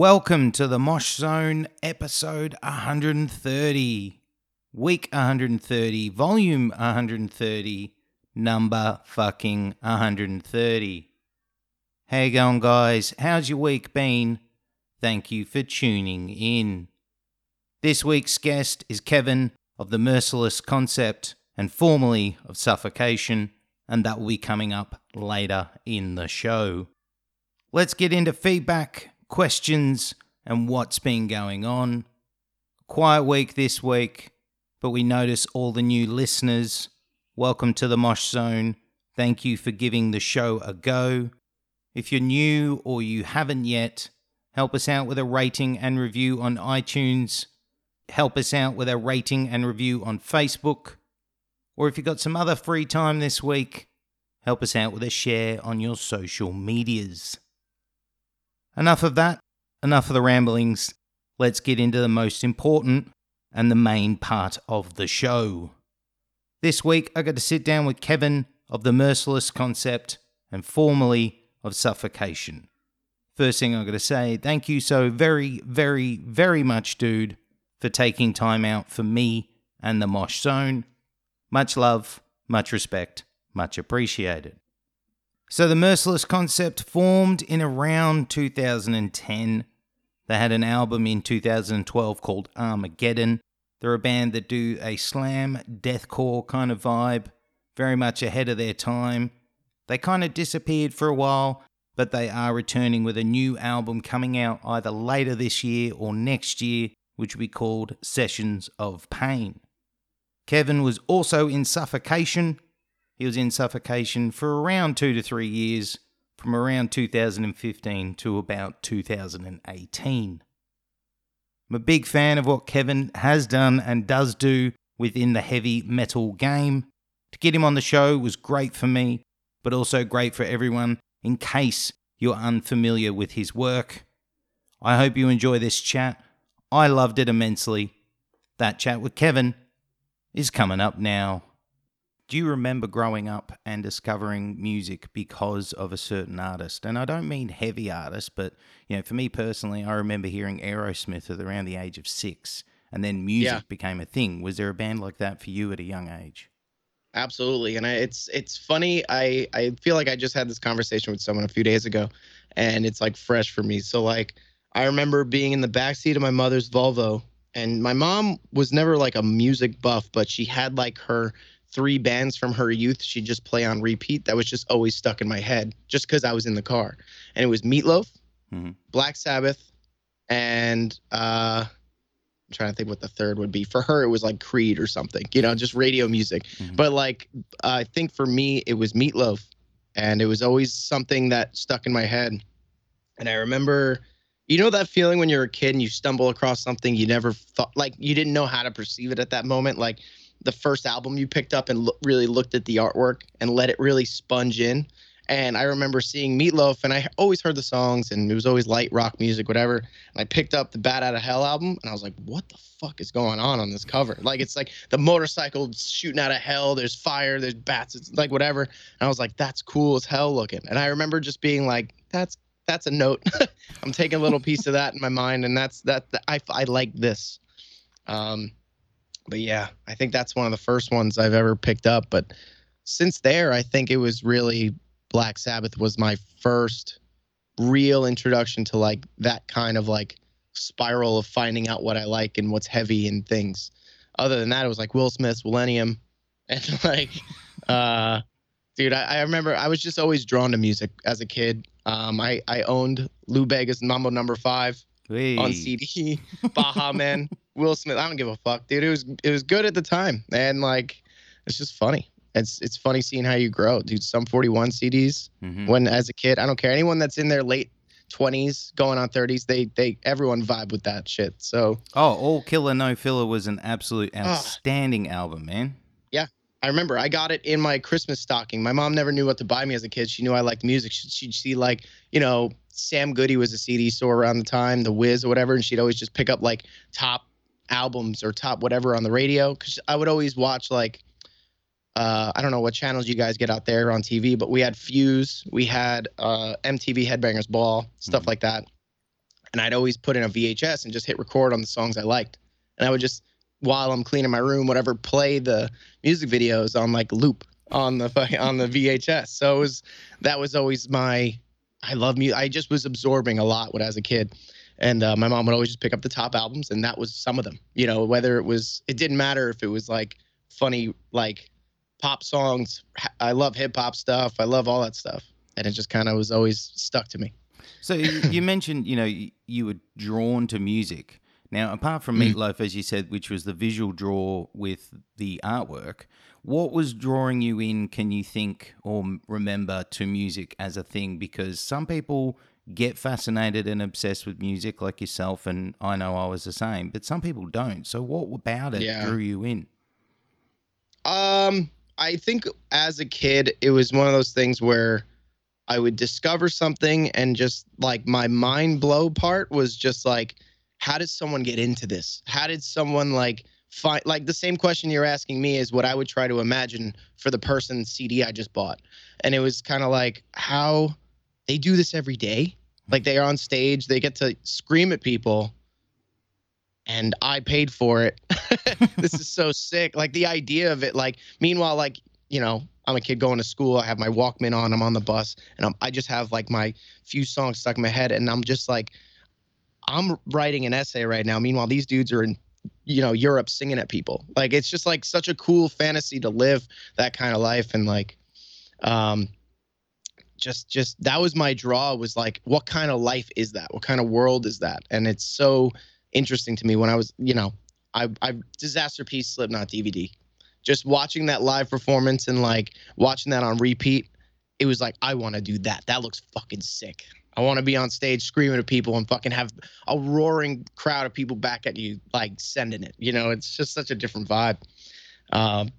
Welcome to the Mosh Zone episode 130, week 130, volume 130, number fucking 130. How you going, guys? How's your week been? Thank you for tuning in. This week's guest is Kevin of the Merciless Concept and formerly of Suffocation, and that will be coming up later in the show. Let's get into feedback, questions, and what's been going on. Quiet week this week, but we notice all the new listeners. Welcome to the Mosh Zone. Thank you for giving the show a go. If you're new or you haven't yet, help us out with a rating and review on iTunes. Help us out with a rating and review on Facebook. Or if you've got some other free time this week, help us out with a share on your social medias. Enough of that, enough of the ramblings. Let's get into the most important and the main part of the show. This week, I got to sit down with Kevin of the Merciless Concept and formerly of Suffocation. First thing I'm going to say, thank you so very, very, very much, dude, for taking time out for me and the Mosh Zone. Much love, much respect, much appreciated. So, the Merciless concept formed in around 2010. They had an album in 2012 called Armageddon. They're a band that do a slam, deathcore kind of vibe, very much ahead of their time. They kind of disappeared for a while, but they are returning with a new album coming out either later this year or next year, which will be called Sessions of Pain. Kevin was also in Suffocation. He was in Suffocation for around two to three years, from around 2015 to about 2018. I'm a big fan of what Kevin has done and does do within the heavy metal game. To get him on the show was great for me, but also great for everyone in case you're unfamiliar with his work. I hope you enjoy this chat. I loved it immensely. That chat with Kevin is coming up now. Do you remember growing up and discovering music because of a certain artist? And I don't mean heavy artists, but you know, for me personally, I remember hearing Aerosmith at around the age of six, and then music Yeah. became a thing. Was there a band like that for you at a young age? Absolutely, and I, it's it's funny. I I feel like I just had this conversation with someone a few days ago, and it's like fresh for me. So like I remember being in the backseat of my mother's Volvo, and my mom was never like a music buff, but she had like her three bands from her youth she'd just play on repeat. That was just always stuck in my head, just because I was in the car, and it was Meatloaf, Mhm. Black Sabbath, and uh, I'm trying to think what the third would be. For her, it was like Creed or something, you know, just radio music. Mhm. But like, I think for me, it was Meatloaf, and it was always something that stuck in my head. And I remember, you know, that feeling when you're a kid and you stumble across something you never thought, like you didn't know how to perceive it at that moment, like the first album you picked up and lo- really looked at the artwork and let it really sponge in. And I remember seeing Meatloaf, and I always heard the songs, and it was always light rock music, whatever. And I picked up the Bat Out of Hell album, and I was like, "What the fuck is going on on this cover? Like, it's like the motorcycle shooting out of hell. There's fire. There's bats. It's like whatever." And I was like, "That's cool as hell looking." And I remember just being like, "That's that's a note. I'm taking a little piece of that in my mind, and that's that. I I like this." Um, but yeah, I think that's one of the first ones I've ever picked up. But since there, I think it was really Black Sabbath was my first real introduction to like that kind of like spiral of finding out what I like and what's heavy and things. Other than that, it was like Will Smith's Millennium, and like, uh, dude, I, I remember I was just always drawn to music as a kid. Um, I I owned Lou Bega's Mambo Number Five on CD, Baha Man, Will Smith. I don't give a fuck, dude. It was it was good at the time, and like it's just funny. It's it's funny seeing how you grow, dude. Sum 41 CDs Mhm. when as a kid, I don't care. Anyone that's in their late 20s, going on 30s, they they everyone vibe with that shit. So Oh, All Killer No Filler was an absolute Ah. outstanding album, man. Yeah i remember I got it in my Christmas stocking. My mom never knew what to buy me as a kid. She knew I liked music. She- She'd see like, you know, Sam Goody was a CD store around the time, The Wiz or whatever, and she'd always just pick up like top albums or top whatever on the radio. Cause I would always watch like, uh, I don't know what channels you guys get out there on TV, but we had Fuse, we had uh, MTV Headbangers Ball, stuff Mhm. like that. and I'd always put in a VHS and just hit record on the songs I liked, and I would just while I'm cleaning my room, whatever, play the music videos on like loop on the on the VHS. So it was that was always my I love music. I just was absorbing a lot when I was a kid, and uh, my mom would always just pick up the top albums, and that was some of them. You know, whether it was it didn't matter if it was like funny like pop songs. I love hip hop stuff. I love all that stuff, and it just kind of was always stuck to me. So you mentioned, you know, you were drawn to music. Now, apart from mm. Meatloaf, as you said, which was the visual draw with the artwork, what was drawing you in, can you think or remember, to music as a thing? Because some people get fascinated and obsessed with music like yourself, and I know I was the same, but some people don't. So, what about it yeah. drew you in? Um, I think as a kid, it was one of those things where I would discover something and just like my mind blow part was just like, how did someone get into this? How did someone like find like the same question you're asking me is what I would try to imagine for the person CD I just bought. And it was kind of like how they do this every day. Like they are on stage, they get to scream at people and I paid for it. this is so sick. Like the idea of it like meanwhile like, you know, I'm a kid going to school. I have my Walkman on. I'm on the bus, and I'm, I just have like my few songs stuck in my head, and I'm just like, I'm writing an essay right now. Meanwhile, these dudes are in, you know, Europe singing at people. Like it's just like such a cool fantasy to live that kind of life, and like, um, just just that was my draw. Was like, what kind of life is that? What kind of world is that? And it's so interesting to me when I was, you know, I I disaster piece Slipknot DVD. Just watching that live performance and like watching that on repeat, it was like I want to do that. That looks fucking sick. I want to be on stage screaming at people and fucking have a roaring crowd of people back at you, like sending it. You know, it's just such a different vibe. Um,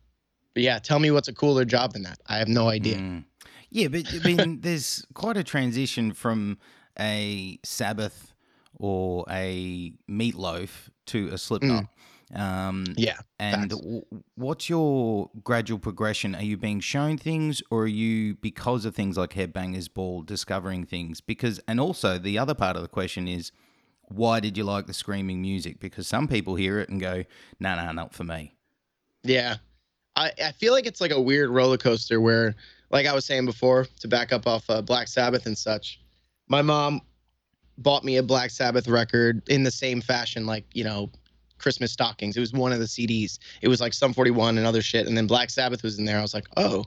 but yeah, tell me what's a cooler job than that. I have no idea. Mm. Yeah, but I mean, there's quite a transition from a Sabbath or a Meatloaf to a Slipknot. Mm. Um, yeah. And w- what's your gradual progression? Are you being shown things, or are you, because of things like Headbangers Ball, discovering things? Because, and also the other part of the question is, why did you like the screaming music? Because some people hear it and go, "No, nah, no, nah, not for me." Yeah, I I feel like it's like a weird roller coaster where, like I was saying before, to back up off uh, Black Sabbath and such. My mom bought me a Black Sabbath record in the same fashion, like you know, Christmas stockings. It was one of the CDs. It was like Sum 41 and other shit. And then Black Sabbath was in there. I was like, oh.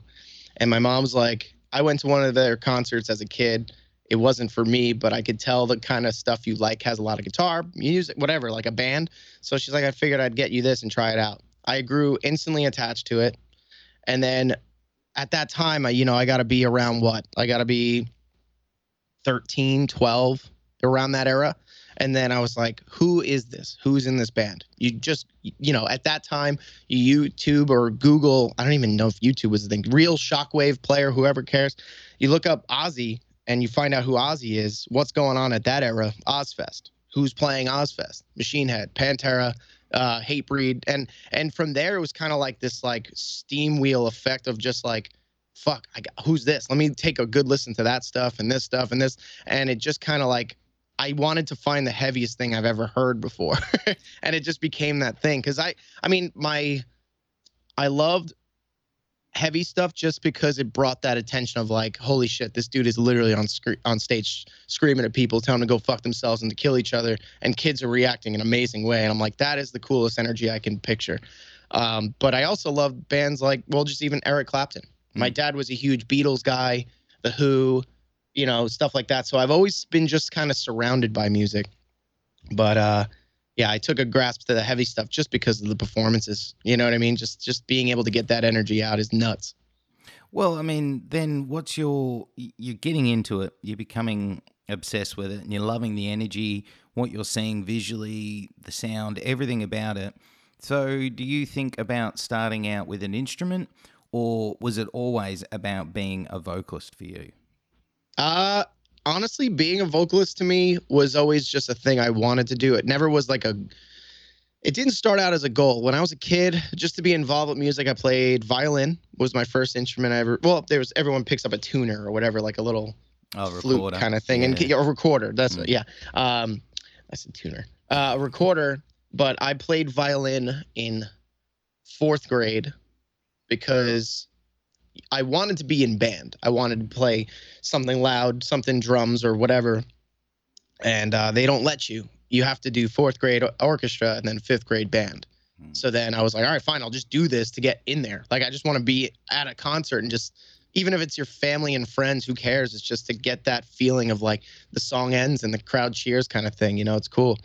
And my mom's like, I went to one of their concerts as a kid. It wasn't for me, but I could tell the kind of stuff you like has a lot of guitar, music, whatever, like a band. So she's like, I figured I'd get you this and try it out. I grew instantly attached to it. And then at that time, I, you know, I got to be around what? I got to be 13, 12, around that era. And then I was like, who is this? Who's in this band? You just, you know, at that time, YouTube or Google, I don't even know if YouTube was the thing, real shockwave player, whoever cares. You look up Ozzy and you find out who Ozzy is. What's going on at that era? Ozzfest. Who's playing Ozzfest? Machine Head, Pantera, uh, Hatebreed. And and from there, it was kind of like this like steam wheel effect of just like, fuck, I got, who's this? Let me take a good listen to that stuff and this stuff and this. And it just kind of like, I wanted to find the heaviest thing I've ever heard before. and it just became that thing. Cause I, I mean, my, I loved heavy stuff just because it brought that attention of like, holy shit, this dude is literally on on stage screaming at people, telling them to go fuck themselves and to kill each other. And kids are reacting in an amazing way. And I'm like, that is the coolest energy I can picture. Um, but I also love bands like, well, just even Eric Clapton. Mm. My dad was a huge Beatles guy, The Who, you know, stuff like that. So I've always been just kind of surrounded by music. But uh yeah, I took a grasp to the heavy stuff just because of the performances. You know what I mean? Just just being able to get that energy out is nuts. Well, I mean, then what's your you're getting into it, you're becoming obsessed with it and you're loving the energy, what you're seeing visually, the sound, everything about it. So, do you think about starting out with an instrument or was it always about being a vocalist for you? Uh honestly, being a vocalist to me was always just a thing I wanted to do. It never was like a it didn't start out as a goal. When I was a kid, just to be involved with music, I played violin was my first instrument I ever well, there was everyone picks up a tuner or whatever, like a little oh, flute kind of thing. Yeah. And a recorder. That's mm. yeah. Um I said tuner, uh, recorder. But I played violin in fourth grade because I wanted to be in band. I wanted to play something loud, something drums or whatever. And uh, they don't let you. You have to do fourth grade orchestra and then fifth grade band. Hmm. So then I was like, all right, fine, I'll just do this to get in there. Like I just want to be at a concert and just even if it's your family and friends, who cares? It's just to get that feeling of like the song ends and the crowd cheers kind of thing. You know, it's cool.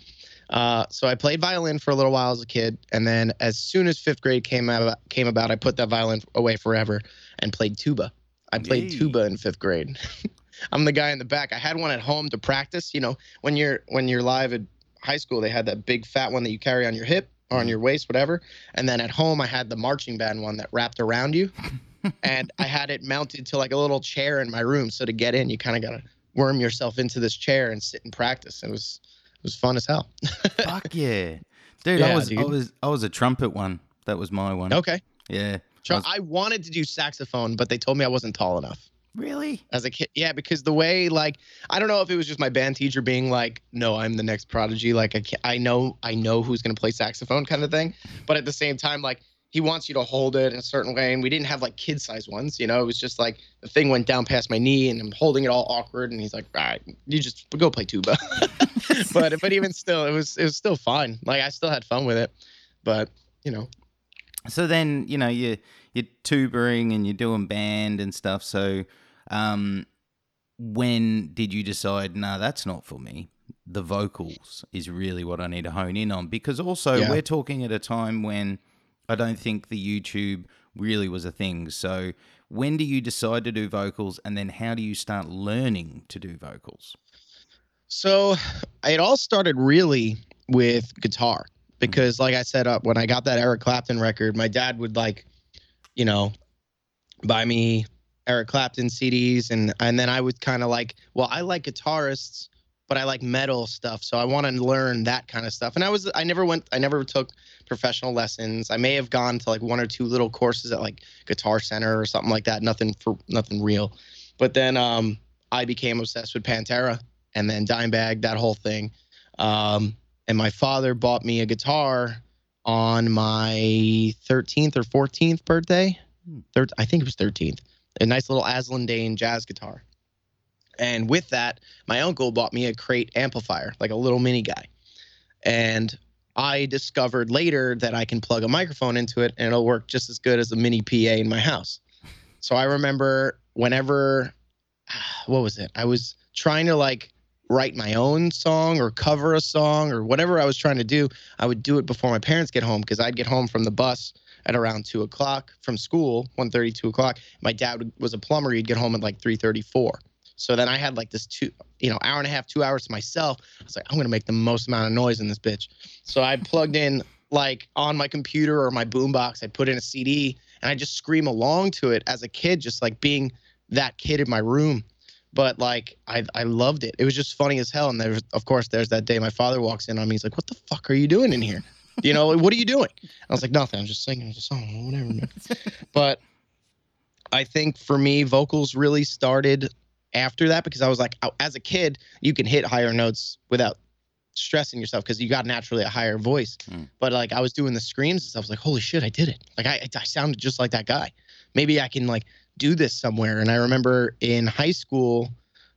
Uh, so I played violin for a little while as a kid, and then as soon as fifth grade came out came about, I put that violin away forever and played tuba. I played Yay. tuba in fifth grade. I'm the guy in the back. I had one at home to practice. You know, when you're when you're live at high school, they had that big fat one that you carry on your hip or on mm-hmm. your waist, whatever. And then at home, I had the marching band one that wrapped around you, and I had it mounted to like a little chair in my room. So to get in, you kind of gotta worm yourself into this chair and sit and practice. It was it was fun as hell. Fuck yeah, dude. I Yeah, was I was I was a trumpet one. That was my one. Okay. Yeah. I was- I wanted to do saxophone, but they told me I wasn't tall enough. Really? as a kid. Yeah, because the way like I don't know if it was just my band teacher being like, "No, I'm the next prodigy." Like I can't, I know I know who's gonna play saxophone kind of thing, but at the same time, like he wants you to hold it in a certain way, and we didn't have like kid size ones. You know, it was just like the thing went down past my knee, and I'm holding it all awkward, and he's like, "All right, you just go play tuba." but but even still, it was it was still fun. Like I still had fun with it, but you know, So then, you know, you you're tubering and you're doing band and stuff. So, um, when did you decide? No, that's not for me. The vocals is really what I need to hone in on because also Yeah. we're talking at a time when I don't think the YouTube really was a thing. So, when do you decide to do vocals, and then how do you start learning to do vocals? So it all started really with guitar because, like I said, up when I got that Eric Clapton record, my dad would like, you know, buy me Eric Clapton CDs, and and then I would kind of like, well, I like guitarists, but I like metal stuff, so I want to learn that kind of stuff. And I was, I never went, I never took professional lessons. I may have gone to like one or two little courses at like Guitar Center or something like that. Nothing for nothing real. But then um, I became obsessed with Pantera and then Dimebag, that whole thing. Um, and my father bought me a guitar on my 13th or 14th birthday. Hmm. Third, I think it was 13th. A nice little Aslan Dane jazz guitar. And with that, my uncle bought me a crate amplifier, like a little mini guy. And I discovered later that I can plug a microphone into it and it'll work just as good as a mini PA in my house. So I remember whenever, what was it? I was trying to like write my own song or cover a song or whatever I was trying to do. I would do it before my parents get home because I'd get home from the bus at around two o'clock from school, 1.30, 2 o'clock. My dad was a plumber. He'd get home at like 3.34. So then I had like this two, you know, hour and a half, two hours to myself. I was like, I'm gonna make the most amount of noise in this bitch. So I plugged in like on my computer or my boombox. I put in a CD and I just scream along to it as a kid, just like being that kid in my room. But like I, I loved it. It was just funny as hell. And there's, of course, there's that day my father walks in on me. He's like, "What the fuck are you doing in here? You know, what are you doing?" I was like, "Nothing. I'm just singing a song, whatever." Man. but I think for me, vocals really started after that because I was like, as a kid, you can hit higher notes without stressing yourself because you got naturally a higher voice. Mm. But like I was doing the screams and stuff, I was like, holy shit, I did it. Like I, I sounded just like that guy. Maybe I can like do this somewhere. And I remember in high school,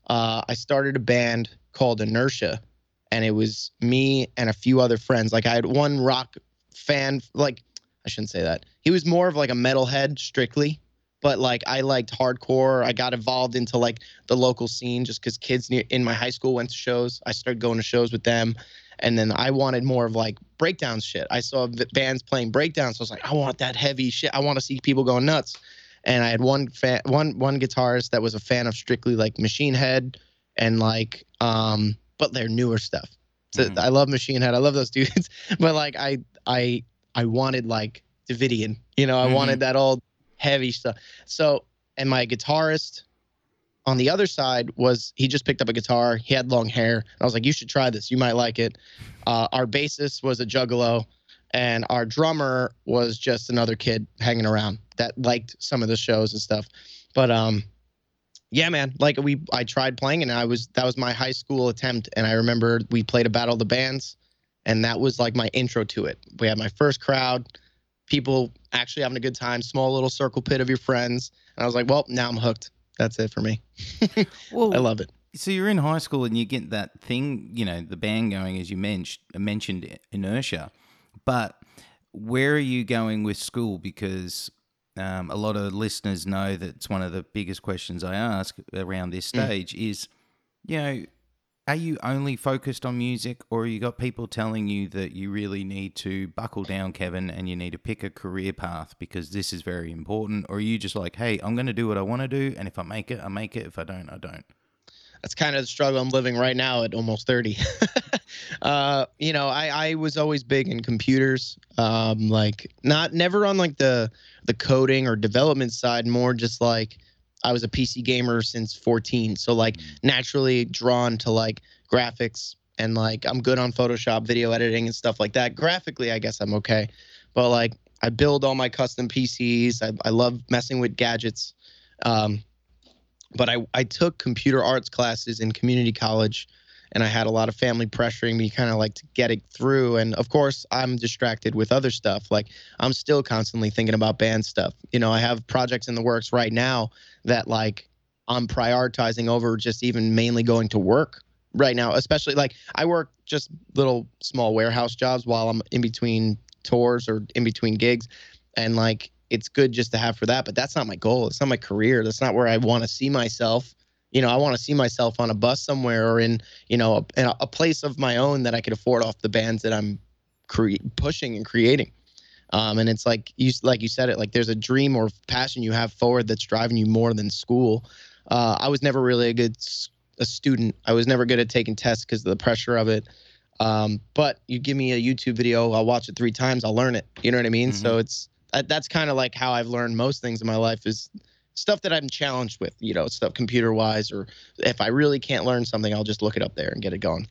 uh, I started a band called Inertia, and it was me and a few other friends. Like I had one rock fan, like I shouldn't say that. He was more of like a metalhead strictly, but like I liked hardcore. I got involved into like the local scene just because kids near, in my high school went to shows. I started going to shows with them, and then I wanted more of like breakdown shit. I saw bands playing breakdowns, so I was like, I want that heavy shit. I want to see people going nuts. And I had one fan, one one guitarist that was a fan of strictly like Machine Head and like um, but their newer stuff. So Mhm. I love Machine Head. I love those dudes, but like I I I wanted like Davidian. You know, I Mhm. wanted that old heavy stuff. So, and my guitarist on the other side was he just picked up a guitar. He had long hair. And I was like, you should try this. You might like it. Uh, our bassist was a juggalo, and our drummer was just another kid hanging around that liked some of the shows and stuff. But um, yeah, man. Like we, I tried playing, and I was that was my high school attempt, and I remember we played a battle of the bands, and that was like my intro to it. We had my first crowd, people actually having a good time, small little circle pit of your friends, and I was like, well, now I'm hooked. That's it for me. Well, I love it. So you're in high school and you get that thing, you know, the band going as you mentioned mentioned inertia, but where are you going with school? Because um, a lot of listeners know that it's one of the biggest questions I ask around this Mm. stage is, you know, are you only focused on music, or you got people telling you that you really need to buckle down, Kevin, and you need to pick a career path because this is very important, or are you just like, hey, I'm going to do what I want to do, and if I make it, I make it. If I don't, I don't. that's kind of the struggle I'm living right now at almost 30. uh, you know, I, I was always big in computers. Um, like not never on like the the coding or development side, more just like I was a PC gamer since 14. So like naturally drawn to like graphics and like I'm good on Photoshop, video editing and stuff like that. Graphically, I guess I'm okay. But like I build all my custom PCs. I, I love messing with gadgets. Um, but I, I took computer arts classes in community college and I had a lot of family pressuring me kind of like to get it through. And of course, I'm distracted with other stuff. Like I'm still constantly thinking about band stuff. You know, I have projects in the works right now that like I'm prioritizing over just even mainly going to work right now, especially like I work just little small warehouse jobs while I'm in between tours or in between gigs. And like it's good just to have for that, but that's not my goal. It's not my career. That's not where I want to see myself. You know, I want to see myself on a bus somewhere or in, you know, a, in a, place of my own that I could afford off the bands that I'm cre- pushing and creating. Um, and it's like you like you said it like there's a dream or passion you have forward that's driving you more than school. Uh, I was never really a good a student. I was never good at taking tests because of the pressure of it. Um, but you give me a YouTube video, I'll watch it three times, I'll learn it. You know what I mean? So it's that's kind of like how I've learned most things in my life is stuff that I'm challenged with. You know, stuff computer wise, or if I really can't learn something, I'll just look it up there and get it going.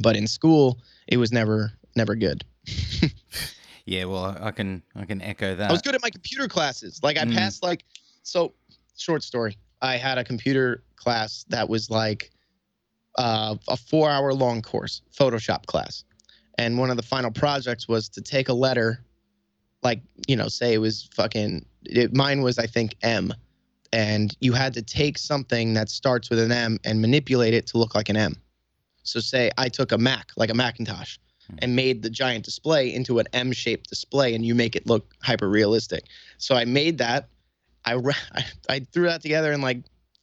But in school, it was never never good. Yeah, well, I can I can echo that. I was good at my computer classes. Like I Mm. passed like so short story. I had a computer class that was like uh, a four hour long course, Photoshop class. And one of the final projects was to take a letter, like, you know, say it was fucking, it, mine was, I think, M. And you had to take something that starts with an M and manipulate it to look like an M. So, say I took a Mac, like a Macintosh, hmm. and made the giant display into an M shaped display, and you make it look hyper realistic. So, I made that. I, I, I threw that together in like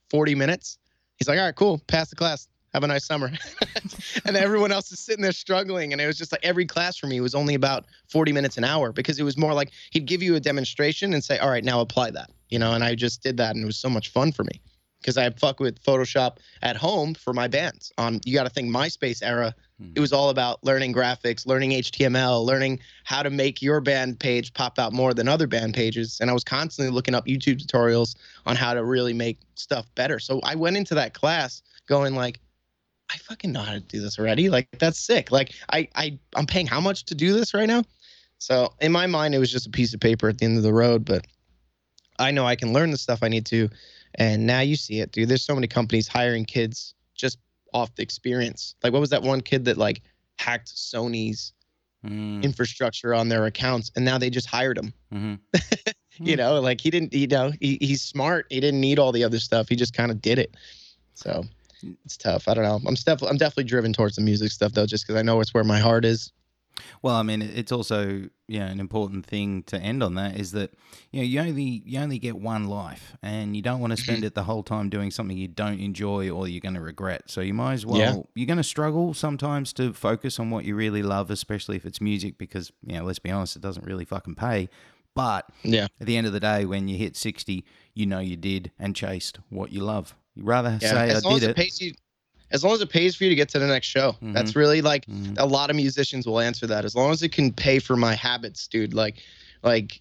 40 minutes. He's like, all right, cool, pass the class. Have a nice summer. and everyone else is sitting there struggling. And it was just like every class for me was only about 40 minutes an hour because it was more like he'd give you a demonstration and say, all right, now apply that. You know, and I just did that and it was so much fun for me because I fuck with Photoshop at home for my bands. Um, you got to think MySpace era. It was all about learning graphics, learning HTML, learning how to make your band page pop out more than other band pages. And I was constantly looking up YouTube tutorials on how to really make stuff better. So I went into that class going like, I fucking know how to do this already. Like that's sick. Like I I I'm paying how much to do this right now? So in my mind, it was just a piece of paper at the end of the road. But I know I can learn the stuff I need to. And now you see it, dude. There's so many companies hiring kids just off the experience. Like what was that one kid that like hacked Sony's Mm, infrastructure on their accounts, and now they just hired him. mhm. You Hmm. know, like he didn't. You know, he, he's smart. He didn't need all the other stuff. He just kind of did it. So it's tough. I don't know. I'm definitely I'm definitely driven towards the music stuff though, just because I know it's where my heart is. Well, I mean, it's also you know an important thing to end on that is that you know you only you only get one life, and you don't want to spend mm-hmm. it the whole time doing something you don't enjoy or you're going to regret. So you might as well. Yeah. You're going to struggle sometimes to focus on what you really love, especially if it's music, because you know, let's be honest, it doesn't really fucking pay. But Yeah. at the end of the day, when you hit sixty, you know you did and chased what you love. You rather Yeah. say as I long did as it, it. pays you, as long as it pays for you to get to the next show. Mm-hmm. That's really like Mhm. a lot of musicians will answer that. As long as it can pay for my habits, dude. Like, like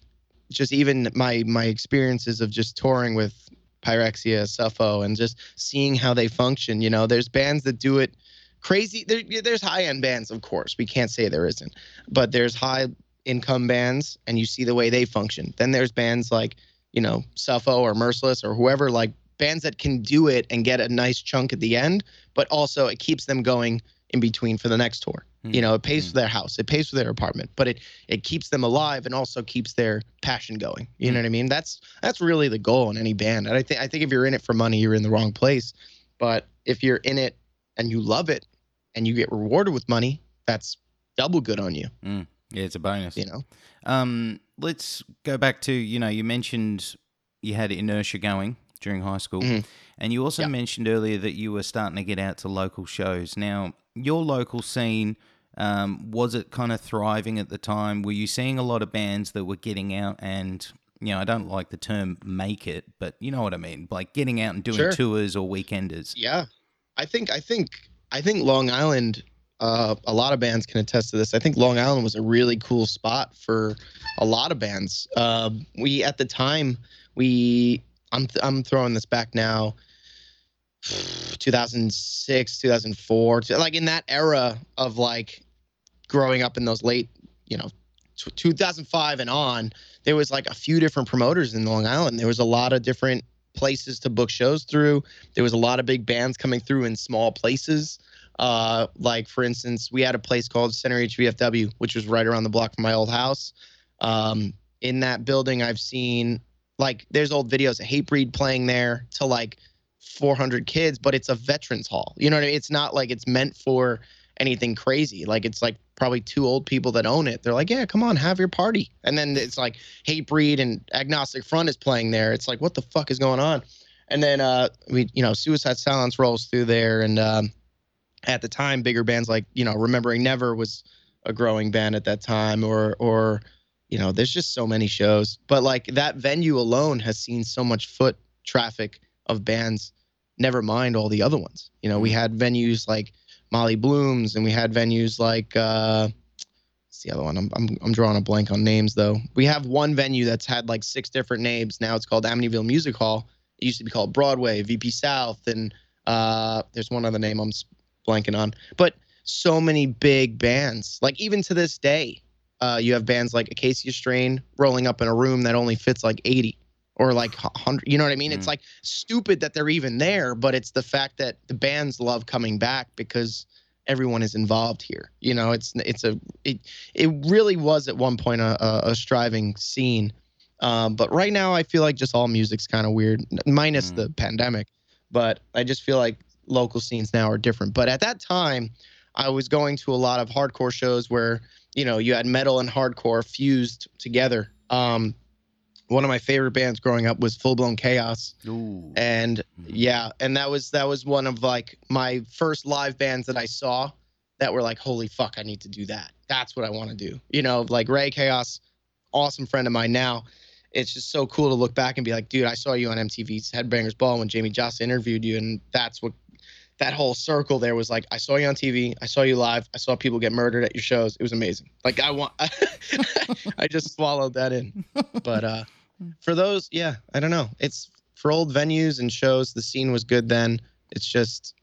just even my my experiences of just touring with Pyrexia, Suffo, and just seeing how they function. You know, there's bands that do it crazy. There, there's high end bands, of course. We can't say there isn't, but there's high income bands, and you see the way they function. Then there's bands like you know Suffo or Merciless or whoever like bands that can do it and get a nice chunk at the end, but also it keeps them going in between for the next tour. Mm. You know, it pays Mm. for their house, it pays for their apartment, but it it keeps them alive and also keeps their passion going. You Mm. know what I mean? That's that's really the goal in any band. And I think I think if you're in it for money, you're in the wrong place. But if you're in it and you love it and you get rewarded with money, that's double good on you. Yeah, it's a bonus. You know? Um, let's go back to you know you mentioned you had inertia going during high school, Mhm. and you also Yeah. mentioned earlier that you were starting to get out to local shows. Now, your local scene um, was it kind of thriving at the time? Were you seeing a lot of bands that were getting out and you know I don't like the term make it, but you know what I mean, like getting out and doing Sure. tours or weekenders. Yeah, I think I think I think Long Island. Uh, a lot of bands can attest to this. I think Long Island was a really cool spot for a lot of bands. Uh, we at the time we I'm th- I'm throwing this back now. 2006, 2004, like in that era of like growing up in those late, you know, t- 2005 and on, there was like a few different promoters in Long Island. There was a lot of different places to book shows through. There was a lot of big bands coming through in small places. Uh, like for instance, we had a place called Centereach VFW, which was right around the block from my old house. Um, in that building, I've seen like there's old videos of Hatebreed playing there to like 400 kids, but it's a veterans hall. You know what I mean? It's not like it's meant for anything crazy. Like it's like probably two old people that own it. They're like, yeah, come on, have your party. And then it's like Hatebreed and Agnostic Front is playing there. It's like, what the fuck is going on? And then uh, we, you know, Suicide Silence rolls through there, and um, at the time, bigger bands like you know, Remembering Never was a growing band at that time, or or you know, there's just so many shows. But like that venue alone has seen so much foot traffic of bands. Never mind all the other ones. You know, we had venues like Molly Blooms, and we had venues like uh, what's the other one? I'm, I'm I'm drawing a blank on names though. We have one venue that's had like six different names. Now it's called Amityville Music Hall. It used to be called Broadway, VP South, and uh, there's one other name I'm blanking on. But so many big bands. Like even to this day, uh, you have bands like Acacia Strain rolling up in a room that only fits like 80 or like 100. You know what I mean? Mm. It's like stupid that they're even there, but it's the fact that the bands love coming back because everyone is involved here. You know, it's it's a it it really was at one point a, a, a striving scene. Um, but right now, I feel like just all music's kind of weird, minus Mm. the pandemic. But I just feel like local scenes now are different. But at that time, I was going to a lot of hardcore shows where you know you had metal and hardcore fused together. Um, one of my favorite bands growing up was Full Blown Chaos, Ooh. and Mhm. yeah, and that was that was one of like my first live bands that I saw that were like, holy fuck, I need to do that. That's what I want to do. You know, like Ray Chaos, awesome friend of mine now. It's just so cool to look back and be like, dude, I saw you on MTV's Headbangers Ball when Jamey Jasta interviewed you, and that's what that whole circle there was like. I saw you on TV, I saw you live, I saw people get murdered at your shows. It was amazing. Like I want, I just swallowed that in. But uh, for those, yeah, I don't know. It's for old venues and shows. The scene was good then. It's just,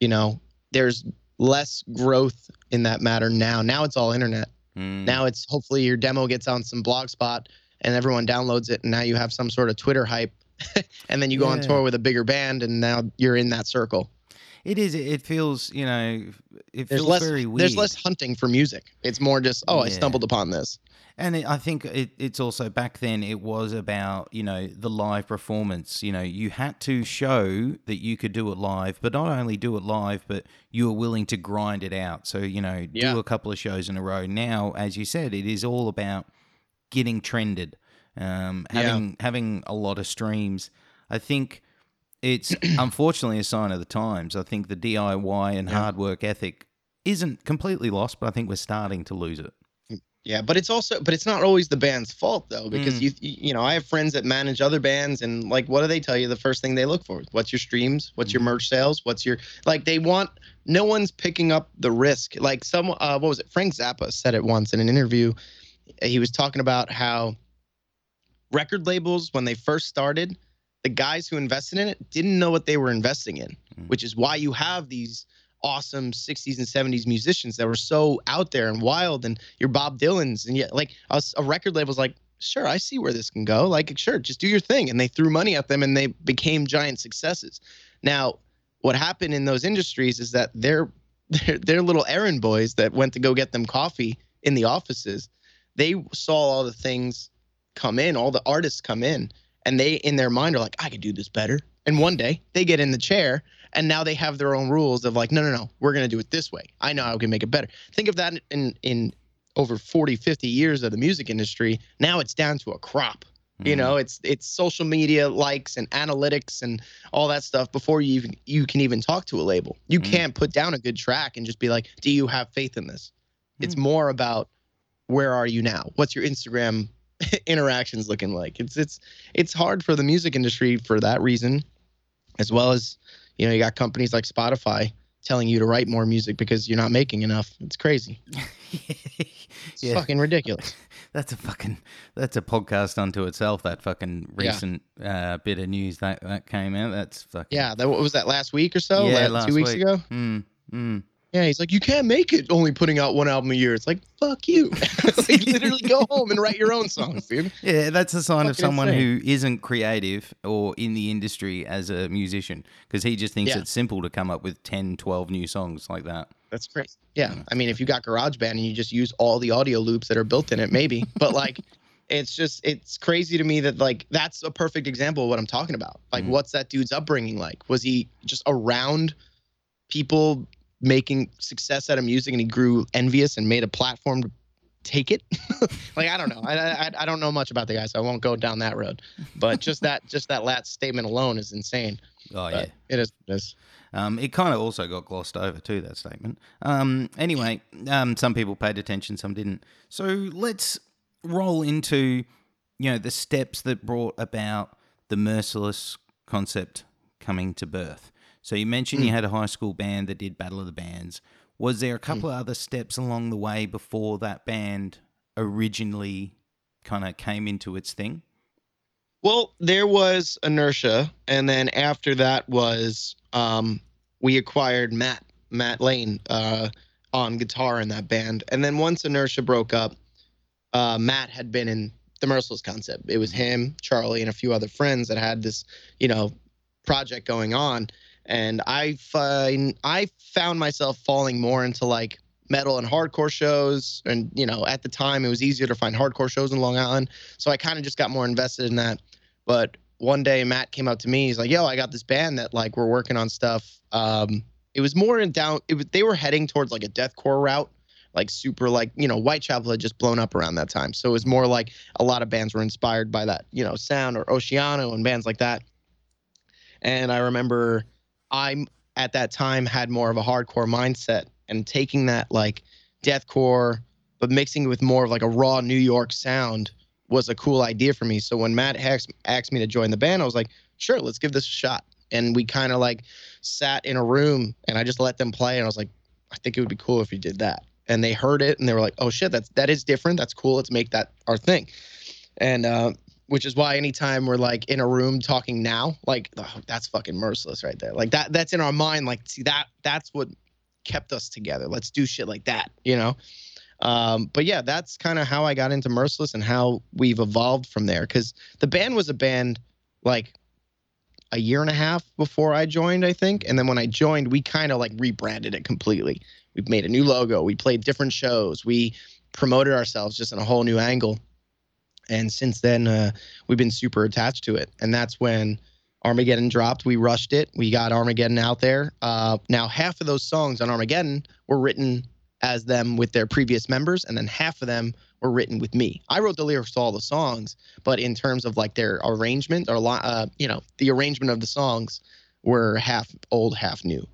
you know, there's less growth in that matter now. Now it's all internet. Mm. Now it's hopefully your demo gets on some blog spot and everyone downloads it, and now you have some sort of Twitter hype, and then you go on tour with a bigger band, and now you're in that circle. It is. It feels. You know. It There's feels less. very weird. There's less hunting for music. It's more just, oh, I stumbled upon this. And it, I think it, it's also back then it was about, you know, the live performance. You know, you had to show that you could do it live, but not only do it live, but you were willing to grind it out. So, you know, Yeah. do a couple of shows in a row. Now, as you said, it is all about getting trended, um, Yeah. having having a lot of streams. I think it's unfortunately a sign of the times. I think the DIY and Yeah. hard work ethic isn't completely lost, but I think we're starting to lose it. Yeah, but it's also, but it's not always the band's fault though, because Mm. you, you know, I have friends that manage other bands, and like, what do they tell you? The first thing they look for: what's your streams? What's your Mhm. merch sales? What's your like? They want. No one's picking up the risk. Like some, uh, what was it? Frank Zappa said it once in an interview. He was talking about how record labels, when they first started, the guys who invested in it didn't know what they were investing in, Mm. which is why you have these awesome 60s and 70s musicians that were so out there and wild and your Bob Dylan's and yet like a, a record label's like sure, I see where this can go. Like, sure, just do your thing. And they threw money at them and they became giant successes. Now, what happened in those industries is that they're they're, they're little errand boys that went to go get them coffee in the offices. They saw all the things come in, all the artists come in, and they in their mind are like, I could do this better. And one day they get in the chair and now they have their own rules of like, no, no, no, we're gonna do it this way. I know how I can make it better. Think of that in in over 40, 50 years of the music industry. Now it's down to a crop. You Mhm. know, it's it's social media likes and analytics and all that stuff before you even you can even talk to a label. You Mhm. can't put down a good track and just be like, "Do you have faith in this?" It's Mm. more about where are you now? What's your Instagram interactions looking like? It's it's it's hard for the music industry for that reason, as well as you know you got companies like Spotify telling you to write more music because you're not making enough. It's crazy. It's Yeah. fucking ridiculous. That's a fucking that's a podcast unto itself. That fucking Yeah. recent uh, bit of news that that came out. That's fucking Yeah, that what was that last week or so? Yeah, La- last two weeks week. ago. Mm, mm. Yeah, he's like, you can't make it only putting out one album a year. It's like, fuck you. like, literally go home and write your own songs, dude. Yeah, that's a sign of someone insane. who isn't creative or in the industry as a musician because he just thinks Yeah. it's simple to come up with 10, 12 new songs like that. That's crazy. Yeah, I mean, if you got GarageBand and you just use all the audio loops that are built in it, maybe. But like, it's just it's crazy to me that like that's a perfect example of what I'm talking about. Like, Mhm. what's that dude's upbringing like? Was he just around people making success out of music and he grew envious and made a platform to take it? like, I don't know. I, I I don't know much about the guy, so I won't go down that road. But just that just that last statement alone is insane. Oh, yeah. It is. It is. Um, it kind of also got glossed over too that statement. Um, anyway, um, some people paid attention, some didn't. So let's roll into you know the steps that brought about the merciless concept coming to birth. So you mentioned you had a high school band that did Battle of the Bands. Was there a couple of other steps along the way before that band originally kind of came into its thing? Well, there was inertia, and then after that was um, we acquired Matt Matt Lane uh, on guitar in that band, and then once inertia broke up, uh, Matt had been in the Merciless concept. It was him, Charlie, and a few other friends that had this, you know, project going on, and I find I found myself falling more into like metal and hardcore shows, and you know, at the time it was easier to find hardcore shows in Long Island, so I kind of just got more invested in that. But one day Matt came up to me. He's like, "Yo, I got this band that like we're working on stuff." Um, it was more in down. It was they were heading towards like a deathcore route, like super like you know Whitechapel had just blown up around that time, so it was more like a lot of bands were inspired by that you know sound or Oceano and bands like that. And I remember I at that time had more of a hardcore mindset and taking that like deathcore, but mixing it with more of like a raw New York sound was a cool idea for me. So when Matt asked, asked me to join the band, I was like, sure, let's give this a shot. And we kind of like sat in a room and I just let them play. And I was like, I think it would be cool if you did that. And they heard it and they were like, oh shit, that's that is different. That's cool. Let's make that our thing. And uh, which is why anytime we're like in a room talking now, like oh, that's fucking merciless right there. Like that that's in our mind. Like see that that's what kept us together. Let's do shit like that, you know. Um, but yeah, that's kind of how I got into Merciless and how we've evolved from there. Because the band was a band like a year and a half before I joined, I think. And then when I joined, we kind of like rebranded it completely. We made a new logo. We played different shows. We promoted ourselves just in a whole new angle. And since then, uh, we've been super attached to it. And that's when Armageddon dropped. We rushed it. We got Armageddon out there. Uh, now, half of those songs on Armageddon were written as them with their previous members, and then half of them were written with me. I wrote the lyrics to all the songs, but in terms of like their arrangement or uh, you know the arrangement of the songs were half old, half new.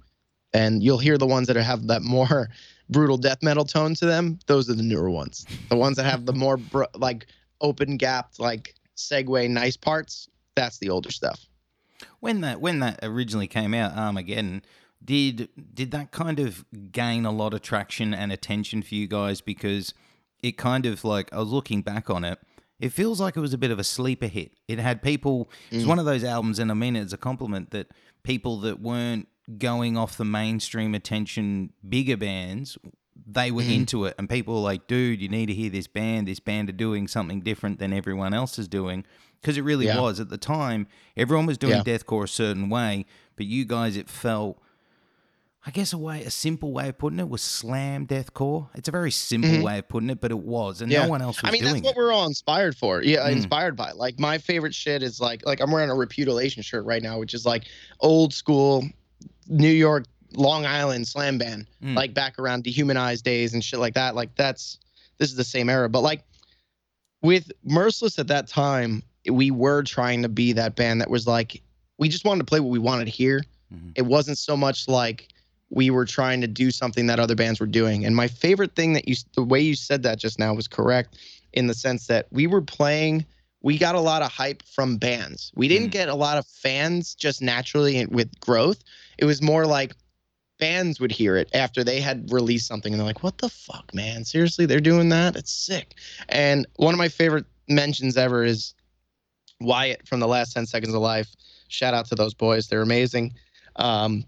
And you'll hear the ones that have that more brutal death metal tone to them. Those are the newer ones. The ones that have the more br- like open gapped like segue nice parts. That's the older stuff. When that when that originally came out, Armageddon, did did that kind of gain a lot of traction and attention for you guys? Because it kind of like I was looking back on it, it feels like it was a bit of a sleeper hit. It had people. It's Mm. one of those albums, and I mean it as a compliment that people that weren't going off the mainstream attention bigger bands they were Mhm. into it, and people were like, "Dude, you need to hear this band. This band are doing something different than everyone else is doing." Because it really Yeah. was at the time. Everyone was doing Yeah. deathcore a certain way, but you guys, it felt. I guess a way, a simple way of putting it was slam deathcore. It's a very simple Mhm. way of putting it, but it was, and Yeah. no one else was I mean, that's what it. we're all inspired for. Yeah, Mm. inspired by. Like my favorite shit is like like I'm wearing a Repudiation shirt right now, which is like old school New York, Long Island slam band, Mm. like back around dehumanized days and shit like that. Like that's this is the same era, but like with Merciless at that time, we were trying to be that band that was like we just wanted to play what we wanted to hear. Mhm. It wasn't so much like we were trying to do something that other bands were doing. And my favorite thing that you the way you said that just now was correct in the sense that we were playing we got a lot of hype from bands. We didn't Mm. get a lot of fans just naturally with growth. It was more like bands would hear it after they had released something and they're like, "What the fuck, man? Seriously, they're doing that? It's sick." And one of my favorite mentions ever is Wyatt from the last 10 seconds of life. Shout out to those boys. They're amazing. Um,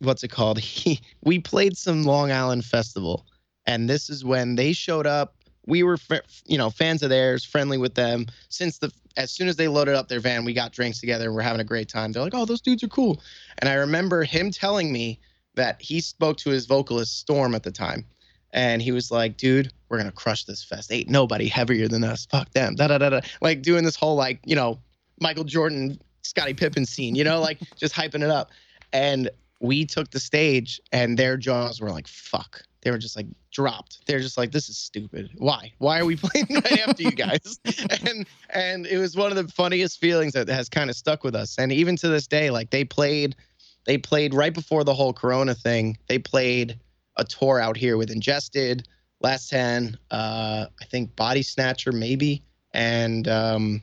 what's it called? He, we played some Long Island festival, and this is when they showed up. We were, you know, fans of theirs, friendly with them. Since the as soon as they loaded up their van, we got drinks together and we're having a great time. They're like, "Oh, those dudes are cool," and I remember him telling me that he spoke to his vocalist Storm at the time, and he was like, "Dude, we're gonna crush this fest. Ain't nobody heavier than us. Fuck them." Da da da da. Like doing this whole like you know Michael Jordan, Scottie Pippen scene. You know, like just hyping it up. And we took the stage, and their jaws were like, "Fuck." They were just like dropped. They're just like, "This is stupid. Why? Why are we playing right after you guys?" and and it was one of the funniest feelings that has kind of stuck with us. And even to this day, like they played, they played right before the whole Corona thing. They played a tour out here with Ingested, Last Ten, uh, I think Bodysnatcher maybe, and um,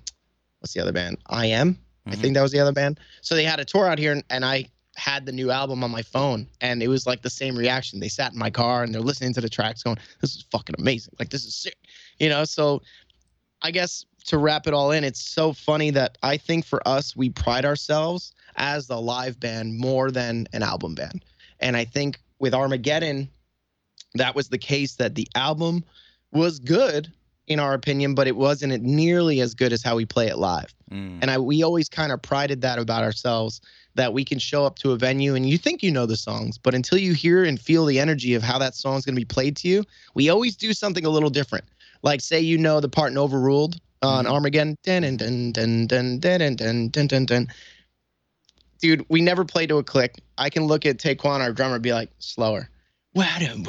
what's the other band? I Am. I Mhm. think that was the other band. So they had a tour out here, and, and I had the new album on my phone, and it was like the same reaction. They sat in my car and they're listening to the tracks, going, "This is fucking amazing! Like this is sick," you know. So I guess to wrap it all in, it's so funny that I think for us, we pride ourselves as the live band more than an album band. And I think with Armageddon, that was the case that the album was good in our opinion, but it wasn't nearly as good as how we play it live. Mm. And I we always kind of prided that about ourselves that we can show up to a venue and you think you know the songs, but until you hear and feel the energy of how that song's going to be played to you, we always do something a little different. Like say you know the part in Overruled on Mhm. Armageddon, dun dun dun dun dun dun dun dun dun. Dude, we never play to a click. I can look at Taekwon, our drummer, and be like, slower. And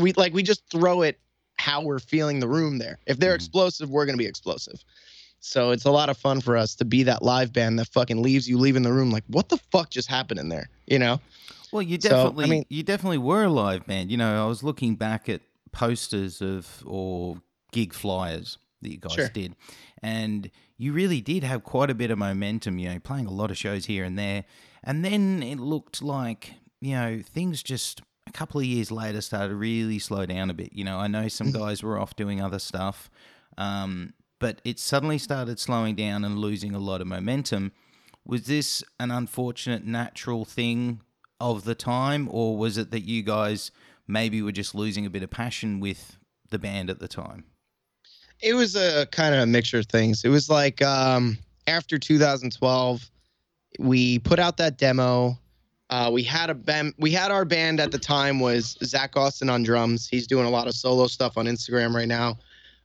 we like we just throw it how we're feeling the room there. If they're Mhm. explosive, we're gonna be explosive. So it's a lot of fun for us to be that live band that fucking leaves you leaving the room like, what the fuck just happened in there? You know? Well, you So, I definitely, mean- you definitely were a live band. You know, I was looking back at posters of or gig flyers that you guys Sure. did, and you really did have quite a bit of momentum. You know, playing a lot of shows here and there, and then it looked like you know things just a couple of years later started to really slow down a bit. You know, I know some Mhm. guys were off doing other stuff, um, but it suddenly started slowing down and losing a lot of momentum. Was this an unfortunate natural thing of the time, or was it that you guys maybe were just losing a bit of passion with the band at the time? It was a kind of a mixture of things. It was like um, after 2012, we put out that demo. Uh, we had a band. We had our band at the time was Zach Austin on drums. He's doing a lot of solo stuff on Instagram right now.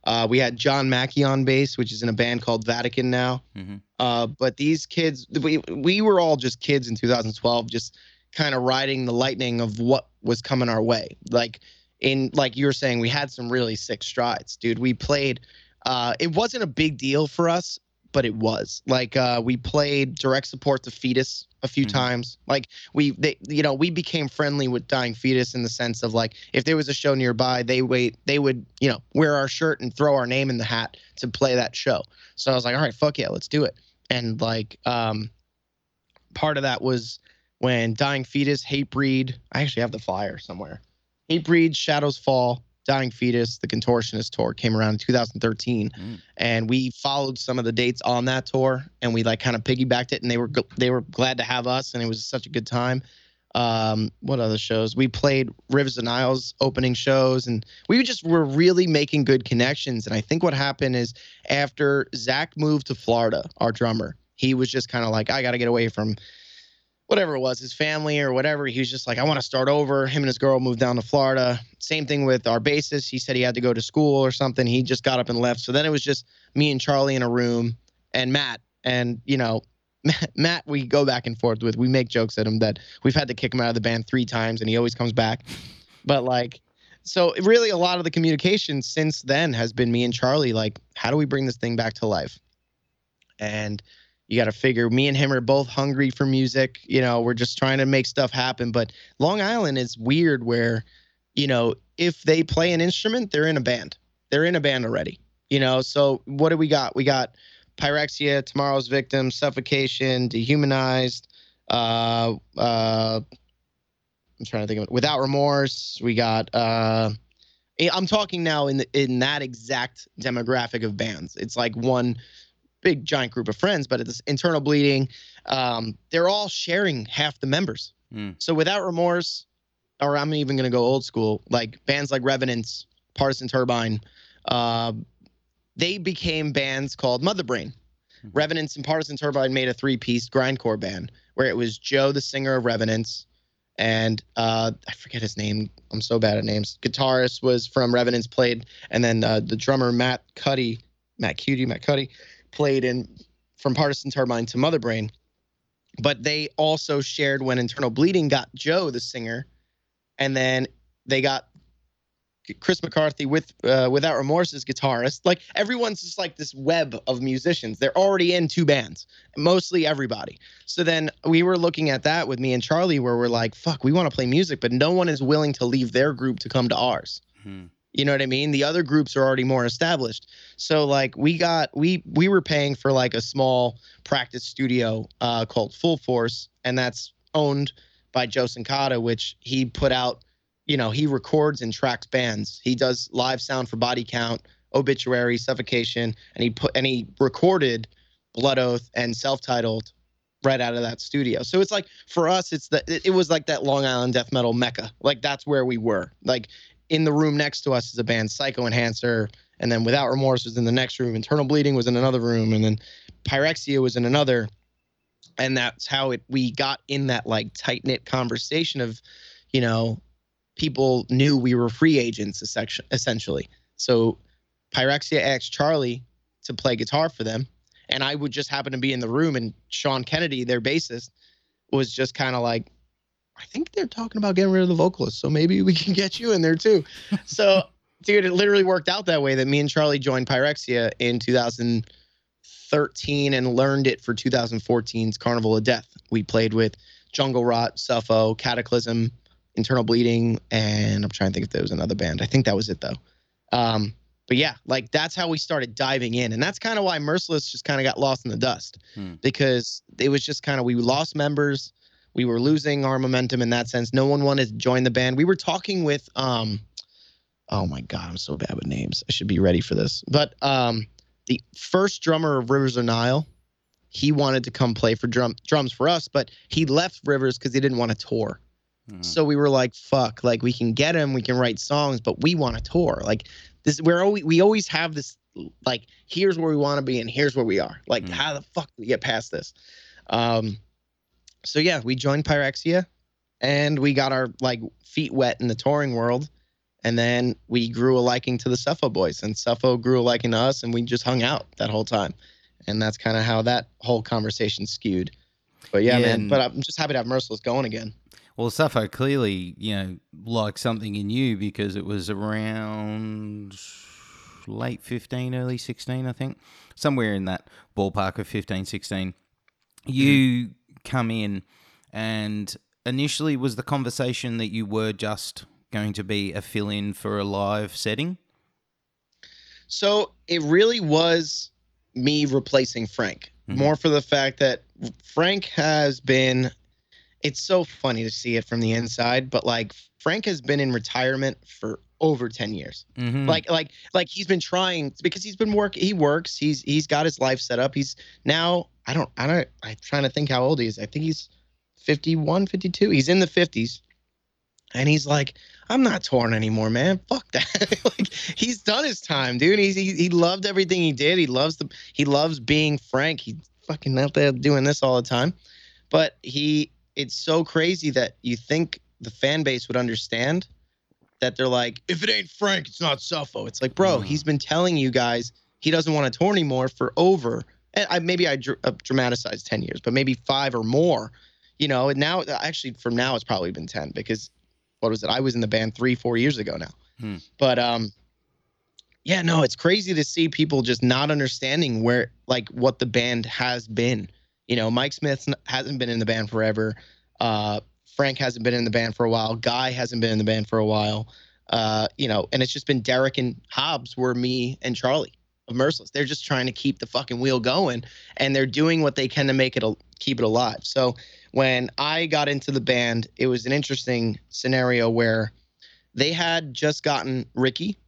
Uh, we had John Mackey on bass, which is in a band called Vatican now. Mhm. Uh, but these kids, we we were all just kids in 2012, just kind of riding the lightning of what was coming our way. Like in like you were saying, we had some really sick strides, dude. We played. Uh, it wasn't a big deal for us, but it was. Like uh, we played direct support to Fetus a few Mhm. times. Like we, they, you know, we became friendly with Dying Fetus in the sense of like if there was a show nearby, they wait, they would, you know, wear our shirt and throw our name in the hat to play that show. So I was like, all right, fuck yeah, let's do it. And like, um, part of that was when Dying Fetus, Hatebreed. I actually have the flyer somewhere. Hatebreed, Shadows Fall, Dying Fetus, the Contortionist tour came around in 2013, Mm. and we followed some of the dates on that tour, and we like kind of piggybacked it, and they were they were glad to have us, and it was such a good time. um, what other shows? We played Rivers of Nihil opening shows, and we just were really making good connections. And I think what happened is after Zach moved to Florida, our drummer, he was just kind of like, I got to get away from whatever it was, his family or whatever. He was just like, I want to start over. Him and his girl moved down to Florida. Same thing with our bassist. He said he had to go to school or something. He just got up and left. So then it was just me and Charlie in a room and Matt. And, you know, Matt, we go back and forth with. We make jokes at him that we've had to kick him out of the band three times and he always comes back. But like, so really a lot of the communication since then has been me and Charlie, like, how do we bring this thing back to life? And you got to figure me and him are both hungry for music. You know, we're just trying to make stuff happen. But Long Island is weird where, you know, if they play an instrument, they're in a band. They're in a band already. You know, so what do we got? We got Pyrexia, Tomorrow's Victim, Suffocation, Dehumanized. Uh, uh, I'm trying to think of it. Without Remorse. We got. Uh, I'm talking now in the, in that exact demographic of bands. It's like one big giant group of friends, but it's internal bleeding. Um, they're all sharing half the members. Mm. So without remorse, or I'm even gonna go old school, like bands like Revenants, Partisan Turbine, uh, they became bands called Mother Brain. Mm-hmm. Revenants and Partisan Turbine made a three-piece grindcore band where it was Joe, the singer of Revenants, and uh, I forget his name. I'm so bad at names. Guitarist was from Revenants, played, and then uh, the drummer Matt Cuddy, Matt Cutie, Matt Cuddy, played in from Partisan Turbine to Mother Brain. But they also shared when Internal Bleeding got Joe, the singer, and then they got Chris McCarthy with uh, Without Remorse as guitarist. Like everyone's just like this web of musicians. They're already in two bands, mostly everybody. So then we were looking at that with me and Charlie, where we're like, "Fuck, we want to play music, but no one is willing to leave their group to come to ours." Hmm. You know what I mean? The other groups are already more established. So like we got we we were paying for like a small practice studio uh, called Full Force, and that's owned by Joe Cincotta, which he put out. You know, he records and tracks bands. He does live sound for Body Count, Obituary, Suffocation, and he put and he recorded Blood Oath and self-titled right out of that studio. So it's like for us, it's the it, it was like that Long Island death metal mecca. Like that's where we were. Like in the room next to us is a band Psycho Enhancer, and then Without Remorse was in the next room. Internal Bleeding was in another room, and then Pyrexia was in another. And that's how it we got in that like tight knit conversation of, you know, people knew we were free agents essentially. So Pyrexia asked Charlie to play guitar for them, and I would just happen to be in the room, and Sean Kennedy, their bassist, was just kind of like, I think they're talking about getting rid of the vocalist, so maybe we can get you in there too. so, dude, it literally worked out that way that me and Charlie joined Pyrexia in 2013 and learned it for 2014's Carnival of Death. We played with Jungle Rot, Suffo, Cataclysm, Internal Bleeding, and I'm trying to think if there was another band. I think that was it though. Um, but yeah, like that's how we started diving in, and that's kind of why Merciless just kind of got lost in the dust hmm. because it was just kind of we lost members we were losing our momentum in that sense. No one wanted to join the band. We were talking with um oh my god, I'm so bad with names. I should be ready for this. But um the first drummer of Rivers of Nihil, he wanted to come play for drum drums for us, but he left Rivers because he didn't want to tour. Mm. So we were like, fuck, like we can get him, we can write songs, but we want to tour. Like this we're always we always have this like here's where we want to be and here's where we are. Like mm. how the fuck do we get past this? Um so yeah, we joined Pyrexia and we got our like feet wet in the touring world. And then we grew a liking to the Suffo boys and Suffo grew a liking to us and we just hung out that whole time. And that's kind of how that whole conversation skewed. But yeah, yeah man, but I'm just happy to have Merciless going again. Well, Suffo clearly, you know, liked something in you because it was around late 15, early 16, I think. Somewhere in that ballpark of 15, 16. Mm-hmm. You come in and initially was the conversation that you were just going to be a fill in for a live setting? So it really was me replacing Frank. Mm-hmm. More for the fact that Frank has been it's so funny to see it from the inside, but like Frank has been in retirement for over 10 years. Mm-hmm. Like like like he's been trying because he's been work he works, he's he's got his life set up. He's now I don't I don't I'm trying to think how old he is. I think he's 51, 52. He's in the 50s. And he's like, I'm not touring anymore, man. Fuck that. like he's done his time, dude. He's he, he loved everything he did. He loves the he loves being Frank. He's fucking out there doing this all the time. But he it's so crazy that you think the fan base would understand that they're like, if it ain't Frank, it's not Suffo. It's like, bro, Mm. he's been telling you guys he doesn't want to tour anymore for over. And I maybe I dr- uh, dramatized ten years, but maybe five or more. You know, and now actually from now it's probably been ten because what was it? I was in the band three, four years ago now. Hmm. But um, yeah, no, it's crazy to see people just not understanding where like what the band has been. You know, Mike Smith hasn't been in the band forever. Uh, Frank hasn't been in the band for a while. Guy hasn't been in the band for a while. Uh, you know, and it's just been Derek and Hobbs were me and Charlie of Merciless. They're just trying to keep the fucking wheel going, and they're doing what they can to make it a, keep it alive. So when I got into the band, it was an interesting scenario where they had just gotten Ricky,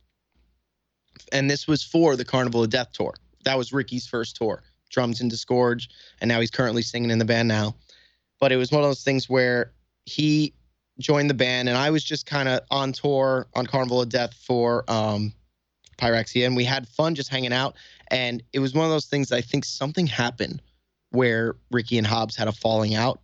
and this was for the Carnival of Death tour. That was Ricky's first tour, drums and Disgorge, and now he's currently singing in the band now. But it was one of those things where he joined the band, and I was just kind of on tour on Carnival of Death for um, Pyrexia, and we had fun just hanging out. And it was one of those things. I think something happened where Ricky and Hobbs had a falling out,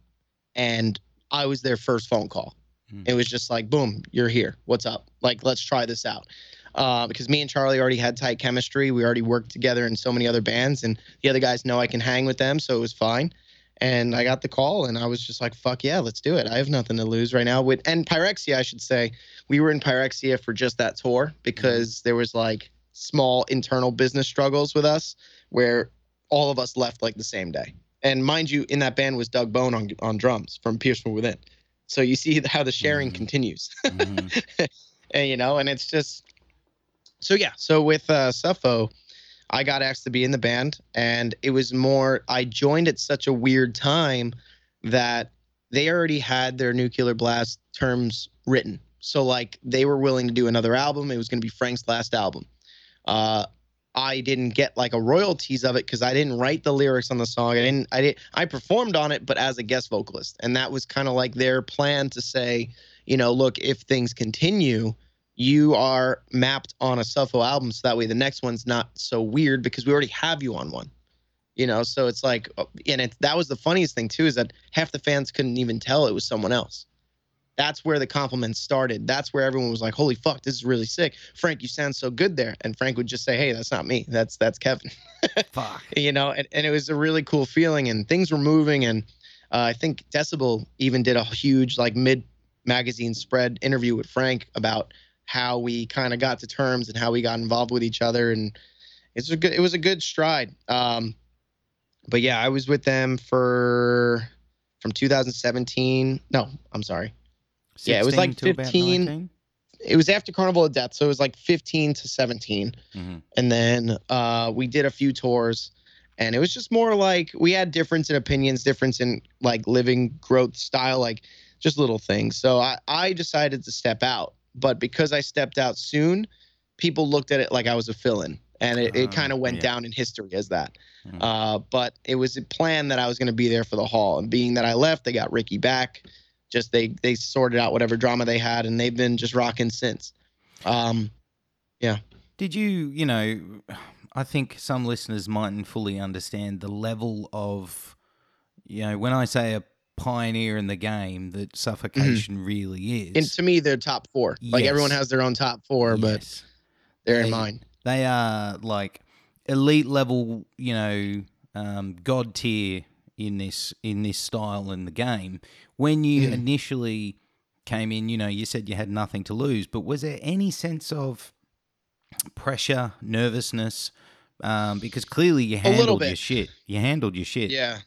and I was their first phone call. Hmm. It was just like, boom, you're here. What's up? Like, let's try this out. Uh, because me and Charlie already had tight chemistry. We already worked together in so many other bands, and the other guys know I can hang with them, so it was fine. And I got the call, and I was just like, "Fuck yeah, let's do it." I have nothing to lose right now. With and Pyrexia, I should say, we were in Pyrexia for just that tour because there was like small internal business struggles with us where all of us left like the same day. And mind you, in that band was Doug Bohn on on drums from Pierced from Within. So you see how the sharing Mhm. continues Mhm. and you know, and it's just so yeah. So with uh, Suffo, I got asked to be in the band, and it was more. I joined at such a weird time that they already had their Nuclear Blast terms written. So like they were willing to do another album. It was going to be Frank's last album. Uh, I didn't get like a royalties of it because I didn't write the lyrics on the song. I didn't. I did. I performed on it, but as a guest vocalist, and that was kind of like their plan to say, you know, look, if things continue, you are mapped on a Suffo album, so that way the next one's not so weird because we already have you on one. You know, so it's like, uh, and it, that was the funniest thing too is that half the fans couldn't even tell it was someone else. That's where the compliments started. That's where everyone was like, "Holy fuck, this is really sick, Frank! You sound so good there." And Frank would just say, "Hey, that's not me. That's that's Kevin." Fuck. you know, and, and it was a really cool feeling, and things were moving, and uh, I think Decibel even did a huge like mid magazine spread interview with Frank about how we kind of got to terms and how we got involved with each other, and it's a good it was a good stride. Um, but yeah, I was with them for from 2017. No, I'm sorry. Yeah, it was like 15. It was after Carnival of Death, so it was like 15 to 17 Mhm. and then uh, we did a few tours and it was just more like we had difference in opinions difference in like living growth style like just little things so i, I decided to step out but because i stepped out soon people looked at it like i was a fill-in and it, it Ah, kind of went yeah. down in history as that Mhm. uh, but it was a plan that i was going to be there for the hall and being that i left they got ricky back just they they sorted out whatever drama they had and they've been just rocking since um yeah. Did you, you know, I think some listeners mightn't fully understand the level of, you know, when I say a pioneer in the game, that suffocation really is. and to me they're top four like everyone has their own top four but they're They- in mine They are like elite level, you know, um, god tier in this in this style in the game. When you Mhm. initially came in, you know, you said you had nothing to lose, but was there any sense of pressure, nervousness? Um, because clearly you handled your shit. You handled your shit. Yeah.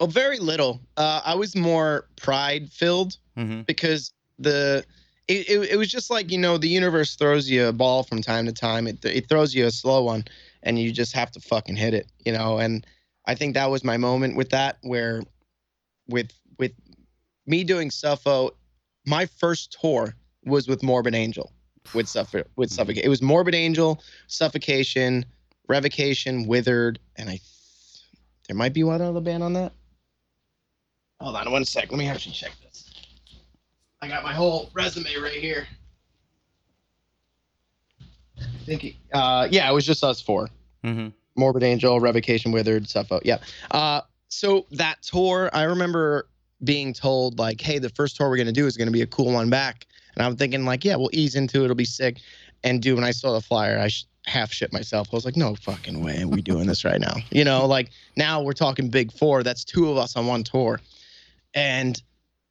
Well, very little. Uh, I was more pride filled hmm because the it, it, it was just like you know the universe throws you a ball from time to time. It it throws you a slow one, and you just have to fucking hit it. You know, and I think that was my moment with that where, with with me doing Suffo, my first tour was with Morbid Angel, with Suffo with Mhm. Suffocate. It was Morbid Angel, Suffocation, Revocation, Withered, and I there might be one other band on that. Hold on one sec. Let me actually check this. I got my whole resume right here. I think, it- uh, yeah, it was just us four. Mm-hmm. Morbid Angel, Revocation, Withered, Suffo. Yeah. Uh, so that tour, I remember being told like, "Hey, the first tour we're gonna do is gonna be a cool one back," and I'm thinking like, "Yeah, we'll ease into it. It'll be sick." And dude, when I saw the flyer, I sh- half shit myself. I was like, "No fucking way, are we doing this right now?" You know, like now we're talking big four. That's two of us on one tour, and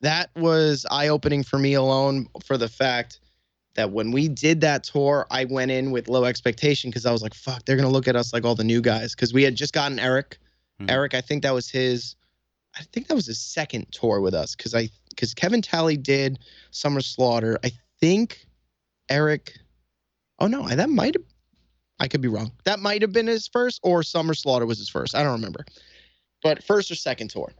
that was eye opening for me alone for the fact that when we did that tour, I went in with low expectation because I was like, fuck, they're gonna look at us like all the new guys. Because we had just gotten Eric. Mhm. Eric, I think that was his I think that was his second tour with us. Cause I because Kevin Talley did Summer Slaughter. I think Eric oh no, that might have I could be wrong. That might have been his first, or Summer Slaughter was his first. I don't remember. But first or second tour.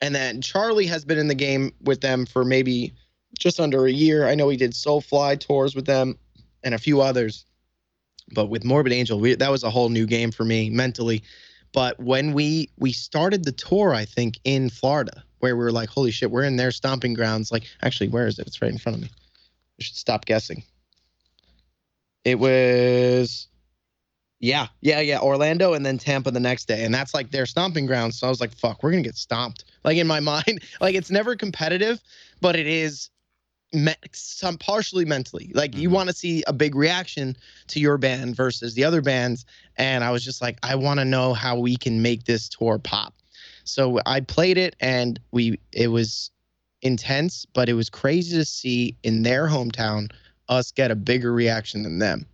And then Charlie has been in the game with them for maybe just under a year. I know he did Soulfly tours with them and a few others. But with Morbid Angel, we, that was a whole new game for me mentally. But when we we started the tour, I think in Florida, where we were like, "Holy shit, we're in their stomping grounds!" Like, actually, where is it? It's right in front of me. I should stop guessing. It was, yeah, yeah, yeah, Orlando, and then Tampa the next day, and that's like their stomping ground. So I was like, "Fuck, we're gonna get stomped." Like in my mind, like it's never competitive, but it is me- some partially mentally. Like you Mhm. want to see a big reaction to your band versus the other bands, and I was just like, I want to know how we can make this tour pop. So I played it, and we it was intense, but it was crazy to see in their hometown us get a bigger reaction than them.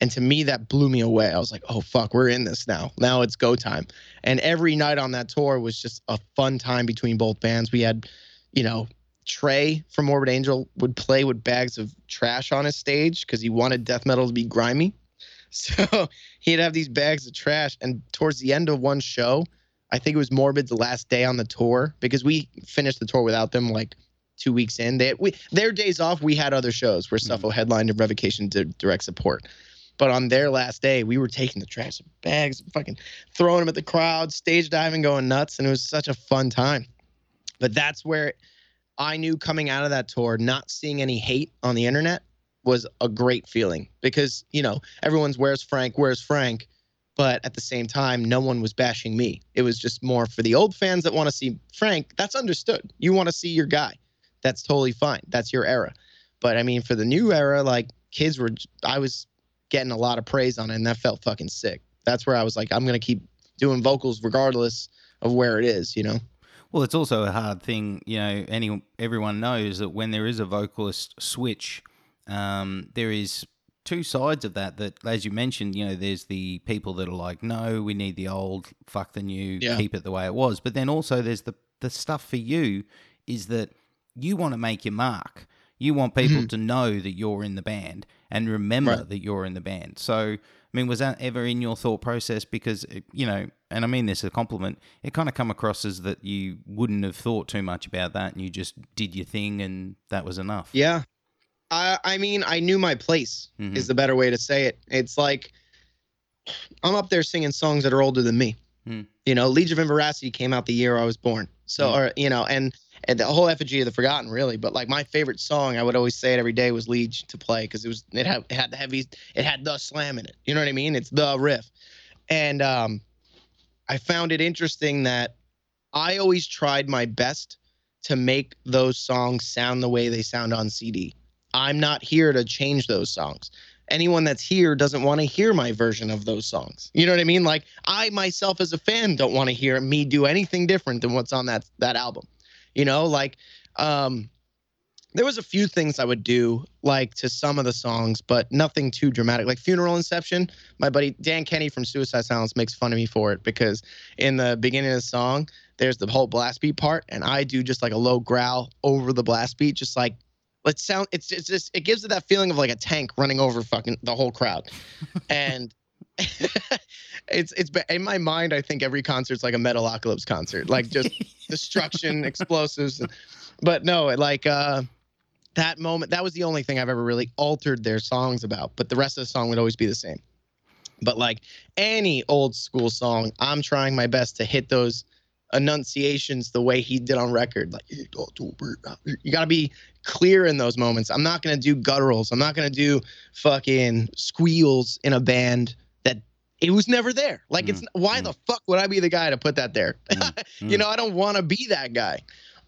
And to me, that blew me away. I was like, oh, fuck, we're in this now. Now it's go time. And every night on that tour was just a fun time between both bands. We had, you know, Trey from Morbid Angel would play with bags of trash on his stage because he wanted death metal to be grimy. So he'd have these bags of trash. And towards the end of one show, I think it was Morbid's last day on the tour because we finished the tour without them like two weeks in. They we their days off, we had other shows where hmm. Suffo headlined and Revocation did direct support. But on their last day, we were taking the trash bags, fucking throwing them at the crowd, stage diving, going nuts, and it was such a fun time. But that's where I knew coming out of that tour, not seeing any hate on the internet was a great feeling because, you know, everyone's where's Frank, where's Frank? But at the same time, no one was bashing me. It was just more for the old fans that want to see Frank. That's understood. You want to see your guy. That's totally fine. That's your era. But I mean, for the new era, like kids were, I was getting a lot of praise on it, and that felt fucking sick. That's where I was like, I'm gonna keep doing vocals regardless of where it is, you know. Well, it's also a hard thing, you know. Any everyone knows that when there is a vocalist switch, um, there is two sides of that. That, as you mentioned, you know, there's the people that are like, no, we need the old, fuck the new, Yeah. keep it the way it was. But then also there's the the stuff for you is that you want to make your mark. You want people to know that you're in the band and remember Mm-hmm. Right. that you're in the band. So, I mean, was that ever in your thought process? Because, you know, and I mean this as a compliment, it kind of come across as that you wouldn't have thought too much about that and you just did your thing and that was enough. Yeah. I I mean, I knew my place Mhm. is the better way to say it. It's like I'm up there singing songs that are older than me. Hmm. You know, Liege of Inveracity came out the year I was born. So, Hmm. or you know, and and the whole effigy of the forgotten, really. But like my favorite song, I would always say it every day was Liege to play because it was it had it had the heavy, it had the slam in it. You know what I mean? It's the riff, and um, I found it interesting that I always tried my best to make those songs sound the way they sound on CD. I'm not here to change those songs. Anyone that's here doesn't want to hear my version of those songs. You know what I mean? Like I myself as a fan don't want to hear me do anything different than what's on that that album. You know, like um there was a few things I would do like to some of the songs, but nothing too dramatic. Like Funeral Inception, my buddy Dan Kenny from Suicide Silence makes fun of me for it because in the beginning of the song, there's the whole blast beat part, and I do just like a low growl over the blast beat, just like let's sound. It's it's just it gives it that feeling of like a tank running over fucking the whole crowd, and it's it's in my mind. I think every concert's like a Metalocalypse concert, like just destruction, explosives, but no, like uh that moment that was the only thing I've ever really altered their songs about, but the rest of the song would always be the same. But like any old school song, I'm trying my best to hit those enunciations the way he did on record. Like you got to be clear in those moments. I'm not gonna do gutturals. I'm not gonna do fucking squeals in a band it was never there. Like mm, it's why mm. the fuck would I be the guy to put that there? Mm, you mm. know, I don't want to be that guy.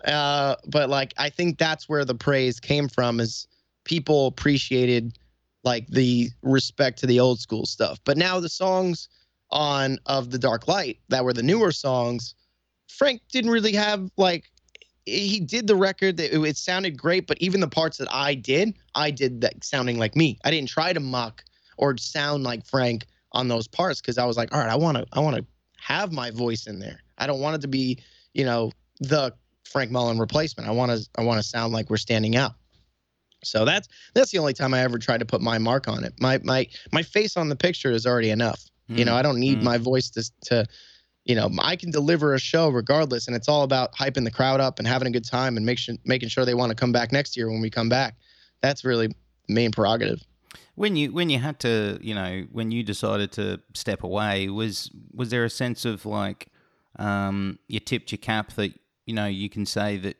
Uh, but like I think that's where the praise came from is people appreciated like the respect to the old school stuff. But now the songs on of the Dark Light that were the newer songs, Frank didn't really have like he did the record that it, it, sounded great, but even the parts that I did, I did that sounding like me. I didn't try to mock or sound like Frank on those parts because I was like, all right, I want to I want to have my voice in there. I don't want it to be, you know, the Frank Mullen replacement. I want to I want to sound like we're standing out. So that's that's the only time I ever tried to put my mark on it. My my my face on the picture is already enough. Mm. You know, I don't need mm. my voice to to you know, I can deliver a show regardless and it's all about hyping the crowd up and having a good time and make sure, making sure they want to come back next year when we come back. That's really the main prerogative. When you when you had to, you know, when you decided to step away, was was there a sense of like um, you tipped your cap that you know you can say that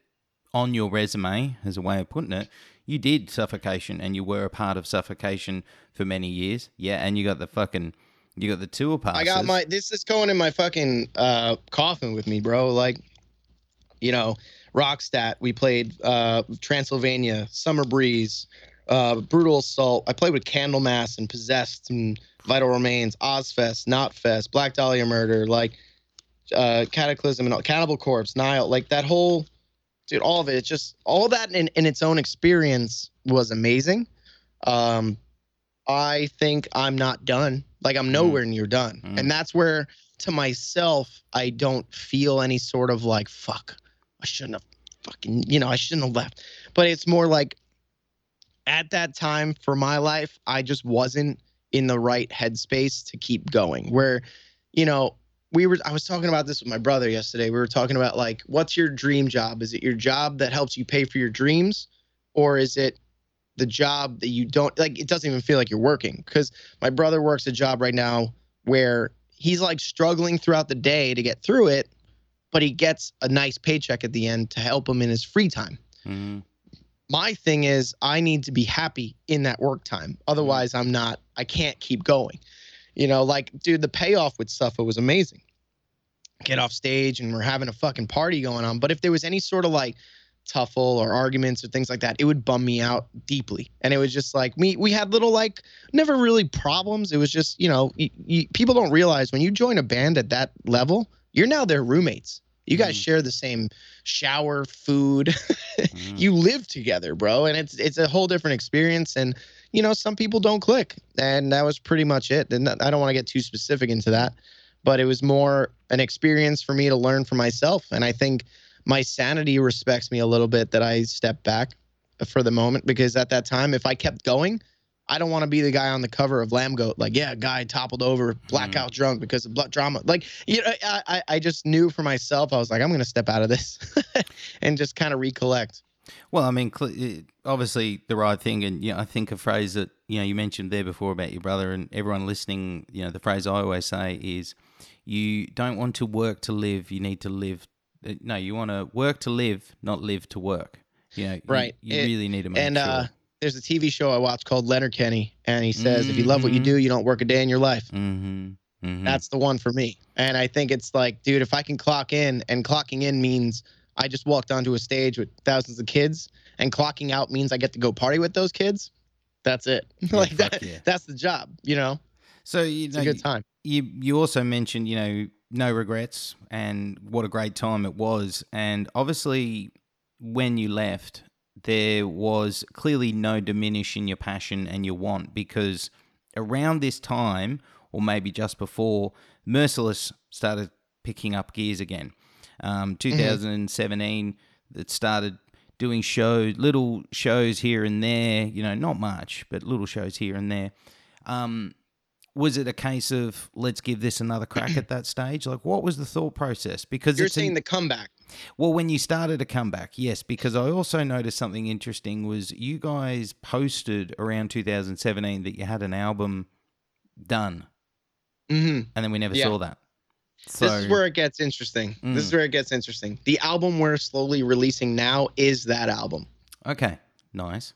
on your resume, as a way of putting it, you did suffocation and you were a part of suffocation for many years. Yeah, and you got the fucking you got the tour passes. I got my this is going in my fucking uh coffin with me, bro. Like, you know, Rockstadt. We played uh Transylvania, Summer Breeze, uh Brutal Assault. I played with Candlemass and Possessed and Vital Remains, Ozzfest, Knotfest, Black Dahlia Murder, like uh Cataclysm and Cannibal Corpse, Nile, like that whole dude, all of it. It's just all that in, in its own experience was amazing. Um, I think I'm not done. Like I'm mm. nowhere near done. Mm. And that's where to myself, I don't feel any sort of like, fuck, I shouldn't have fucking, you know, I shouldn't have left. But it's more like at that time for my life, I just wasn't in the right headspace to keep going. Where, you know, we were I was talking about this with my brother yesterday. We were talking about like what's your dream job? Is it your job that helps you pay for your dreams or is it the job that you don't like it doesn't even feel like you're working because my brother works a job right now where he's like struggling throughout the day to get through it but he gets a nice paycheck at the end to help him in his free time. Mm-hmm. My thing is I need to be happy in that work time. Mm-hmm. Otherwise I'm not I can't keep going. You know, like, dude, the payoff with Suffo was amazing. Get off stage and we're having a fucking party going on. But if there was any sort of like tuffle or arguments or things like that, it would bum me out deeply. And it was just like me. We had little like never really problems. It was just you know people don't realize when you join a band at that level, you're now their roommates. You guys mm. share the same shower, food. mm. You live together, bro, and it's it's a whole different experience. And you know, some people don't click, and that was pretty much it. And I don't want to get too specific into that, but it was more an experience for me to learn for myself. And I think my sanity respects me a little bit that I stepped back for the moment because at that time, if I kept going, I don't want to be the guy on the cover of Lambgoat, like, yeah, guy toppled over, blackout mm. drunk because of blood drama. Like, you know, I, I just knew for myself, I was like, I'm going to step out of this and just kind of recollect. Well, I mean, obviously the right thing, and you know, I think a phrase that you know you mentioned there before about your brother and everyone listening. You know, the phrase I always say is, "You don't want to work to live; you need to live." Uh, no, you want to work to live, not live to work. You know, right? You, you it, really need to make and, sure. Uh, there's a TV show I watch called Letterkenny, and he says, mm-hmm. "If you love what you do, you don't work a day in your life." Mm-hmm. Mm-hmm. That's the one for me. And I think it's like, dude, if I can clock in, and clocking in means I just walked onto a stage with thousands of kids, and clocking out means I get to go party with those kids. That's it. Yeah, like that. Yeah. That's the job. You know. So you it's know, a good time. You you also mentioned you know no regrets and what a great time it was, and obviously when you left, there was clearly no diminish in your passion and your want because around this time, or maybe just before, Merciless started picking up gears again. Um, 2017, mm-hmm. it started doing shows, little shows here and there. You know, not much, but little shows here and there. Um, was it a case of let's give this another crack at that stage? Like, what was the thought process? Because you're saying the comeback. Well, when you started a comeback, yes, because I also noticed something interesting was you guys posted around 2017 that you had an album done, mm-hmm. and then we never yeah. saw that. So this is where it gets interesting. This is Mm. where it gets interesting. The album we're slowly releasing now is that album. okay, nice.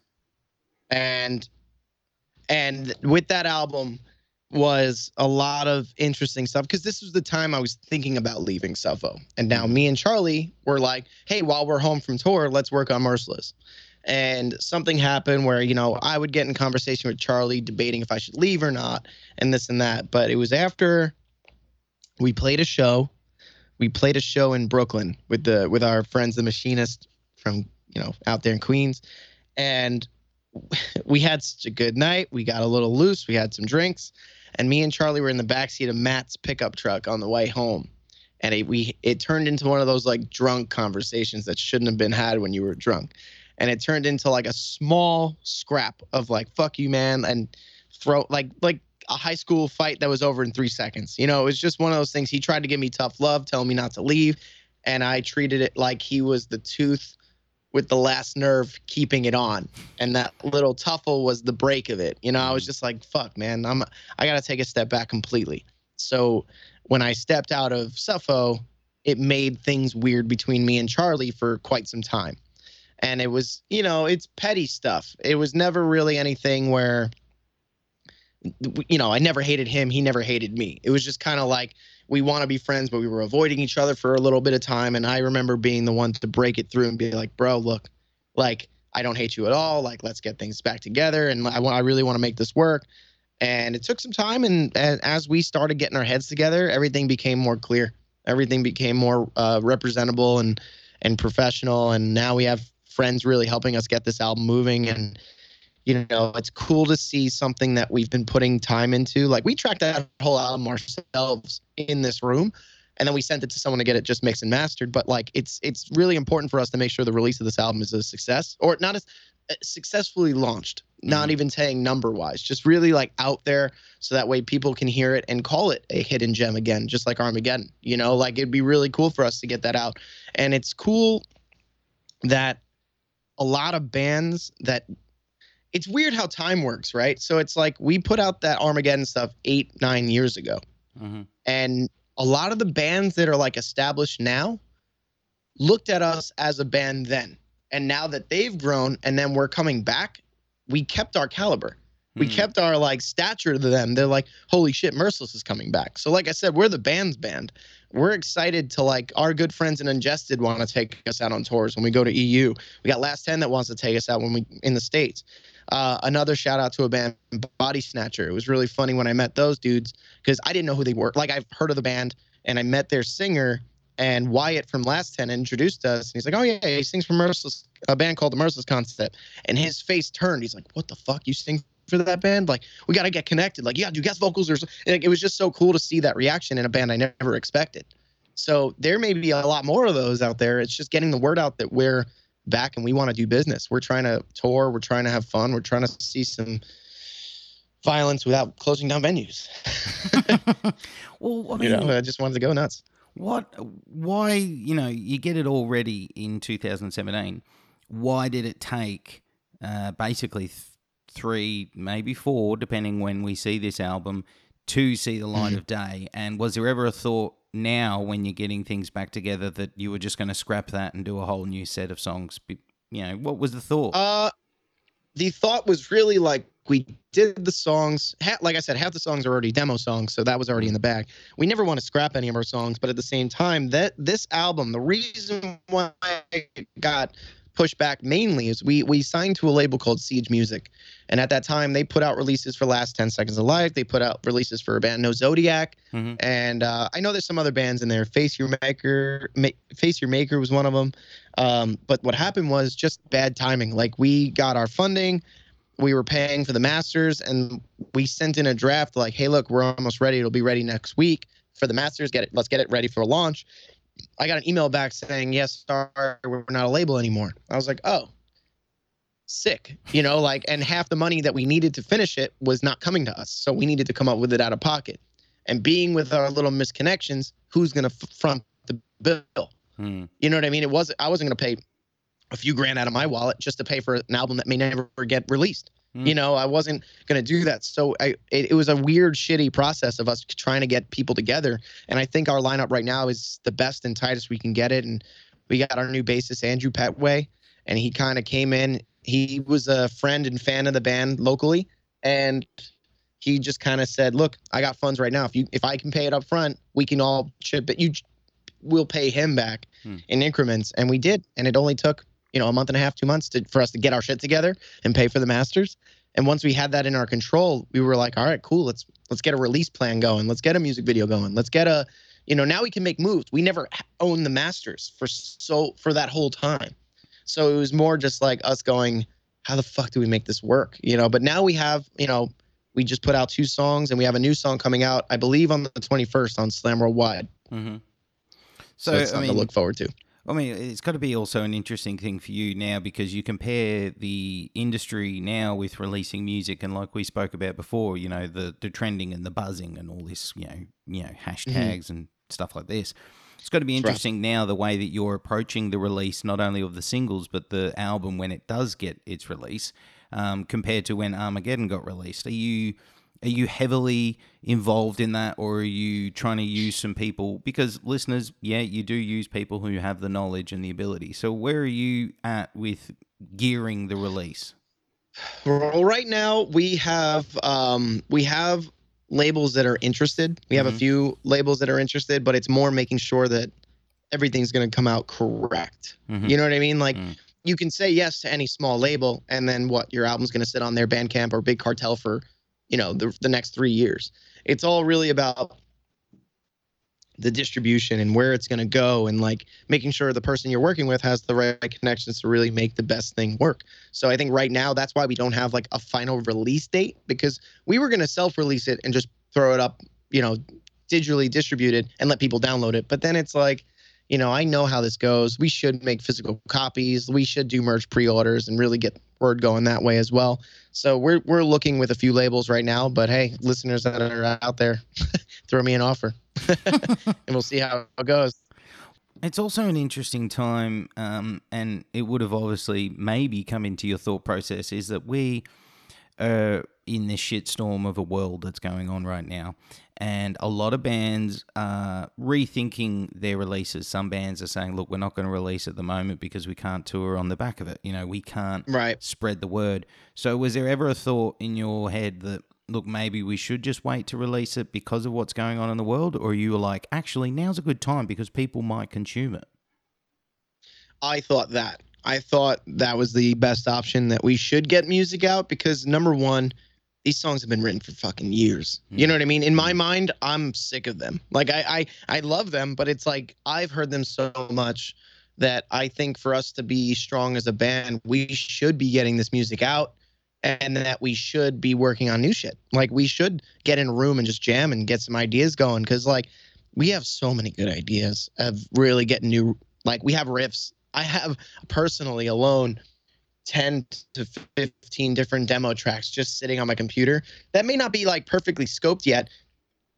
and and with that album was a lot of interesting stuff because this was the time I was thinking about leaving Suffo. And now mm-hmm. me and Charlie were like, hey, while we're home from tour, let's work on Merciless. And something happened where, you know, I would get in conversation with Charlie debating if I should leave or not and this and that. But it was after we played a show. We played a show in Brooklyn with the with our friends the machinist from, you know, out there in Queens. And we had such a good night. We got a little loose. We had some drinks, and me and Charlie were in the backseat of Matt's pickup truck on the way home. And it, we it turned into one of those like drunk conversations that shouldn't have been had when you were drunk, and it turned into like a small scrap of like "fuck you, man," and throw like like a high school fight that was over in three seconds. You know, it was just one of those things. He tried to give me tough love, telling me not to leave, and I treated it like he was the tooth with the last nerve keeping it on. And that little tuffle was the break of it. You know i was just like fuck man i'm i gotta take a step back completely. So when i stepped out of suffo it made things weird between me and charlie for quite some time. And it was you know it's petty stuff. It was never really anything where you know i never hated him. He never hated me. It was just kind of like we want to be friends, but we were avoiding each other for a little bit of time. And I remember being the one to break it through and be like, bro, look, like, I don't hate you at all. Like, let's get things back together. And I, want, I really want to make this work. And it took some time. And, and as we started getting our heads together, everything became more clear. Everything became more uh, representable and, and professional. And now we have friends really helping us get this album moving. And, you know, it's cool to see something that we've been putting time into. Like we tracked that whole album ourselves in this room, and then we sent it to someone to get it just mixed and mastered. But like, it's it's really important for us to make sure the release of this album is a success, or not as uh, successfully launched. Not Mhm. even saying number wise, just really like out there, so that way people can hear it and call it a hidden gem again, just like Armageddon. You know, like it'd be really cool for us to get that out, and it's cool that a lot of bands that it's weird how time works, right? So it's like we put out that Armageddon stuff eight, nine years ago. hmm And a lot of the bands that are like established now looked at us as a band then. And now that they've grown and then we're coming back, we kept our caliber. We Mhm. kept our like stature to them. They're like, holy shit, Merciless is coming back. So, like I said, we're the band's band. We're excited to like our good friends in Ingested want to take us out on tours when we go to EU. We got Last 10 that wants to take us out when we in the States. Uh, another shout out to a band, Bodysnatcher. It was really funny when I met those dudes because I didn't know who they were. Like I've heard of the band and I met their singer and Wyatt from Last 10 introduced us. And he's like, oh yeah, he sings for Merciless, a band called the Merciless Concept. And his face turned. He's like, what the fuck? You sing for that band? Like, we got to get connected. Like, yeah, do guest vocals or. Like, it was just so cool to see that reaction in a band I never expected. So there may be a lot more of those out there. It's just getting the word out that we're back and we want to do business. We're trying to tour. We're trying to have fun. We're trying to see some violence without closing down venues. well, I mean, you know, I just wanted to go nuts. what? Why? You know, you get it all ready in 2017. Why did it take uh, basically th- three, maybe four, depending when we see this album, to see the light Mhm. of day? And was there ever a thought now, when you're getting things back together, that you were just going to scrap that and do a whole new set of songs? You know, what was the thought? Uh, the thought was really like we did the songs. Like I said, half the songs are already demo songs, so that was already in the bag. We never want to scrap any of our songs, but at the same time, that this album, the reason why I got pushed back mainly is we we signed to a label called Siege Music, and at that time they put out releases for Last Ten Seconds of Life. They put out releases for a band No Zodiac, Mhm. and uh, I know there's some other bands in there. Face Your Maker, Ma- Face Your Maker was one of them. Um, but what happened was just bad timing. Like we got our funding, we were paying for the masters, and we sent in a draft like, "Hey, look, we're almost ready. It'll be ready next week for the masters. Get it. Let's get it ready for launch." I got an email back saying, "Yes, sorry, we're not a label anymore." I was like, "Oh." Sick, you know, like, and half the money that we needed to finish it was not coming to us. So we needed to come up with it out of pocket. And being with our little misconnections, who's going to f- front the bill? Hmm. You know what I mean? It was I wasn't going to pay a few grand out of my wallet just to pay for an album that may never get released. You know, I wasn't gonna do that. So I, it, it was a weird, shitty process of us trying to get people together. And I think our lineup right now is the best and tightest we can get it. And we got our new bassist Andrew Petway, and he kind of came in. He was a friend and fan of the band locally, and he just kind of said, "Look, I got funds right now. If you if I can pay it up front, we can all chip it. You we'll pay him back Hmm. in increments." And we did, and it only took you know a month and a half, two months to for us to get our shit together and pay for the masters. And once we had that in our control, we were like, "All right, cool. Let's let's get a release plan going. Let's get a music video going. Let's get a you know now we can make moves. We never owned the masters for so for that whole time." So it was more just like us going, how the fuck do we make this work? You know, but now we have, you know, we just put out two songs and we have a new song coming out, I believe on the 21st on Slam Worldwide. Mm-hmm. So, So, it's I something mean, to look forward to. I mean, it's got to be also an interesting thing for you now because you compare the industry now with releasing music, and like we spoke about before, you know, the the trending and the buzzing and all this, you know, you know, hashtags and stuff like this. It's got to be Mm-hmm. Right. interesting now the way that you're approaching the release, not only of the singles but the album when it does get its release, um, compared to when Armageddon got released. Are you are you heavily involved in that, or are you trying to use some people? Because listeners, yeah, you do use people who have the knowledge and the ability. So where are you at with gearing the release? Well, right now we have um, we have labels that are interested. We have Mhm. a few labels that are interested, but it's more making sure that everything's going to come out correct. Mhm. You know what I mean? Like Mm. you can say yes to any small label, and then what? Your album's going to sit on their Bandcamp or Big Cartel for, you know, the the next three years. It's all really about the distribution and where it's going to go, and like making sure the person you're working with has the right connections to really make the best thing work. So I think right now that's why we don't have like a final release date because we were going to self-release it and just throw it up, you know, digitally distributed and let people download it. But then it's like you know, I know how this goes. We should make physical copies. We should do merch pre-orders and really get word going that way as well. So we're we're looking with a few labels right now. But hey, listeners that are out there, throw me an offer, and we'll see how it goes. It's also an interesting time, um, and it would have obviously maybe come into your thought process is that we are in this shitstorm of a world that's going on right now. And a lot of bands are rethinking their releases. Some bands are saying, look, we're not going to release at the moment because we can't tour on the back of it. You know, we can't Right. spread the word. So, was there ever a thought in your head that, look, maybe we should just wait to release it because of what's going on in the world? Or you were like, actually, now's a good time because people might consume it? I thought that. I thought that was the best option that we should get music out because number one, these songs have been written for fucking years. You hmm. know what I mean? In my hmm. mind, I'm sick of them. Like I I I love them, but it's like I've heard them so much that I think for us to be strong as a band, we should be getting this music out and that we should be working on new shit. Like we should get in a room and just jam and get some ideas going cuz like we have so many good ideas of really getting new like we have riffs. I have personally alone 10 to 15 different demo tracks just sitting on my computer. That may not be like perfectly scoped yet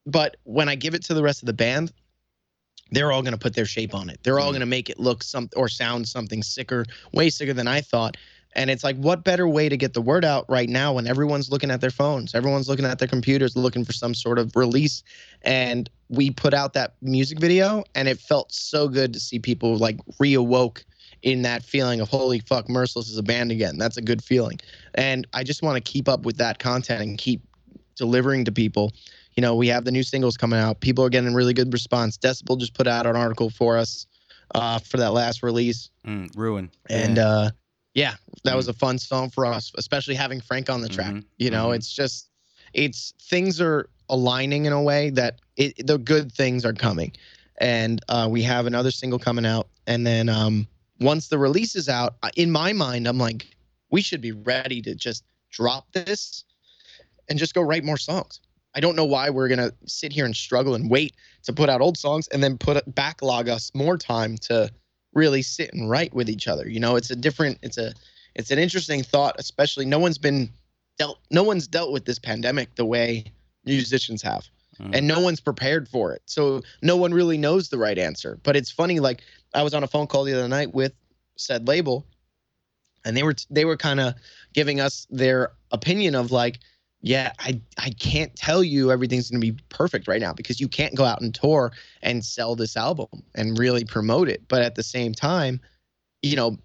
but when i give it to the rest of the band they're all going to put their shape on it. They're all Mm. going to make it look some or sound something sicker way sicker than i thought. And it's like what better way to get the word out right now when everyone's looking at their phones everyone's looking at their computers looking for some sort of release? And we put out that music video and it felt so good to see people like reawoke in that feeling of holy fuck merciless is a band again. That's a good feeling. And i just want to keep up with that content and keep delivering to people. You know we have the new singles coming out. People are getting really good response. Decibel just put out an article for us uh, for that last release. Mm, ruin. and Yeah. uh yeah that was a fun song for us especially having frank on the track Mhm, you know? Mhm. it's just it's things are aligning in a way that it, the good things are coming. And uh, we have another single coming out. And then um once the release is out in my mind i'm like we should be ready to just drop this and just go write more songs. I don't know why we're gonna sit here and struggle and wait to put out old songs and then put backlog us more time to really sit and write with each other. You know it's a different it's a it's an interesting thought especially no one's been dealt no one's dealt with this pandemic the way musicians have. Mm. and no one's prepared for it. So no one really knows the right answer. But it's funny like i was on a phone call the other night with said label and they were they were kind of giving us their opinion of like yeah i i can't tell you everything's going to be perfect right now because you can't go out and tour and sell this album and really promote it. But at the same time you know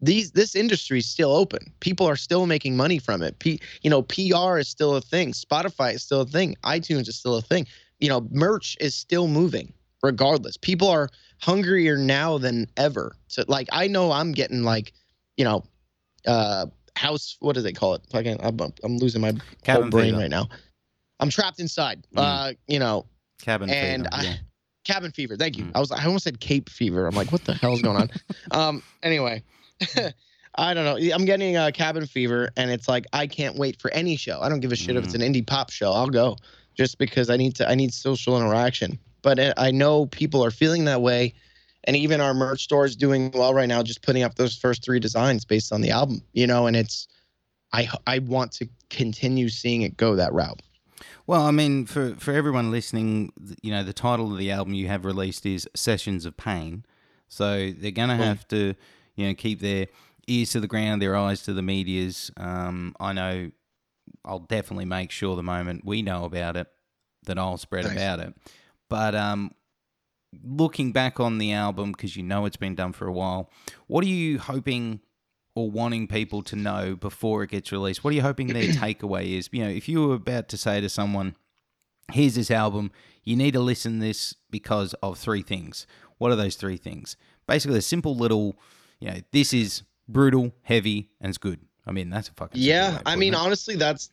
these this industry is still open. People are still making money from it. P, you know pr is still a thing. Spotify is still a thing. itunes is still a thing. You know merch is still moving regardless. People are hungrier now than ever. So like i know i'm getting like you know uh house what do they call it? Fucking i'm, I'm losing my Cabin whole brain fever. right now. I'm trapped inside Mm. uh you know Cabin and fever. I, yeah. cabin fever thank you. Mm. i was i almost said cape fever. I'm like what the hell's going on? Um anyway i don't know. I'm getting uh, cabin fever and it's like i can't wait for any show. I don't give a shit if it's an indie pop show. I'll go just because i need to i need social interaction but i know people are feeling that way and even our merch store is doing well right now just putting up those first three designs based on the album you know and it's i i want to continue seeing it go that route Well, I mean, for for everyone listening, you know, the title of the album you have released is Sessions of Pain. So they're gonna have to, you know, keep their ears to the ground, their eyes to the medias. Um, I know I'll definitely make sure the moment we know about it that I'll spread about it. But um, looking back on the album, because you know it's been done for a while, what are you hoping or wanting people to know before it gets released? What are you hoping their takeaway is? You know, if you were about to say to someone, here's this album, you need to listen to this because of three things. What are those three things? Basically, a simple little, you know, this is brutal, heavy, and it's good. I mean, that's a fucking way Yeah, I mean, it. honestly, that's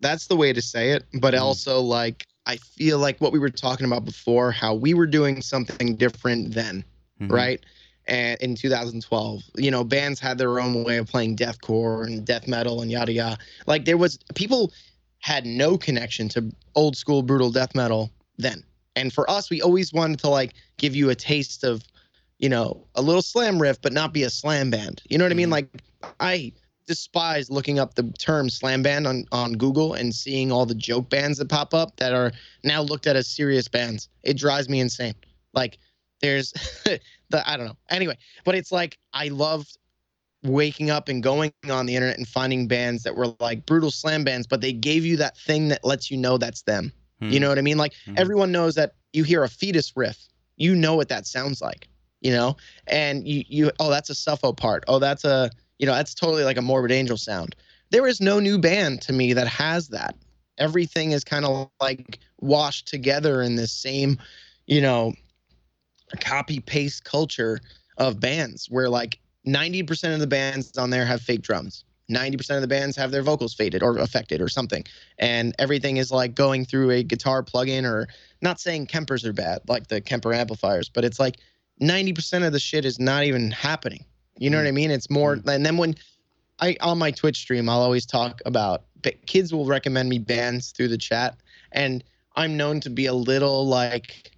that's the way to say it. But Mhm. also, like, I feel like what we were talking about before, how we were doing something different then, Mhm. right? And in 2012, you know, bands had their own way of playing deathcore and death metal and yada yada. Like, there was people had no connection to old school brutal death metal then. And for us, we always wanted to like give you a taste of, you know, a little slam riff, but not be a slam band. You know what I mean? Mhm. Like, I despise looking up the term slam band on, on Google and seeing all the joke bands that pop up that are now looked at as serious bands. It drives me insane. Like there's the I don't know. Anyway, but it's like I loved waking up and going on the internet and finding bands that were like brutal slam bands, but they gave you that thing that lets you know that's them. You Mhm. know what I mean? Like Mhm. everyone knows that you hear a fetus riff, you know what that sounds like, you know? And you you oh that's a Suffo part. Oh that's a you know, that's totally like a morbid angel sound. There is no new band to me that has that. Everything is kind of like washed together in this same, you know, copy paste culture of bands where like 90% of the bands on there have fake drums. 90% of the bands have their vocals faded or affected or something. And everything is like going through a guitar plugin or not saying Kempers are bad, like the Kemper amplifiers, but it's like 90% of the shit is not even happening. You know Mm. what I mean? It's more, and then when I, on my Twitch stream, I'll always talk about, but kids will recommend me bands through the chat. And I'm known to be a little like,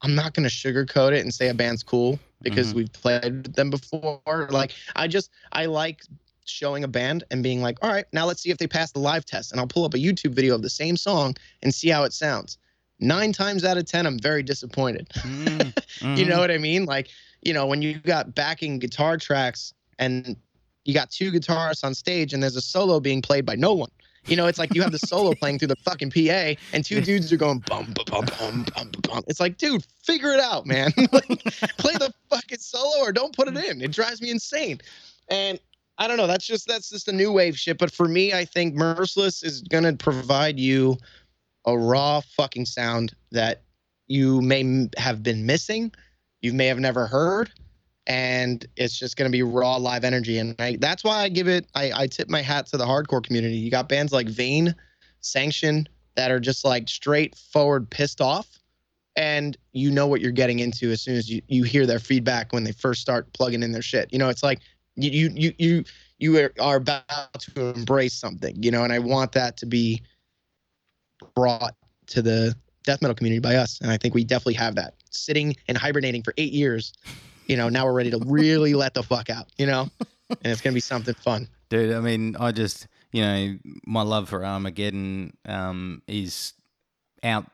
I'm not going to sugarcoat it and say a band's cool because Mhm. we've played them before. Like, I just, I like showing a band and being like, all right, now let's see if they pass the live test. And I'll pull up a YouTube video of the same song and see how it sounds. Nine times out of 10, I'm very disappointed. Mhm. You know what I mean? Like, you know, when you got backing guitar tracks and you got two guitarists on stage and there's a solo being played by no one. You know, it's like you have the solo playing through the fucking PA and two dudes are going bum bum bum bum bum bum. It's like, dude, figure it out, man. like, play the fucking solo or don't put it in. It drives me insane. And I don't know. That's just that's just a new wave shit. But for me, I think Merciless is gonna provide you a raw fucking sound that you may have been missing, you may have never heard, and it's just gonna be raw live energy. And I, that's why I give it. I, I tip my hat to the hardcore community. You got bands like Vein, Sanction that are just like straightforward pissed off. And you know what you're getting into as soon as you, you hear their feedback when they first start plugging in their shit. You know, it's like you you you you are about to embrace something, you know, and I want that to be brought to the death metal community by us. And I think we definitely have that. Sitting and hibernating for eight years, you know, now we're ready to really let the fuck out, you know? And it's gonna be something fun. Dude, I mean, I just, you know, my love for Armageddon um, is out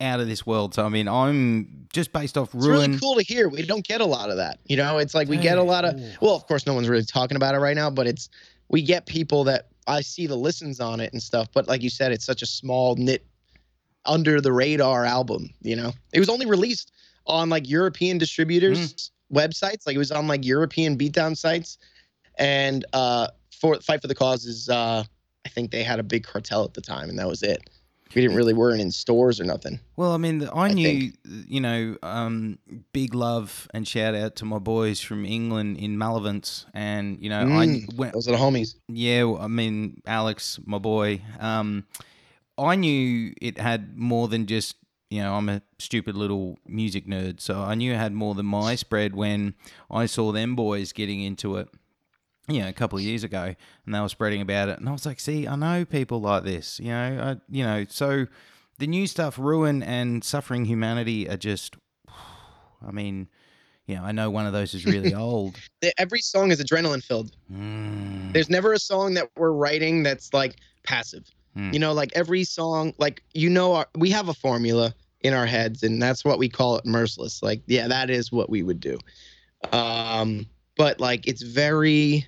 out of this world. So I mean, I'm just based off It's really cool to hear. We don't get a lot of that. You know, it's like we get a lot of. Well, of course, no one's really talking about it right now, but it's we get people that I see the listens on it and stuff. But like you said, it's such a small knit, under the radar album. You know, it was only released on like European distributors' websites. Like it was on like European beatdown sites, and uh, for Fight for the Cause is uh, I think they had a big cartel at the time, and that was it. We didn't really weren't in stores or nothing. Well, I mean, I I knew, you know, um, big love and shout out to my boys from England in Malevolence, and you know, I Mm, went, Those are the homies. yeah, I mean, Alex, my boy, um, I knew it had more than just, you know, I'm a stupid little music nerd, so I knew it had more than my spread when I saw them boys getting into it. You know, a couple of years ago, and they were spreading about it, and I was like, "See, I know people like this." You know, I, you know, so the new stuff, ruin and suffering humanity, are just. I mean, you know, I know one of those is really old. Every song is adrenaline filled. Mm, There's never a song that we're writing that's like passive. Hmm. You know, like every song, like you know, our, we have a formula in our heads, and that's what we call it merciless. Like, yeah, that is what we would do. Um, but like, it's very,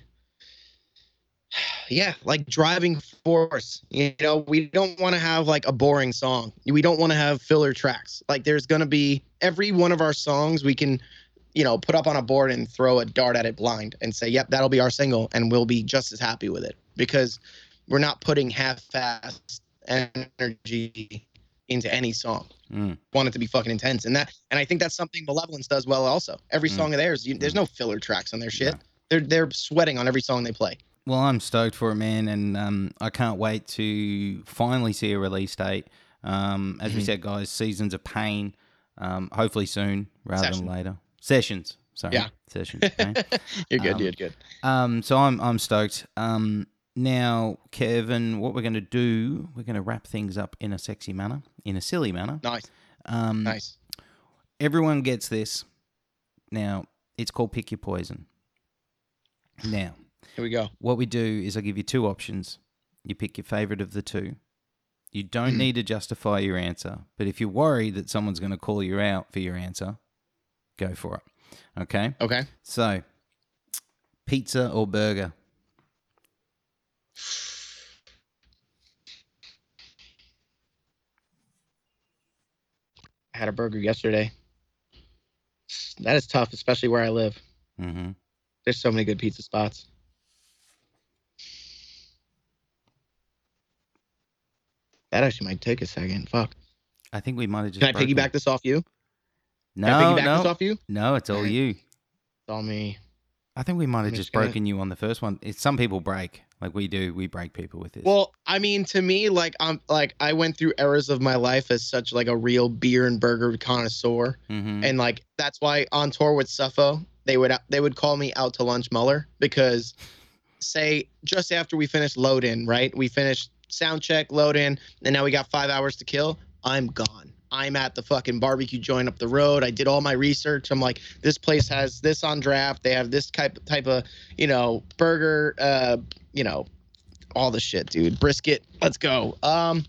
yeah, like driving force. You know, we don't want to have like a boring song. We don't want to have filler tracks. Like, there's gonna be every one of our songs we can you know, put up on a board and throw a dart at it blind and say, yep, that'll be our single. And we'll be just as happy with it because we're not putting half-assed energy into any song. mm. Want it to be fucking intense. And that, and I think that's something Malevolence does well also. Every Mm. song of theirs, you, there's Mm. no filler tracks on their shit. No. They're, they're sweating on every song they play. Well, I'm stoked for it, man, and um, I can't wait to finally see a release date. Um, as we Mhm. said, guys, seasons of pain. Um, hopefully soon, rather Session. than later. Sessions, sorry. Yeah. sessions. Okay. you're good. Um, you're good. um, so I'm I'm stoked. Um, now, Kevin, what we're going to do? We're going to wrap things up in a sexy manner, in a silly manner. Nice. Um, Nice. everyone gets this. Now, it's called pick your poison. Now, Here we go. what we do is I give you two options. You pick your favorite of the two. You don't need to justify your answer, but if you're worried that someone's going to call you out for your answer, go for it. Okay? Okay. So, pizza or burger? I had a burger yesterday. That is tough, especially where I live. Mm-hmm. There's so many good pizza spots. That actually might take a second. Fuck. I think we might have just. Can I piggyback it. this off you? No, Can I piggyback no, this off you? no. It's all you. It's all me. I think we might have just just gonna- broken you on the first one. It's some people break, like we do. We break people with this. Well, I mean, to me, like I'm like I went through eras of my life as such like a real beer and burger connoisseur, hmm and like that's why on tour with Suffo, they would they would call me out to lunch Muller because, say, just after we finished load in, right? We finished sound check, load in, and now we got five hours to kill. I'm gone. I'm at the fucking barbecue joint up the road. I did all my research. I'm like, this place has this on draft. They have this type type of, you know, burger, uh, you know, all the shit, dude. Brisket. Let's go. Um,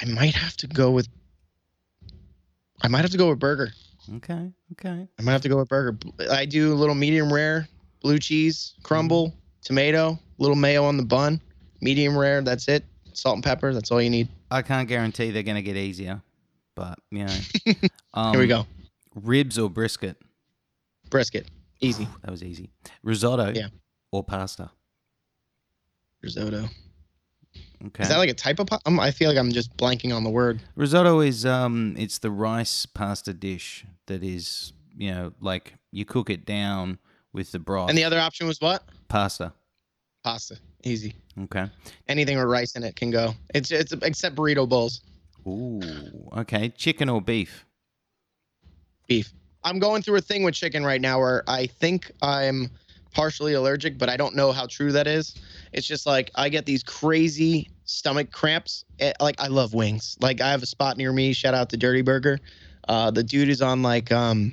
I might have to go with. I might have to go with burger. okay, okay. I might have to go with burger. I do a little medium rare, blue cheese, crumble, tomato, little mayo on the bun, medium rare. That's it. Salt and pepper. That's all you need. I can't guarantee they're going to get easier, but you know. um, Here we go. Ribs or brisket? Brisket. Easy. That was easy. Risotto. Yeah. Or pasta. Risotto. Okay. Is that like a type of? Pa- I'm, I feel like I'm just blanking on the word. Risotto is um, it's the rice pasta dish that is you know like you cook it down with the broth. And the other option was what? pasta. Pasta. Easy. Okay. Anything with rice in it can go. It's it's except burrito bowls. Ooh. Okay. Chicken or beef? beef. I'm going through a thing with chicken right now where I think I'm partially allergic, but I don't know how true that is. It's just like I get these crazy stomach cramps. Eh, Like I love wings. Like I have a spot near me. Shout out to Dirty Burger. Uh, the dude is on like um,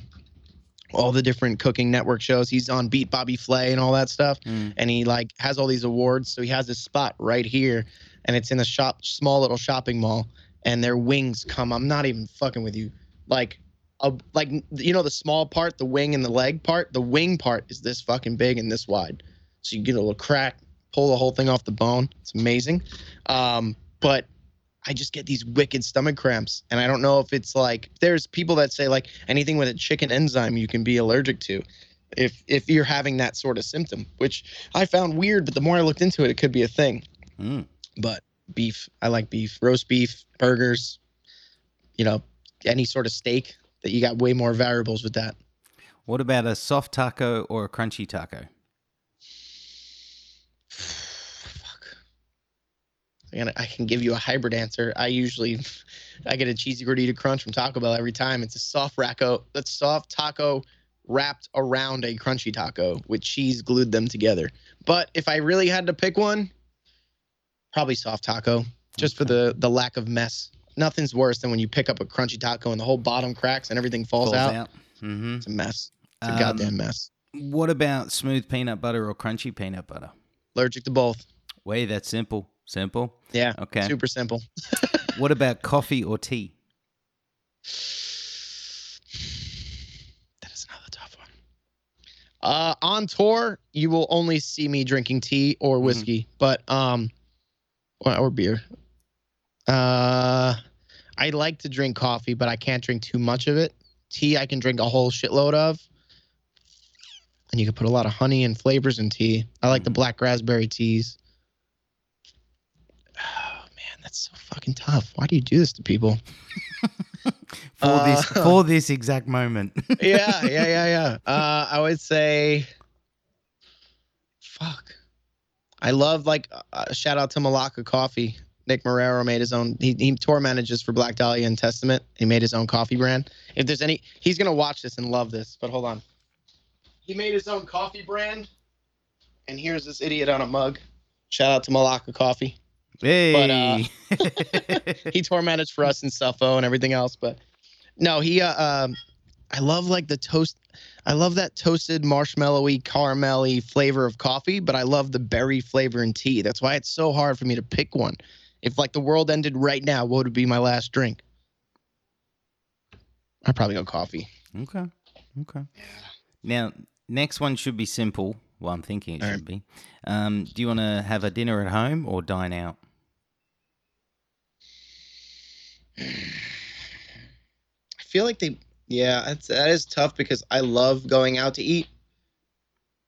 all the different cooking network shows. He's on Beat Bobby Flay and all that stuff. Mm. And he like has all these awards. So he has this spot right here, and it's in a shop, small little shopping mall. and their wings come. I'm not even fucking with you. Like a like you know the small part, the wing and the leg part. The wing part is this fucking big and this wide, so you get a little crack, pull the whole thing off the bone. It's amazing. Um, but I just get these wicked stomach cramps, and I don't know if it's like there's people that say like anything with a chicken enzyme you can be allergic to, if if you're having that sort of symptom, which I found weird. But the more I looked into it, it could be a thing. Mm. But beef, I like beef, roast beef, burgers, you know, any sort of steak. That you got way more variables with that. What about a soft taco or a crunchy taco? I can give you a hybrid answer. I usually, I get a cheesy gordita crunch from Taco Bell every time. It's a soft taco, that's soft taco wrapped around a crunchy taco with cheese glued them together. But if I really had to pick one, probably soft taco, just for the the lack of mess. Nothing's worse than when you pick up a crunchy taco and the whole bottom cracks and everything falls, out. hmm It's a mess. It's a Um, goddamn mess. What about smooth peanut butter or crunchy peanut butter? Allergic to both. Way that simple. Simple. Yeah. Okay. Super simple. What about coffee or tea? That is another tough one. Uh, on tour, you will only see me drinking tea or whiskey, but um, or, beer. Uh, I like to drink coffee, but I can't drink too much of it. Tea, I can drink a whole shitload of, and you can put a lot of honey and flavors in tea. I like the Mhm. black raspberry teas. That's so fucking tough. Why do you do this to people? For this Uh, for this exact moment. yeah, yeah, yeah, yeah. Uh, I would say, fuck. I love like uh, shout out to Malacca Coffee. Nick Marrero made his own. He, he tour manages for Black Dahlia and Testament. He made his own coffee brand. If there's any, he's gonna watch this and love this. But hold on. He made his own coffee brand, and here's this idiot on a mug. Shout out to Malacca Coffee. Hey. he tour managed for us in Suffo and everything else. But no, he uh, um, I love like the toast. I love that toasted marshmallowy, caramelly flavor of coffee, but I love the berry flavor in tea. That's why it's so hard for me to pick one. If like the world ended right now, what would be my last drink? I'd probably go coffee. okay. Okay. Yeah. Now, next one should be simple. Well, I'm thinking it All right. should be. Um, do you want to have a dinner at home or dine out? I feel like they, yeah, that's that is tough because I love going out to eat.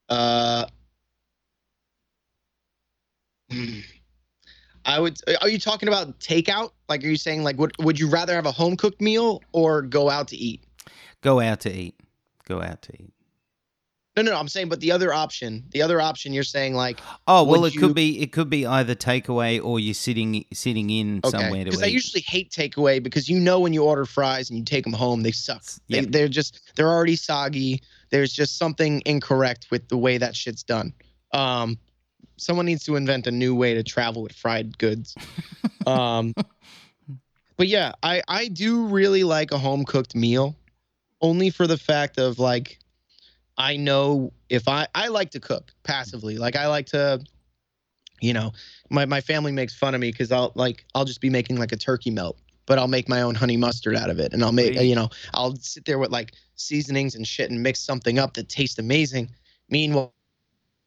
Uh. I would. Are you talking about takeout? Like, are you saying like, would would you rather have a home cooked meal or go out to eat? Go out to eat. Go out to eat. No, no, no. I'm saying, but the other option, the other option, you're saying like, Oh well, it you- could be it could be either takeaway or you're sitting sitting in okay, somewhere to because eat. I usually hate takeaway because you know when you order fries and you take them home, they suck. They, they're just they're already soggy. There's just something incorrect with the way that shit's done. Um, someone needs to invent a new way to travel with fried goods. um, but yeah, I I do really like a home cooked meal, only for the fact of like, I know if I I like to cook passively. Like I like to, you know, my my family makes fun of me because I'll like I'll just be making like a turkey melt, but I'll make my own honey mustard out of it, and I'll make you know I'll sit there with like seasonings and shit and mix something up that tastes amazing. Meanwhile.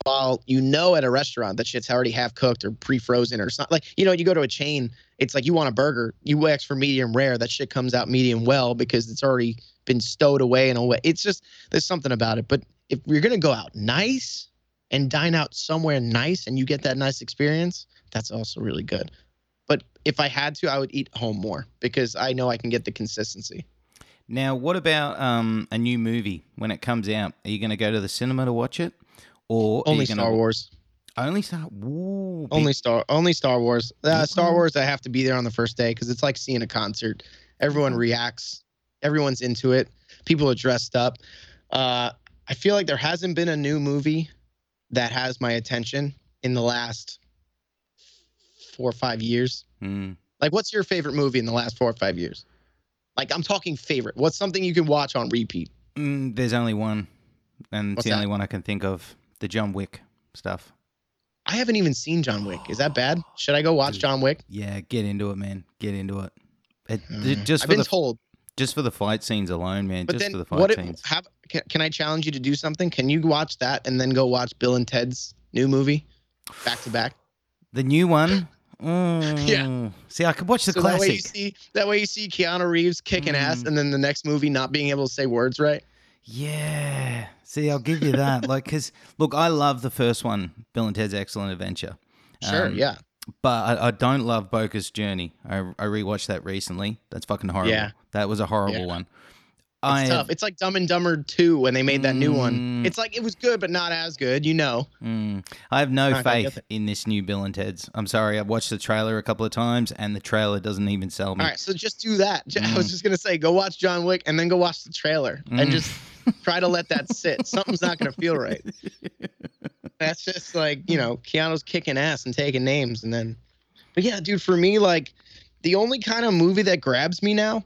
While you know at a restaurant that shit's already half cooked or pre-frozen or something like you know you go to a chain it's like you want a burger you ask for medium rare that shit comes out medium well because it's already been stowed away in a way. It's just there's something about it. But if you're gonna go out nice and dine out somewhere nice and you get that nice experience that's also really good. But if i had to i would eat home more because i know i can get the consistency. Now, what about um, a new movie when it comes out? Are you going to go to the cinema to watch it, or only you gonna, star wars. Only Star. Ooh, big- only star only star wars. Uh, star wars i have to be there on the first day because it's like seeing a concert. Everyone reacts. Everyone's into it. People are dressed up. Uh, i feel like there hasn't been a new movie that has my attention in the last four or five years. Hmm. like what's your favorite movie in the last four or five years? Like i'm talking favorite. What's something you can watch on repeat? Mm, there's only one, and it's the that? only one I can think of. The John Wick stuff. i haven't even seen john wick is that bad should i go watch Dude. john wick Yeah, get into it, man. Get into it. It, Mm. just I've for been the told. just for the fight scenes alone, man. But just then for the fight what? It, scenes. have, can, can I challenge you to do something? Can you watch that and then go watch Bill and Ted's new movie back to back? The new one. Mm. See, I could watch the so that way you classic. see that way you see Keanu Reeves kicking ass, Mm. and then the next movie not being able to say words right. Yeah. See, I'll give you that. like, because look, I love the first one, Bill and Ted's Excellent Adventure. Sure, Um, yeah. But I, I don't love Bogus Journey. I, I rewatched that recently. That's fucking horrible. Yeah. That was a horrible Yeah. one. It's I tough. It's like Dumb and Dumber 2 when they made that new one. Mm. It's like it was good, but not as good, you know. Mm, I have no faith in this new Bill and Ted's. I'm sorry. I've watched the trailer a couple of times, and the trailer doesn't even sell me. All right, so just do that. J- I Mm. was just gonna say, go watch John Wick and then go watch the trailer Mm. and just try to let that sit. Something's not gonna feel right. That's just like you know, Keanu's kicking ass and taking names, and then. But yeah, dude, for me, like the only kind of movie that grabs me now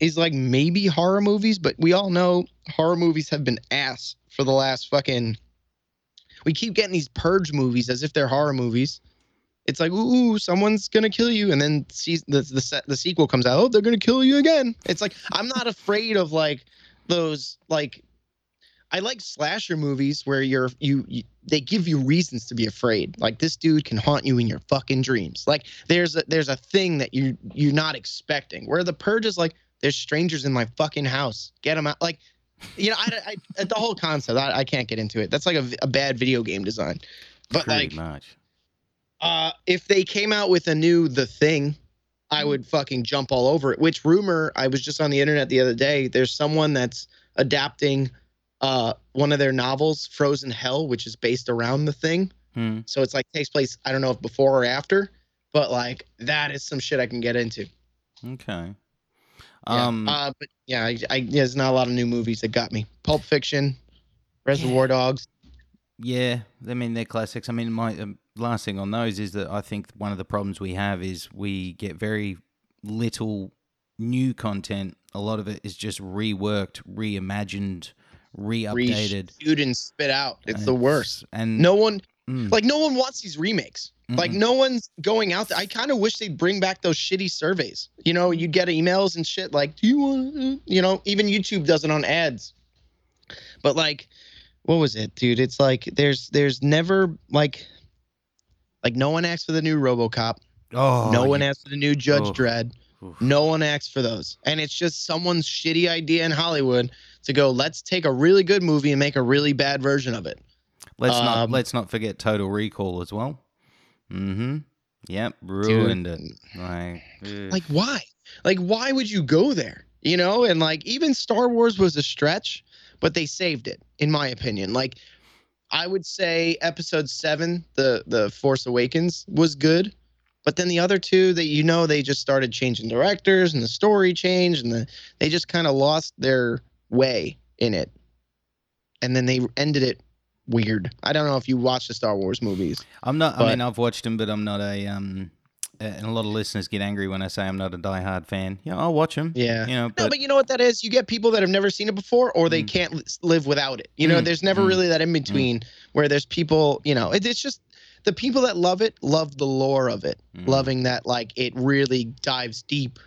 is like maybe horror movies, but we all know horror movies have been ass for the last fucking. We keep getting these purge movies as if they're horror movies. It's like, ooh, someone's gonna kill you, and then sees the the se- the sequel comes out. Oh, they're gonna kill you again. It's like I'm not afraid of like those like. I like slasher movies where you're you, you they give you reasons to be afraid. Like this dude can haunt you in your fucking dreams. Like there's a there's a thing that you you're not expecting. Where the purge is like there's strangers in my fucking house. Get them out. Like you know, I, I the whole concept. I, I can't get into it. That's like a, a bad video game design. But Pretty like much. uh, if they came out with a new The Thing, I would fucking jump all over it. Which rumor? I was just on the internet the other day. There's someone that's adapting uh, one of their novels, Frozen Hell, which is based around The Thing. Hmm. So it's like takes place. I don't know if before or after, but like that is some shit I can get into. Okay. Yeah. Um. uh, but yeah, I, I, there's not a lot of new movies that got me. Pulp Fiction, Reservoir Dogs. Yeah, I mean they're classics. I mean, my um, last thing on those is that I think one of the problems we have is we get very little new content. A lot of it is just reworked, reimagined, re-updated. Reshoot and spit out. It's the worst. And No one mm, like no one wants these remakes. Like mm-mm. no one's going out there. I kind of wish they'd bring back those shitty surveys. You know, you'd get emails and shit like, "Do you want?" You know, even YouTube does it on ads. But like, what was it, dude? It's like there's there's never like, like no one asks for the new RoboCop. oh, no one you- asks for the new Judge Oh. Dredd. oof. No one asks for those. And it's just someone's shitty idea in Hollywood to go, let's take a really good movie and make a really bad version of it. Let's not um, let's not forget Total Recall as well. Mm-hmm. Yep, ruined it. Like, ugh. Like, why? Like, why would you go there? You know, and like even Star Wars was a stretch, but they saved it, in my opinion. Like, I would say episode seven, the the Force Awakens, was good. But then the other two that you know they just started changing directors and the story changed and the, they just kind of lost their way in it. And then they ended it weird. I don't know if you watch the Star Wars movies. I'm not. I mean, I've watched them, but I'm not a um. And a lot of listeners get angry when I say I'm not a diehard fan. Yeah, I'll watch them. Yeah. You know, No, but but you know what that is? You get people that have never seen it before, or they Mm. can't live without it. You know, Mm, there's never mm, really that in between where there's people. You know, it, it's just the people that love it love the lore of it, Mm. loving that like it really dives deep.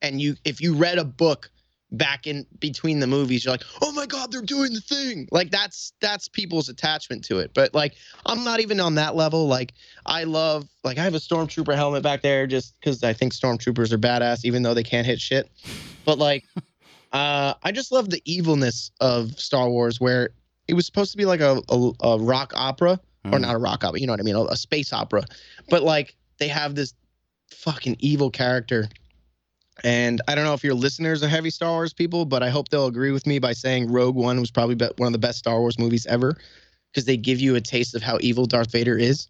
And you, if you read a book back in between the movies, you're like, oh my god, they're doing the thing. Like that's that's people's attachment to it. But like, I'm not even on that level. Like, I love like I have a stormtrooper helmet back there just because I think stormtroopers are badass, even though they can't hit shit. But like, uh, I just love the evilness of Star Wars, where it was supposed to be like a a, a rock opera, or Mm. not a rock opera, you know what I mean, a, a space opera. But like, they have this fucking evil character. And I don't know if your listeners are heavy Star Wars people, but I hope they'll agree with me by saying Rogue One was probably be- one of the best Star Wars movies ever because they give you a taste of how evil Darth Vader is.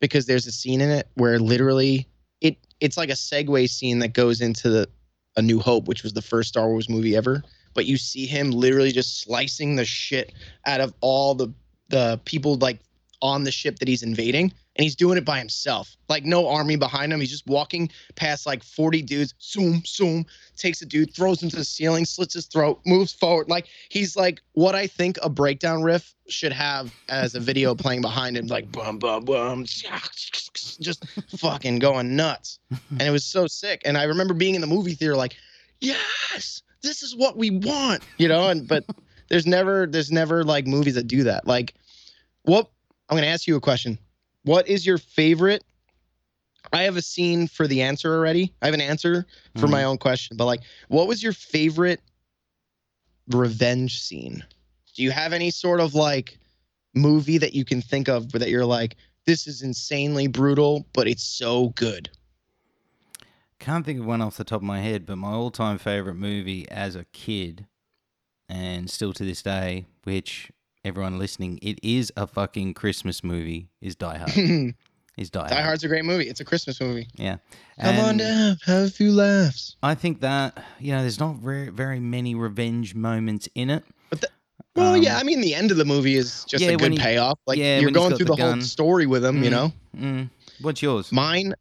Because there's a scene in it where literally it it's like a segue scene that goes into the A New Hope, which was the first Star Wars movie ever. But you see him literally just slicing the shit out of all the the people like on the ship that he's invading, and he's doing it by himself. Like no army behind him. He's just walking past like 40 dudes, zoom, zoom, takes a dude, throws him to the ceiling, slits his throat, moves forward. Like he's like what I think a breakdown riff should have as a video playing behind him, like bum bum bum, just fucking going nuts. And it was so sick. And I remember being in the movie theater, like, yes, this is what we want, you know. And but there's never there's never like movies that do that. Like, what I'm gonna ask you a question. What is your favorite? I have a scene for the answer already. I have an answer for Mhm. my own question, but like, what was your favorite revenge scene? Do you have any sort of like movie that you can think of that you're like, this is insanely brutal, but it's so good? Can't think of one off the top of my head, but my all-time favorite movie as a kid, and still to this day, which everyone listening, it is a fucking Christmas movie, is Die Hard. Die Is Die Hard. Hard's a great movie. It's a Christmas movie. Yeah. Come on down, have a few laughs. I think that you know, there's not very very many revenge moments in it. But the- Well, Um, yeah, I mean, the end of the movie is just yeah, a good he- payoff. Like yeah, you're going through the the, whole story with him, you Mhm. know. Mm. What's yours? Mine,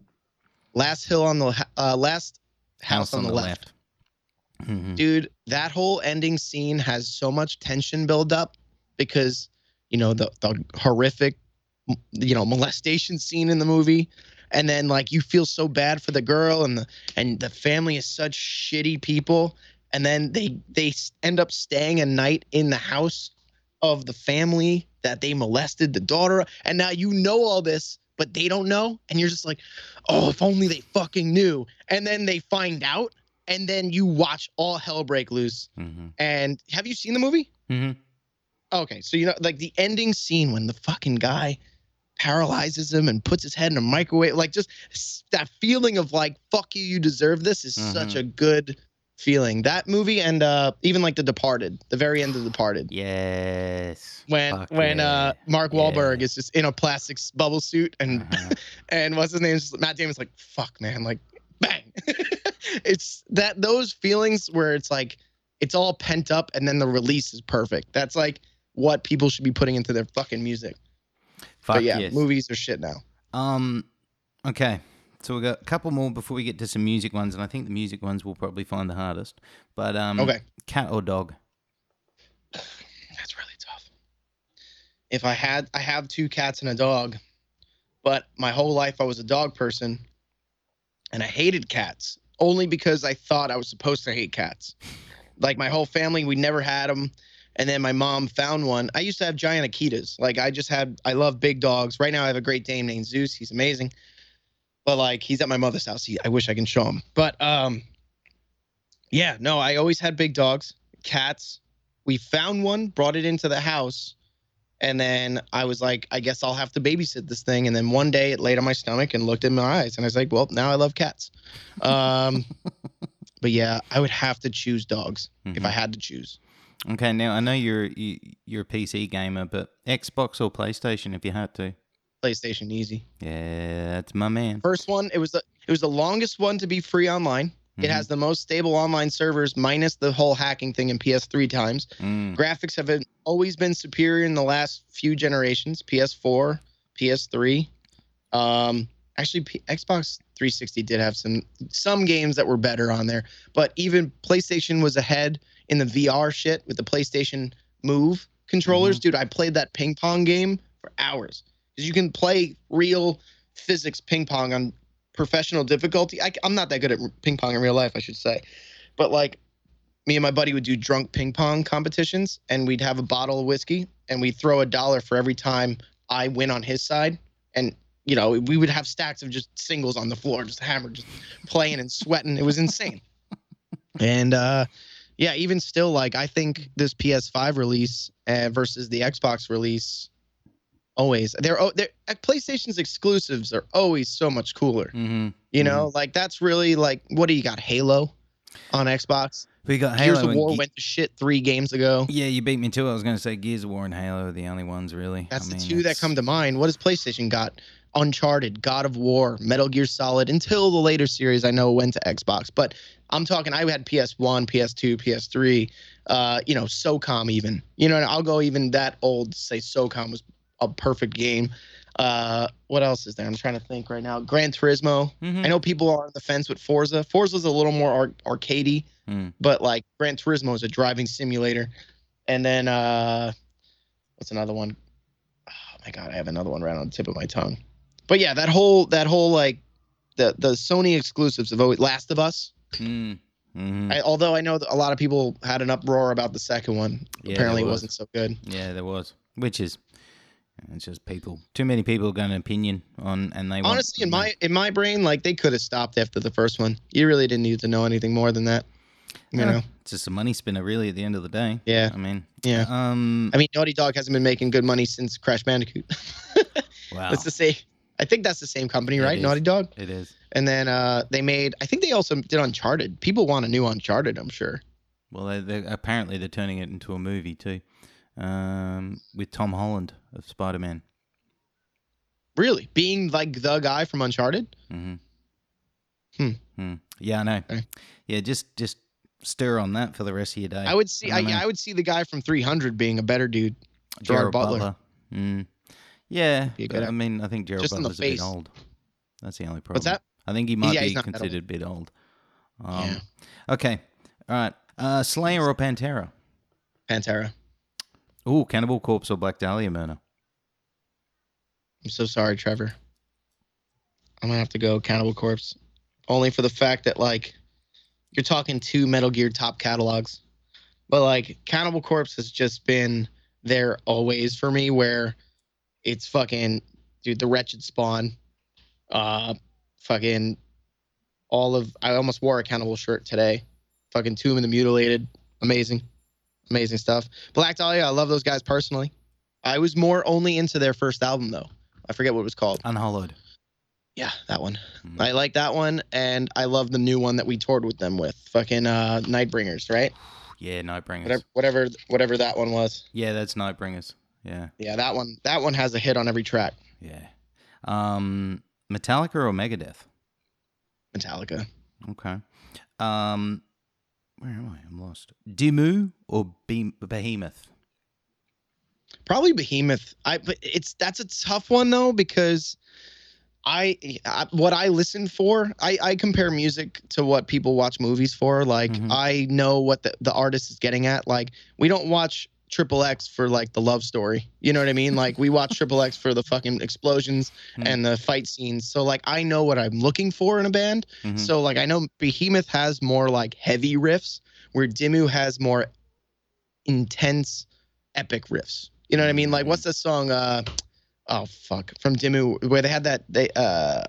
last hill on the uh, last house, on, the, left. Mhm. dude that whole ending scene has so much tension build up because you know the the horrific you know molestation scene in the movie and then like you feel so bad for the girl and the and the family is such shitty people and then they they end up staying a night in the house of the family that they molested the daughter and now you know all this but they don't know and you're just like oh if only they fucking knew and then they find out and then you watch all hell break loose. Mhm. And have you seen the movie? Mhm. Okay, so you know, like the ending scene when the fucking guy paralyzes him and puts his head in a microwave, like just that feeling of like "fuck you, you deserve this" is such Mhm. a good feeling. That movie and uh even like The Departed, the very end of The Departed. Yes. When Fuck when uh. Mark Wahlberg Yeah. is just in a plastic bubble suit and Uh-huh. and what's his name? Matt Damon's like, fuck, man, like, bang. it's that those feelings where it's like it's all pent up and then the release is perfect. That's like what people should be putting into their fucking music. Fuck but yeah, yes. movies are shit now. Um, okay. So we got a couple more before we get to some music ones, and I think the music ones we'll probably find the hardest. But um, Okay, cat or dog? that's really tough. If I had, I have two cats and a dog, but my whole life I was a dog person, and I hated cats only because I thought I was supposed to hate cats. Like my whole family, we never had them. And then my mom found one. I used to have giant Akitas. Like I just had, I love big dogs. Right now I have a Great Dane named Zeus. He's amazing. But like he's at my mother's house. He, I wish I can show him. But um, yeah, no, I always had big dogs, cats. We found one, brought it into the house, and then I was like, I guess I'll have to babysit this thing. And then one day it laid on my stomach and looked in my eyes, and I was like, well, now I love cats. Um, but yeah, I would have to choose dogs if Mhm. I had to choose. Okay, now I know you're you, you're a PC gamer, but Xbox or PlayStation if you had to. PlayStation easy. Yeah, that's my man. First one, it was the it was the longest one to be free online. It Mhm. has the most stable online servers, minus the whole hacking thing in PS3 times. Mm. Graphics have been, always been superior in the last few generations. PS4, PS3. Um, actually, P- Xbox 360 did have some some games that were better on there, but even PlayStation was ahead in the VR shit with the PlayStation Move controllers. Mm-hmm. Dude, I played that ping pong game for hours because you can play real physics ping pong on professional difficulty. I, am not that good at ping pong in real life, I should say, but like me and my buddy would do drunk ping pong competitions and we'd have a bottle of whiskey and we'd throw a dollar for every time I win on his side. And, you know, we would have stacks of just singles on the floor, just hammered, just playing and sweating. It was insane. and, uh, yeah, even still, like, I think this PS5 release uh, versus the Xbox release, always, they're, oh, they're, uh, PlayStation's exclusives are always so much cooler. hmm You know, like, that's really like, what do you got? Halo on Xbox? We got Halo. Gears of War Ge- went to shit three games ago. yeah, you beat me too. I was going to say Gears of War and Halo are the only ones really. That's I the mean, two that come to mind. What has PlayStation got? Uncharted, God of War, Metal Gear Solid. Until the later series, I know went to Xbox. But I'm talking. I had PS1, PS2, PS3. Uh, you know, SOCOM even. You know, and I'll go even that old. to Say SOCOM was a perfect game. Uh, what else is there? I'm trying to think right now. Gran Turismo. Mhm. I know people are on the fence with Forza. Forza's a little more ar- arcadey, Mm. but like Gran Turismo is a driving simulator. And then uh, what's another one? Oh my god, I have another one right on the tip of my tongue. But yeah, that whole that whole like the the Sony exclusives of always Last of Us. Mm. Mhm. I, although I know a lot of people had an uproar about the second one. Yeah, Apparently, it was. wasn't so good. Yeah, there was, which is it's just people. Too many people got an opinion on, and they Honestly, in my in my brain, like they could have stopped after the first one. You really didn't need to know anything more than that. You Eh, know? it's just a money spinner, really. At the end of the day, Yeah. I mean, Yeah. um, I mean, Naughty Dog hasn't been making good money since Crash Bandicoot. wow, That's the same. I think that's the same company, right? Naughty Dog. it is. And then uh, they made. I think they also did Uncharted. People want a new Uncharted. I'm sure. Well, they, they apparently they're turning it into a movie too, um, with Tom Holland of Spider Man. Really, being like the guy from Uncharted. hmm Hmm. Hmm. Yeah, I know. Okay. Yeah, just just stir on that for the rest of your day. I would see. I I. I would see the guy from 300 being a better dude. Gerard Butler. Mm. Yeah, but I mean, I think in Butler's a bit old. That's the only problem. What's that? I think he might Yeah, be he's not that considered a bit old. Um, Yeah. Okay. All right. Uh, Slayer or Pantera? Pantera. Ooh, Cannibal Corpse or Black Dahlia Murder? I'm so sorry, Trevor. I'm gonna have to go Cannibal Corpse, only for the fact that like you're talking two Metal Gear top catalogs, but like Cannibal Corpse has just been there always for me, where it's fucking dude, the Wretched Spawn, uh, fucking all of. I almost wore a Cannibal shirt today. Fucking Tomb of the Mutilated, amazing, amazing stuff. Black Dahlia, I love those guys personally. I was more only into their first album though. I forget what it was called. Unhallowed. Yeah, that one. Mhm. I like that one, and I love the new one that we toured with them with. Fucking uh, Nightbringers, right? Yeah, Nightbringers. Whatever, whatever, whatever that one was. Yeah, that's Nightbringers. Yeah, Yeah, that one. That one has a hit on every track. yeah. Um, Metallica or Megadeth? Metallica. Okay. Um, where am I? I'm lost. Dimmu or Be- Behemoth? Probably Behemoth. I but it's that's a tough one though because I, I what I listen for. I I compare music to what people watch movies for. Like Mhm. I know what the the artist is getting at. Like we don't watch Triple X for like the love story. You know what I mean? Like we watch Triple X for the fucking explosions Hmm. and the fight scenes. So like I know what I'm looking for in a band. Mhm. So like I know Behemoth has more like heavy riffs, where Dimmu has more intense, epic riffs. You know what I mean? Like what's the song? Uh, oh fuck, from Dimmu where they had that they uh,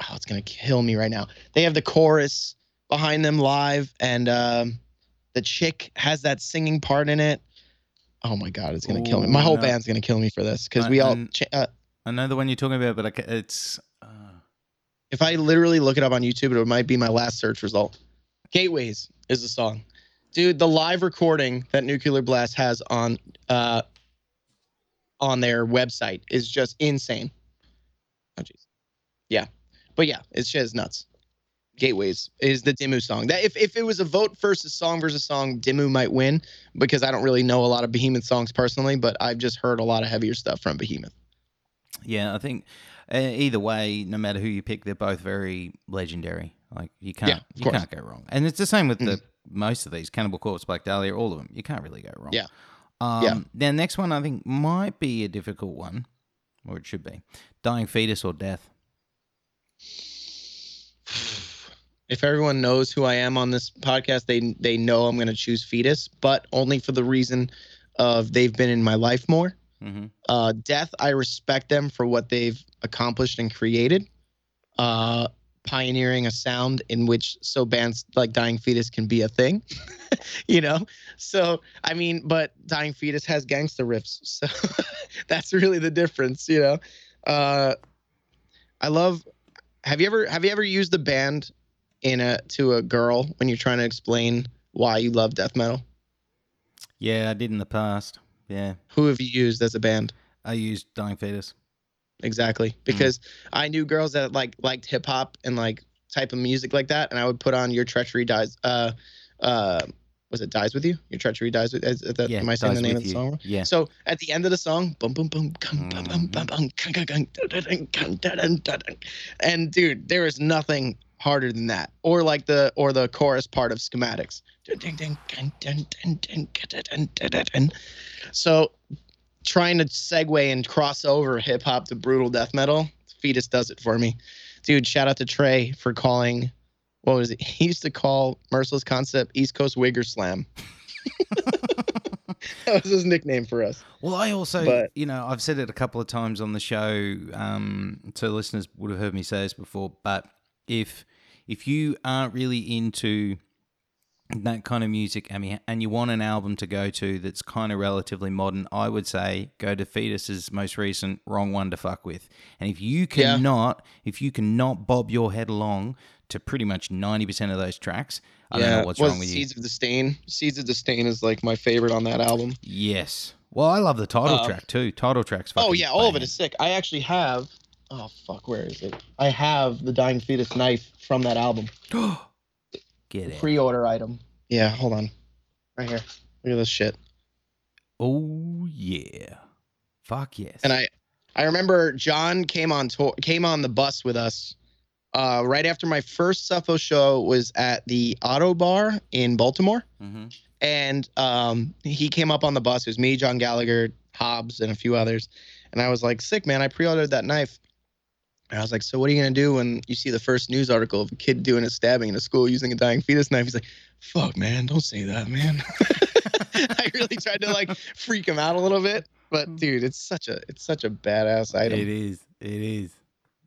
oh it's gonna kill me right now. They have the chorus behind them live, and um, the chick has that singing part in it. Oh my god, it's gonna kill me. My whole no. band's gonna kill me for this because we all. I'm- uh, I know the one you're talking about, but I it's. Uh, if I literally look it up on YouTube, it might be my last search result. Gateways is the song. Dude, the live recording that Nuclear Blast has on uh on their website is just insane. Oh jeez. Yeah. But yeah, it's just nuts. Gateways is the Dimmu song. That if, if it was a vote versus song versus song, Dimmu might win because I don't really know a lot of Behemoth songs personally, but I've just heard a lot of heavier stuff from Behemoth. yeah, I think uh, either way, no matter who you pick, they're both very legendary. Like you can't, Yeah, you course. can't go wrong. And it's the same with the most of these Cannibal Corpse, Black Dahlia, all of them. You can't really go wrong. Yeah. Um, Yeah. Now, next one I think might be a difficult one, or it should be. Dying fetus or death. If everyone knows who I am on this podcast, they they know I'm going to choose fetus, but only for the reason of they've been in my life more. Mm-hmm. Uh, death, I respect them for what they've accomplished and created, uh, pioneering a sound in which so bands like Dying Fetus can be a thing, you know. So I mean, but Dying Fetus has gangster riffs, so that's really the difference, you know. Uh, I love. Have you ever have you ever used the band in a to a girl when you're trying to explain why you love death metal? Yeah, I did in the past. Yeah, Who have you used as a band? I used Dying fetus. Exactly. Because I knew girls that like liked hip hop and like type of music like that, and I would put on your treachery dies uh uh was it dies with you? Your treachery dies with. Is, is that, Yeah, am I saying the name of the You. song? Yeah. So at the end of the song, boom, boom, boom, bum, boom, boom, boom, dun. and dude, there is nothing harder than that, or like the or the chorus part of schematics. So, trying to segue and cross over hip hop to brutal death metal, Fetus does it for me. Dude, shout out to Trey for calling. What was it? He used to call Merciless Concept East Coast Wigger Slam. that was his nickname for us. Well, I also, but, you know, I've said it a couple of times on the show. Um, so listeners would have heard me say this before, but if if you aren't really into that kind of music and you, and you want an album to go to that's kind of relatively modern, I would say go to Fetus's most recent "Wrong One to Fuck With." And if you Yeah. cannot, if you cannot bob your head along to pretty much ninety percent of those tracks, I don't know what's was wrong with you. Seeds of Disdain. Seeds of Disdain is like my favorite on that album. Yes. Well, I love the title Um, track too. Title track's Oh yeah, all of it is sick. I actually have. Oh fuck, where is it? I have the Dying Fetus knife from that album. Get it. Pre-order item. Yeah, hold on. Right here. Look at this shit. Oh yeah. Fuck yes. And I, I remember John came on tour, came on the bus with us. Uh, right after my first Suffo show was at the Ottobar in Baltimore, hmm and um, he came up on the bus. It was me, John Gallagher, Hobbs, and a few others. And I was like, "Sick, man! I pre-ordered that knife." And I was like, "So what are you gonna do when you see the first news article of a kid doing a stabbing in a school using a dying fetus knife?" He's like, "Fuck, man! Don't say that, man." I really tried to like freak him out a little bit, but mm. dude, it's such a it's such a badass item. It is. It is.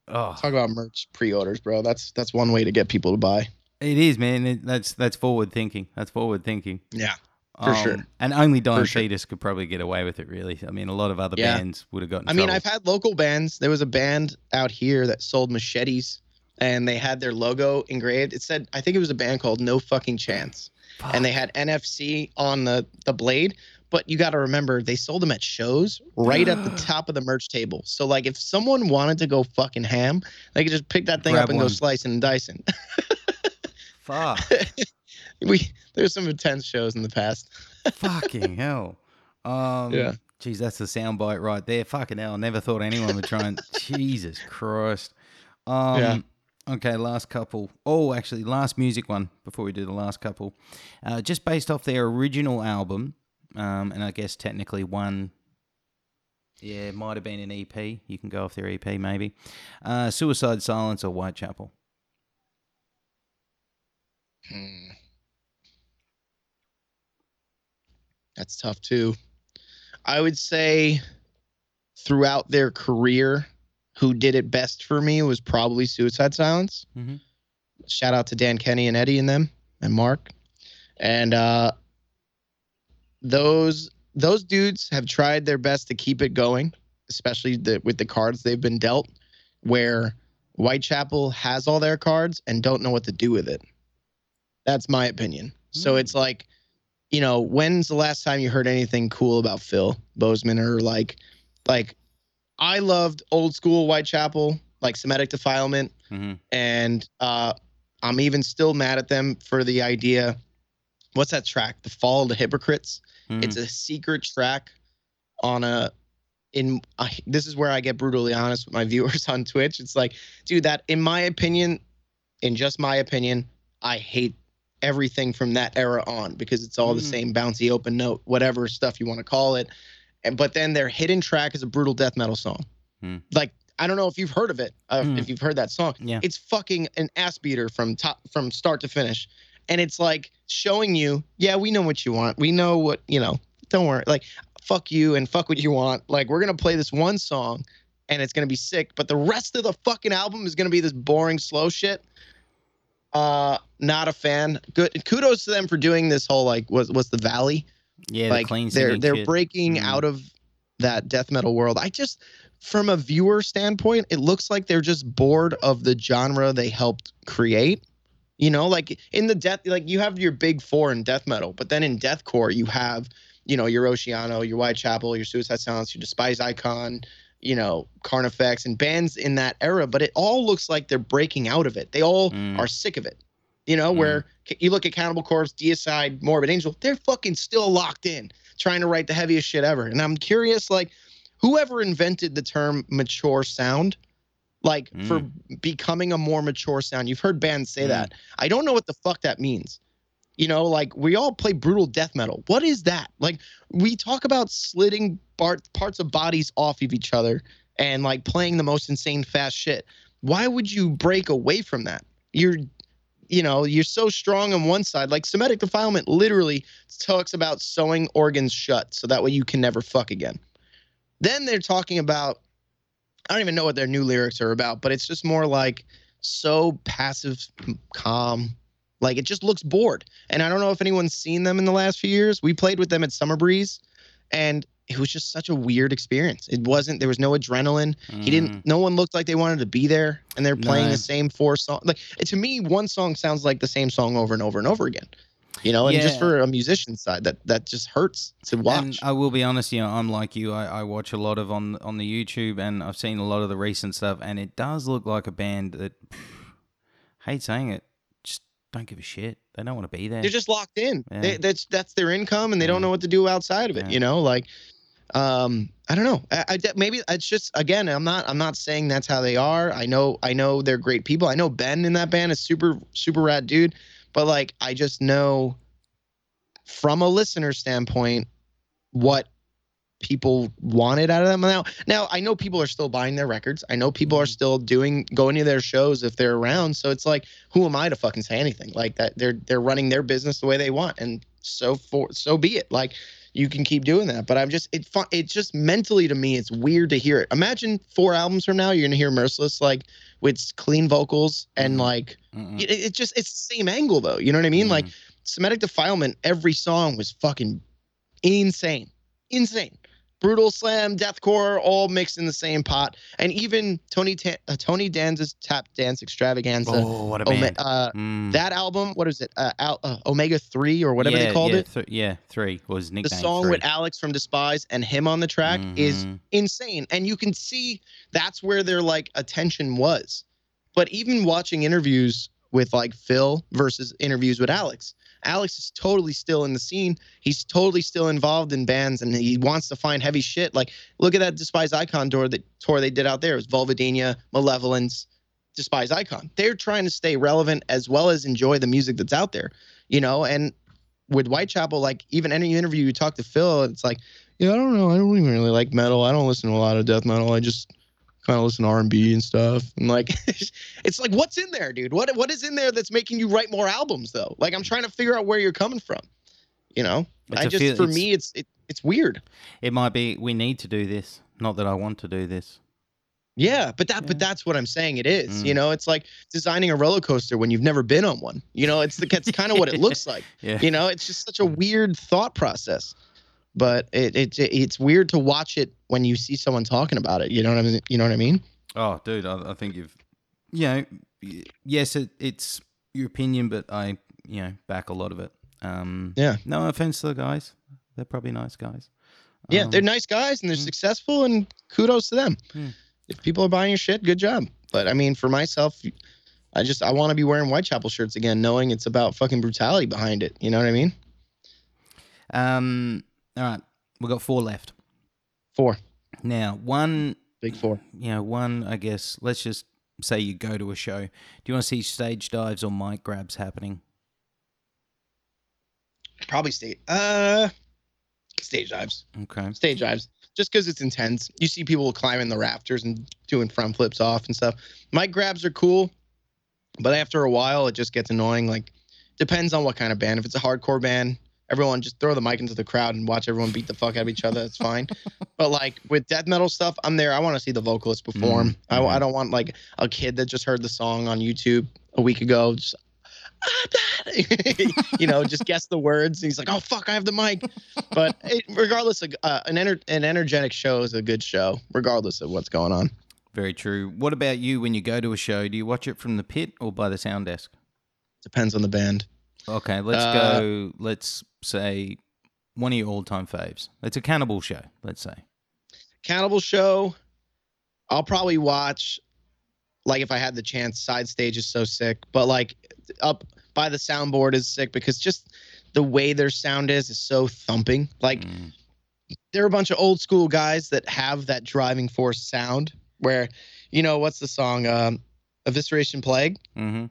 Oh, Talk about merch pre-orders, bro. That's that's one way to get people to buy. it is, man. It, that's that's forward thinking. That's forward thinking. Yeah. For sure. Um, and only Dying For sure. Could probably get away with it. Really. I mean, a lot of other Yeah. bands would have gotten. I mean, trouble. I've had local bands. There was a band out here that sold machetes, and they had their logo engraved. It said, I think it was a band called No Fucking Chance, and they had NFC on the the blade. But you got to remember, they sold them at shows right at the top of the merch table. So, like, if someone wanted to go fucking ham, they could just pick that thing Grab up and go slicing and dicing. Fuck. we there's some intense shows in the past. fucking hell. Um, Yeah. Geez, that's the soundbite right there. Fucking hell. I never thought anyone would try and. Jesus Christ. Um, Yeah. Okay, last couple. Oh, actually, last music one before we do the last couple. Uh, just based off their original album, um, and I guess technically one. Yeah, it might have been an EP. You can go off their EP maybe. Uh, Suicide Silence or Whitechapel. Hmm. That's tough too. I would say throughout their career, who did it best for me was probably Suicide Silence. Mhm. Shout out to Dan Kenny and Eddie and them and Mark. And uh, those those dudes have tried their best to keep it going, especially the, with the cards they've been dealt, where Whitechapel has all their cards and don't know what to do with it. That's my opinion. So Hmm. it's like, you know, when's the last time you heard anything cool about Phil Bozeman or like, like, I loved old school Whitechapel, like Somatic Defilement, hmm and uh, I'm even still mad at them for the idea. What's that track? The Fall of the Hypocrites. Mm-hmm. It's a secret track on a. In I, this is where I get brutally honest with my viewers on Twitch. It's like, dude, that in my opinion, in just my opinion, I hate everything from that era on because it's all the Mm. same bouncy open note, whatever stuff you want to call it. And but then their hidden track is a brutal death metal song. Mm. Like I don't know if you've heard of it, uh, Mm. if you've heard that song. Yeah. It's fucking an ass beater from top from start to finish. And it's like showing you, yeah, we know what you want. We know what, you know, don't worry. Like, fuck you and fuck what you want. Like, we're gonna play this one song and it's gonna be sick, but the rest of the fucking album is gonna be this boring, slow shit. Uh not a fan. Good kudos to them for doing this whole like what's what's the valley? Yeah, the like clean they're they're breaking Mhm. out of that death metal world. I just from a viewer standpoint, it looks like they're just bored of the genre they helped create. You know, like in the death, like you have your big four in death metal, but then in deathcore you have, you know, your Oceano, your Whitechapel, your Suicide Silence, your Despised Icon, you know, Carnifex, and bands in that era. But it all looks like they're breaking out of it. They all Mm. are sick of it. You know, where you look at Cannibal Corpse, Deicide, Morbid Angel, they're fucking still locked in, trying to write the heaviest shit ever. And I'm curious, like, whoever invented the term mature sound, like for becoming a more mature sound. You've heard bands say Mm. that. I don't know what the fuck that means. You know, like we all play brutal death metal. What is that? Like we talk about slitting bar- parts of bodies off of each other and like playing the most insane fast shit. Why would you break away from that? You're you know, you're so strong on one side. Like Somatic defilement literally talks about sewing organs shut so that way you can never fuck again. Then they're talking about I don't even know what their new lyrics are about, but it's just more like so passive, calm. Like it just looks bored. And I don't know if anyone's seen them in the last few years. We played with them at Summer Breeze, and it was just such a weird experience. It wasn't. There was no adrenaline. He didn't. Mm. No one looked like they wanted to be there, and they're playing the same four songs. Like to me, one song sounds like the same song over and over and over again. You know, and just for a musician side, that that just hurts to And watch. I will be honest, you know, I'm like you. I, I watch a lot of on on the YouTube, and I've seen a lot of the recent stuff, and it does look like a band that, hate saying it, don't give a shit. They don't want to be there. they're just locked in. Yeah. They, that's that's their income, and they Yeah. don't know what to do outside of it. You know, like, um, I don't know. I, I maybe it's just again, I'm not I'm not saying that's how they are. I know I know they're great people. I know Ben in that band is super super rad dude, but like I just know from a listener standpoint what people wanted out of them now now i know people are still buying their records i know people are Mhm. still doing going to their shows if they're around so it's like who am i to fucking say anything like that they're they're running their business the way they want and so for so be it like you can keep doing that but i'm just it it's just mentally to me it's weird to hear it imagine four albums from now you're gonna hear merciless like with clean vocals and Mhm. like Mm-mm. it, it just it's the same angle though you know what i mean like Mm. Somatic Defilement, every song was fucking insane. Insane. Brutal slam, deathcore, all mixed in the same pot. And even Tony Ta- uh, Tony Danza's Tap Dance Extravaganza, oh, what a Ome- band! uh, Mm. that album, what is it? Uh, Al- uh, Omega 3 or whatever yeah, they called yeah, it. th- yeah, three was The song three. with Alex from Despised and him on the track is Mhm. insane. And you can see that's where their like attention was. But even watching interviews with like Phil versus interviews with Alex, Alex is totally still in the scene. He's totally still involved in bands and he wants to find heavy shit. Like, look at that Despised Icon tour that tour they did out there. It was Vulvodynia, Malevolence, Despised Icon. They're trying to stay relevant as well as enjoy the music that's out there, you know, and with Whitechapel, like even any interview you talk to Phil, it's like, yeah, I don't know. I don't even really like metal. I don't listen to a lot of death metal. I just kind of listen to R and B and stuff. And like, it's like, what's in there, dude? What what is in there that's making you write more albums though? Like, I'm trying to figure out where you're coming from. You know, It's I a just feel- for it's- me, it's it, it's weird. It might be we need to do this. Not that I want to do this. Yeah, but that but that's what I'm saying. It is. Mm. You know, it's like designing a roller coaster when you've never been on one. You know, it's the it's kind of what it looks like. Yeah. you know it's just such a weird thought process but it, it it's weird to watch it when you see someone talking about it you know what i mean you know what i mean Oh, dude, I, I think you've, you know, yes, it, it's your opinion, but I, you know, back a lot of it. Um, Yeah. No offense to the guys; they're probably nice guys. yeah they're Um, nice guys and they're mm. successful and kudos to them Hmm. if people are buying your shit good job but i mean for myself i just i want to be wearing whitechapel shirts again knowing it's about fucking brutality behind it you know what i mean Um. All right, We've got four left four now. One, big four you know, one. I guess let's just say you go to a show. Do you want to see stage dives or mic grabs happening? probably stage uh stage dives Okay. stage dives just because it's intense. You see people climbing the rafters and doing front flips off and stuff. Mic grabs are cool, but after a while, it just gets annoying. Like, depends on what kind of band. If it's a hardcore band, everyone just throw the mic into the crowd and watch everyone beat the fuck out of each other. It's fine. but like with death metal stuff, I'm there. I want to see the vocalist perform. Mhm, I. I don't want like a kid that just heard the song on YouTube a week ago. Just, you know, just guess the words. He's like, "Oh fuck, I have the mic." But it, regardless, of, uh, an ener- an energetic show is a good show, regardless of what's going on. Very true. What about you when you go to a show? Do you watch it from the pit or by the sound desk? Depends on the band. Okay, let's Uh, go. Let's say one of your all-time faves. It's a cannibal show. Let's say. Cannibal show, I'll probably watch. Like if I had the chance, side stage is so sick. But like up by the soundboard is sick because just the way their sound is is so thumping. Like Mm. they're a bunch of old school guys that have that driving force sound where, you know, what's the song? Um, Evisceration Plague. Mhm.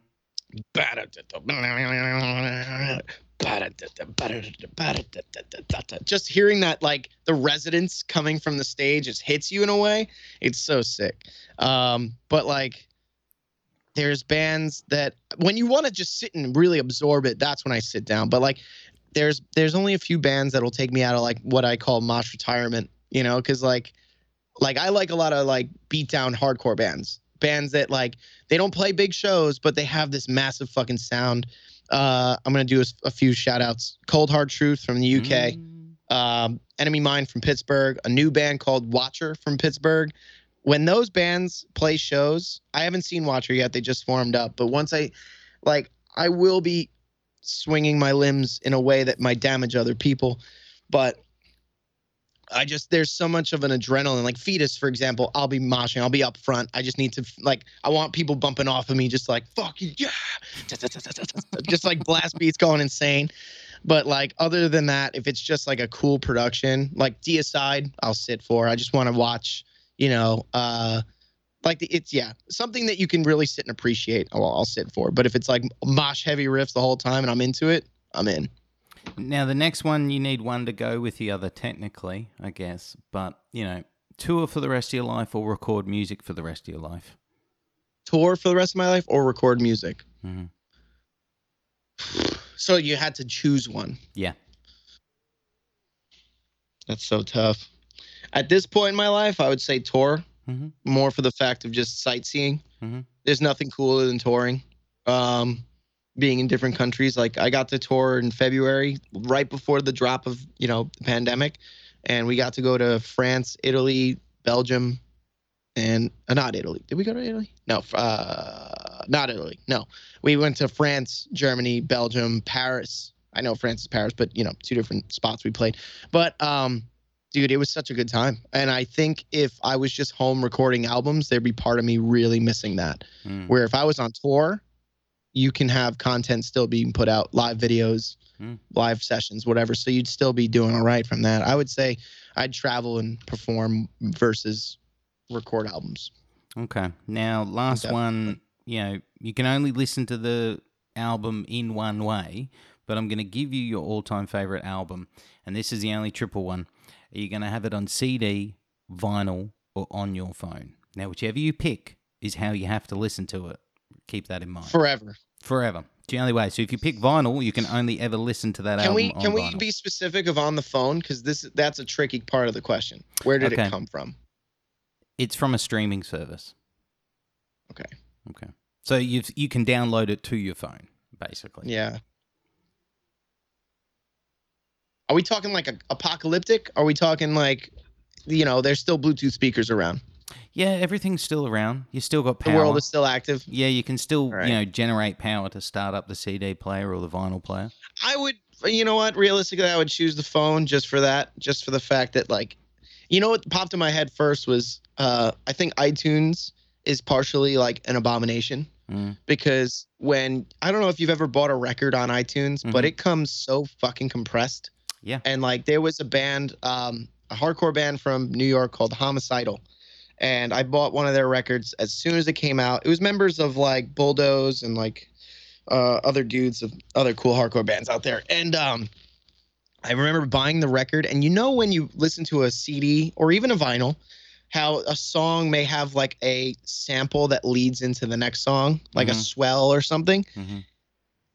Just hearing that, like the resonance coming from the stage, just hits you in a way. It's so sick. Um, but like, there's bands that when you want to just sit and really absorb it, that's when I sit down. But like, there's there's only a few bands that'll take me out of like what I call mosh retirement. You know, because like, like I like a lot of like beat down hardcore bands, bands that like they don't play big shows, but they have this massive fucking sound. Uh, I'm gonna do a few shout outs. Cold Hard Truth from the UK, Mm. um, Enemy Mine from Pittsburgh, a new band called Watcher from Pittsburgh. When those bands play shows, I haven't seen Watcher yet. They just formed up, but once I, like, I will be swinging my limbs in a way that might damage other people, but I just there's so much of an adrenaline. Like fetus, for example, I'll be moshing. I'll be up front. I just need to like I want people bumping off of me, just like fuck yeah, just like blast beats going insane. But like other than that, if it's just like a cool production, like Deicide, I'll sit for. I just want to watch, you know, uh like the, it's yeah something that you can really sit and appreciate. I'll, I'll sit for. But if it's like mosh heavy riffs the whole time and I'm into it, I'm in. Now, the next one, you need one to go with the other, technically, I guess. But, you know, tour for the rest of your life or record music for the rest of your life. Tour for the rest of my life or record music. hmm So you had to choose one. Yeah. That's so tough. At this point in my life, I would say tour hmm more for the fact of just sightseeing. Mhm. There's nothing cooler than touring. Um, being in different countries. Like I got to tour in February, right before the drop of you know the pandemic, and we got to go to France, Italy, Belgium, and uh, not Italy. Did we go to Italy? No, uh, not Italy. No, we went to France, Germany, Belgium, Paris. I know France is Paris, but you know two different spots we played. But um, dude, it was such a good time. And I think if I was just home recording albums, there'd be part of me really missing that. Mm. Where if I was on tour, you can have content still being put out, live videos, Mm. live sessions, whatever. So you'd still be doing all right from that. I would say I'd travel and perform versus record albums. Okay. Now, last Yeah. one, you know, you can only listen to the album in one way, but I'm going to give you your all time favorite album. And this is the only triple one. Are you going to have it on CD, vinyl, or on your phone? Now, whichever you pick is how you have to listen to it. Keep that in mind. Forever. Forever. It's the only way. So if you pick vinyl, you can only ever listen to that Can album we on can we vinyl. be specific of on the phone? Because this that's a tricky part of the question. Where did Okay. it come from? It's from a streaming service. Okay. Okay. So you you can download it to your phone, basically. Yeah. Are we talking like a, apocalyptic? Are we talking like, you know, there's still Bluetooth speakers around. Yeah, everything's still around. You still got power. The world is still active. yeah, you can still Right. you know generate power to start up the CD player or the vinyl player. I would, you know what? Realistically, I would choose the phone just for that, just for the fact that, like, you know what popped in my head first was, uh, I think iTunes is partially like an abomination Mm. because when I don't know if you've ever bought a record on iTunes, but Mhm. it comes so fucking compressed. Yeah. And like there was a band, um, a hardcore band from New York called Homicidal. And I bought one of their records as soon as it came out. It was members of like Bulldoze and like uh, other dudes of other cool hardcore bands out there. And um, I remember buying the record. And you know when you listen to a CD or even a vinyl, how a song may have like a sample that leads into the next song, like a Mhm. swell or something. hmm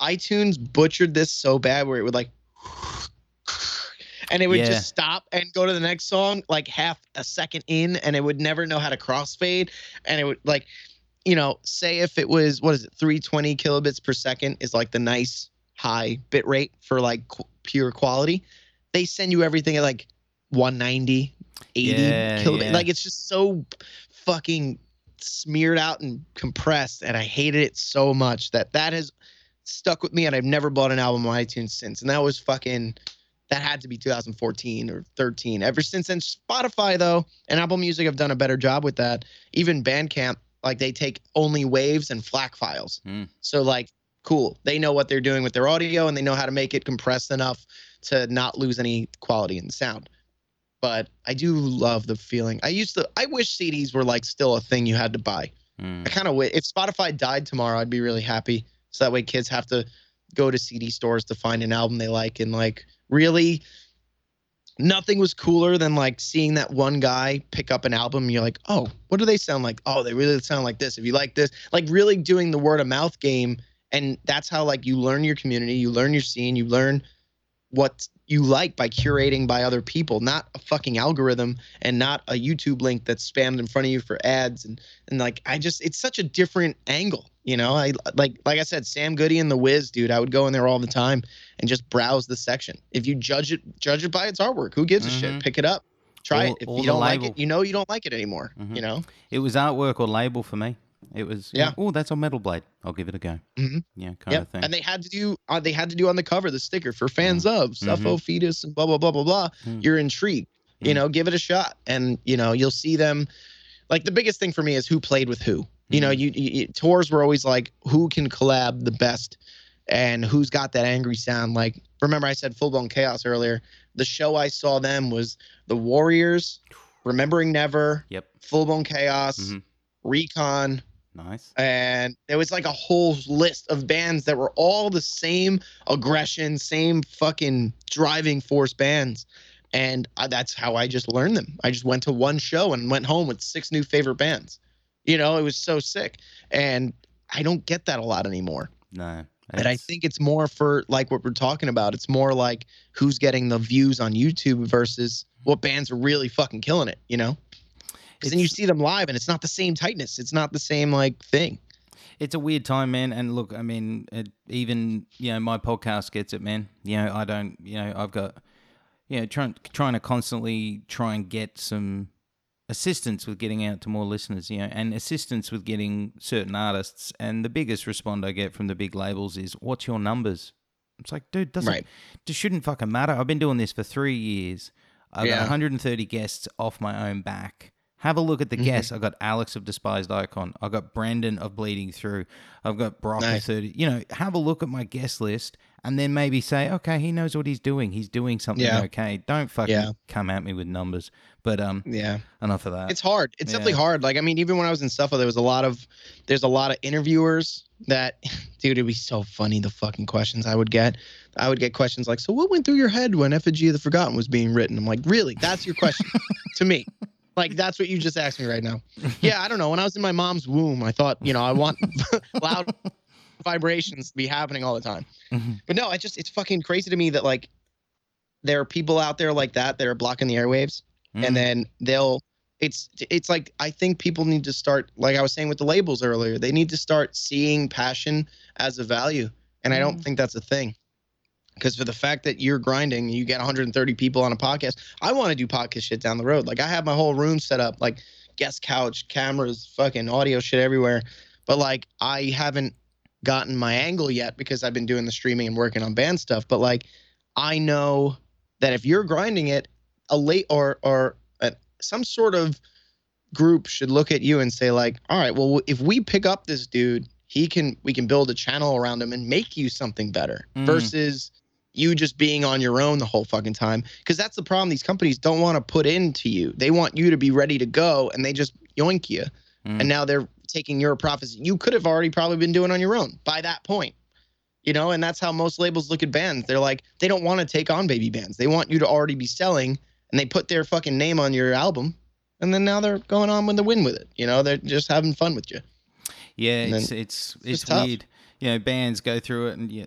iTunes butchered this so bad where it would like and it would Yeah. just stop and go to the next song like half a second in and it would never know how to crossfade and it would like you know say if it was what is it 320 kilobits per second is like the nice high bit rate for like qu- pure quality they send you everything at like 190 80 Yeah, kilobits yeah. like it's just so fucking smeared out and compressed and i hated it so much that that has stuck with me and I've never bought an album on iTunes since. And that was fucking that had to be 2014 or 13. Ever since then, Spotify though and Apple Music have done a better job with that. Even Bandcamp, like they take only WAVs and FLAC files. Mm. So like cool. They know what they're doing with their audio and they know how to make it compressed enough to not lose any quality in the sound. But I do love the feeling. I used to. I wish CDs were like still a thing you had to buy. Mm. I kind of wish if Spotify died tomorrow, I'd be really happy. So that way, kids have to go to CD stores to find an album they like and like really. Nothing was cooler than like seeing that one guy pick up an album. And you're like, oh, what do they sound like? Oh, they really sound like this. If you like this, like really doing the word of mouth game, and that's how like you learn your community, you learn your scene, you learn what you like by curating by other people, not a fucking algorithm and not a YouTube link that's spammed in front of you for ads and and like I just it's such a different angle, you know. I like like I said, Sam Goody and the Wiz, dude. I would go in there all the time and just browse the section. If you judge it judge it by its artwork, who gives a Mhm. shit? Pick it up, try Or- it. If you don't like it, you know you don't like it anymore. Mhm. You know. It was artwork or label for me. It was Yeah. Oh, that's on Metal Blade. I'll give it a go. Mhm. Yeah, kind Yep. of thing. And they had to do uh, they had to do on the cover the sticker for fans of Suffo fetus and blah blah blah blah blah. Mm. You're intrigued. You Mm. know, give it a shot. And you know, you'll see them like the biggest thing for me is who played with who. You know, Mhm. you, you tours were always like who can collab the best and who's got that angry sound. Like remember I said full blown chaos earlier. The show I saw them was the Warriors, Remembering Never, Yep. Full Blown Chaos, Mhm. Recon, Nice. and there was like a whole list of bands that were all the same aggression, same fucking driving force bands. And I, that's how I just learned them. I just went to one show and went home with six new favorite bands. You know, it was so sick. And I don't get that a lot anymore. No. And I think it's more for like what we're talking about. It's more like who's getting the views on YouTube versus what bands are really fucking killing it, you know? Because then you see them live and it's not the same tightness. It's not the same like thing. it's a weird time, man. And look, I mean, it, even you know, my podcast gets it, man. You know, I don't. You know, I've got, you know, trying trying to constantly try and get some assistance with getting out to more listeners. You know, and assistance with getting certain artists. And the biggest respond I get from the big labels is, "What's your numbers?" It's like, dude, doesn't Right. just shouldn't fucking matter. I've been doing this for three years. I've Yeah. got 130 guests off my own back. Have a look at the Mhm. guests. I've got Alex of Despised Icon. I've got Brandon of Bleeding Through. I've got Brock of 30. You know, have a look at my guest list and then maybe say, okay, he knows what he's doing. He's doing something Yeah. okay. Don't fucking Yeah. come at me with numbers. But um, Yeah. enough of that. It's hard. It's definitely Yeah. hard. Like I mean, even when I was in Suffo, there was a lot of there's a lot of interviewers that dude, it'd be so funny the fucking questions I would get. I would get questions like, So what went through your head when Effigy of the Forgotten was being written? I'm like, really? That's your question to me. Like that's what you just asked me right now. Yeah, I don't know. When I was in my mom's womb, I thought, you know, I want loud vibrations to be happening all the time. Mhm. But no, it just it's fucking crazy to me that like there are people out there like that that are blocking the airwaves Mm. and then they'll it's it's like i think people need to start like i was saying with the labels earlier they need to start seeing passion as a value and i don't Mm. think that's a thing because for the fact that you're grinding you get 130 people on a podcast i want to do podcast shit down the road. Like i have my whole room set up like guest couch cameras fucking audio shit everywhere. But like i haven't gotten my angle yet because i've been doing the streaming and working on band stuff. But like i know that if you're grinding it a late or or a, some sort of group should look at you and say like all right well if we pick up this dude he can we can build a channel around him and make you something better Mm. versus you just being on your own the whole fucking time because that's the problem these companies don't want to put into you. They want you to be ready to go and they just yoink you. Mm. and now they're taking your profits you could have already probably been doing on your own by that point you know? And that's how most labels look at bands. They're like they don't want to take on baby bands. They want you to already be selling and they put their fucking name on your album and then now they're going on with the win with it you know? They're just having fun with you. Yeah, then it's it's it's, just tough. weird. You know, bands go through it, and yeah,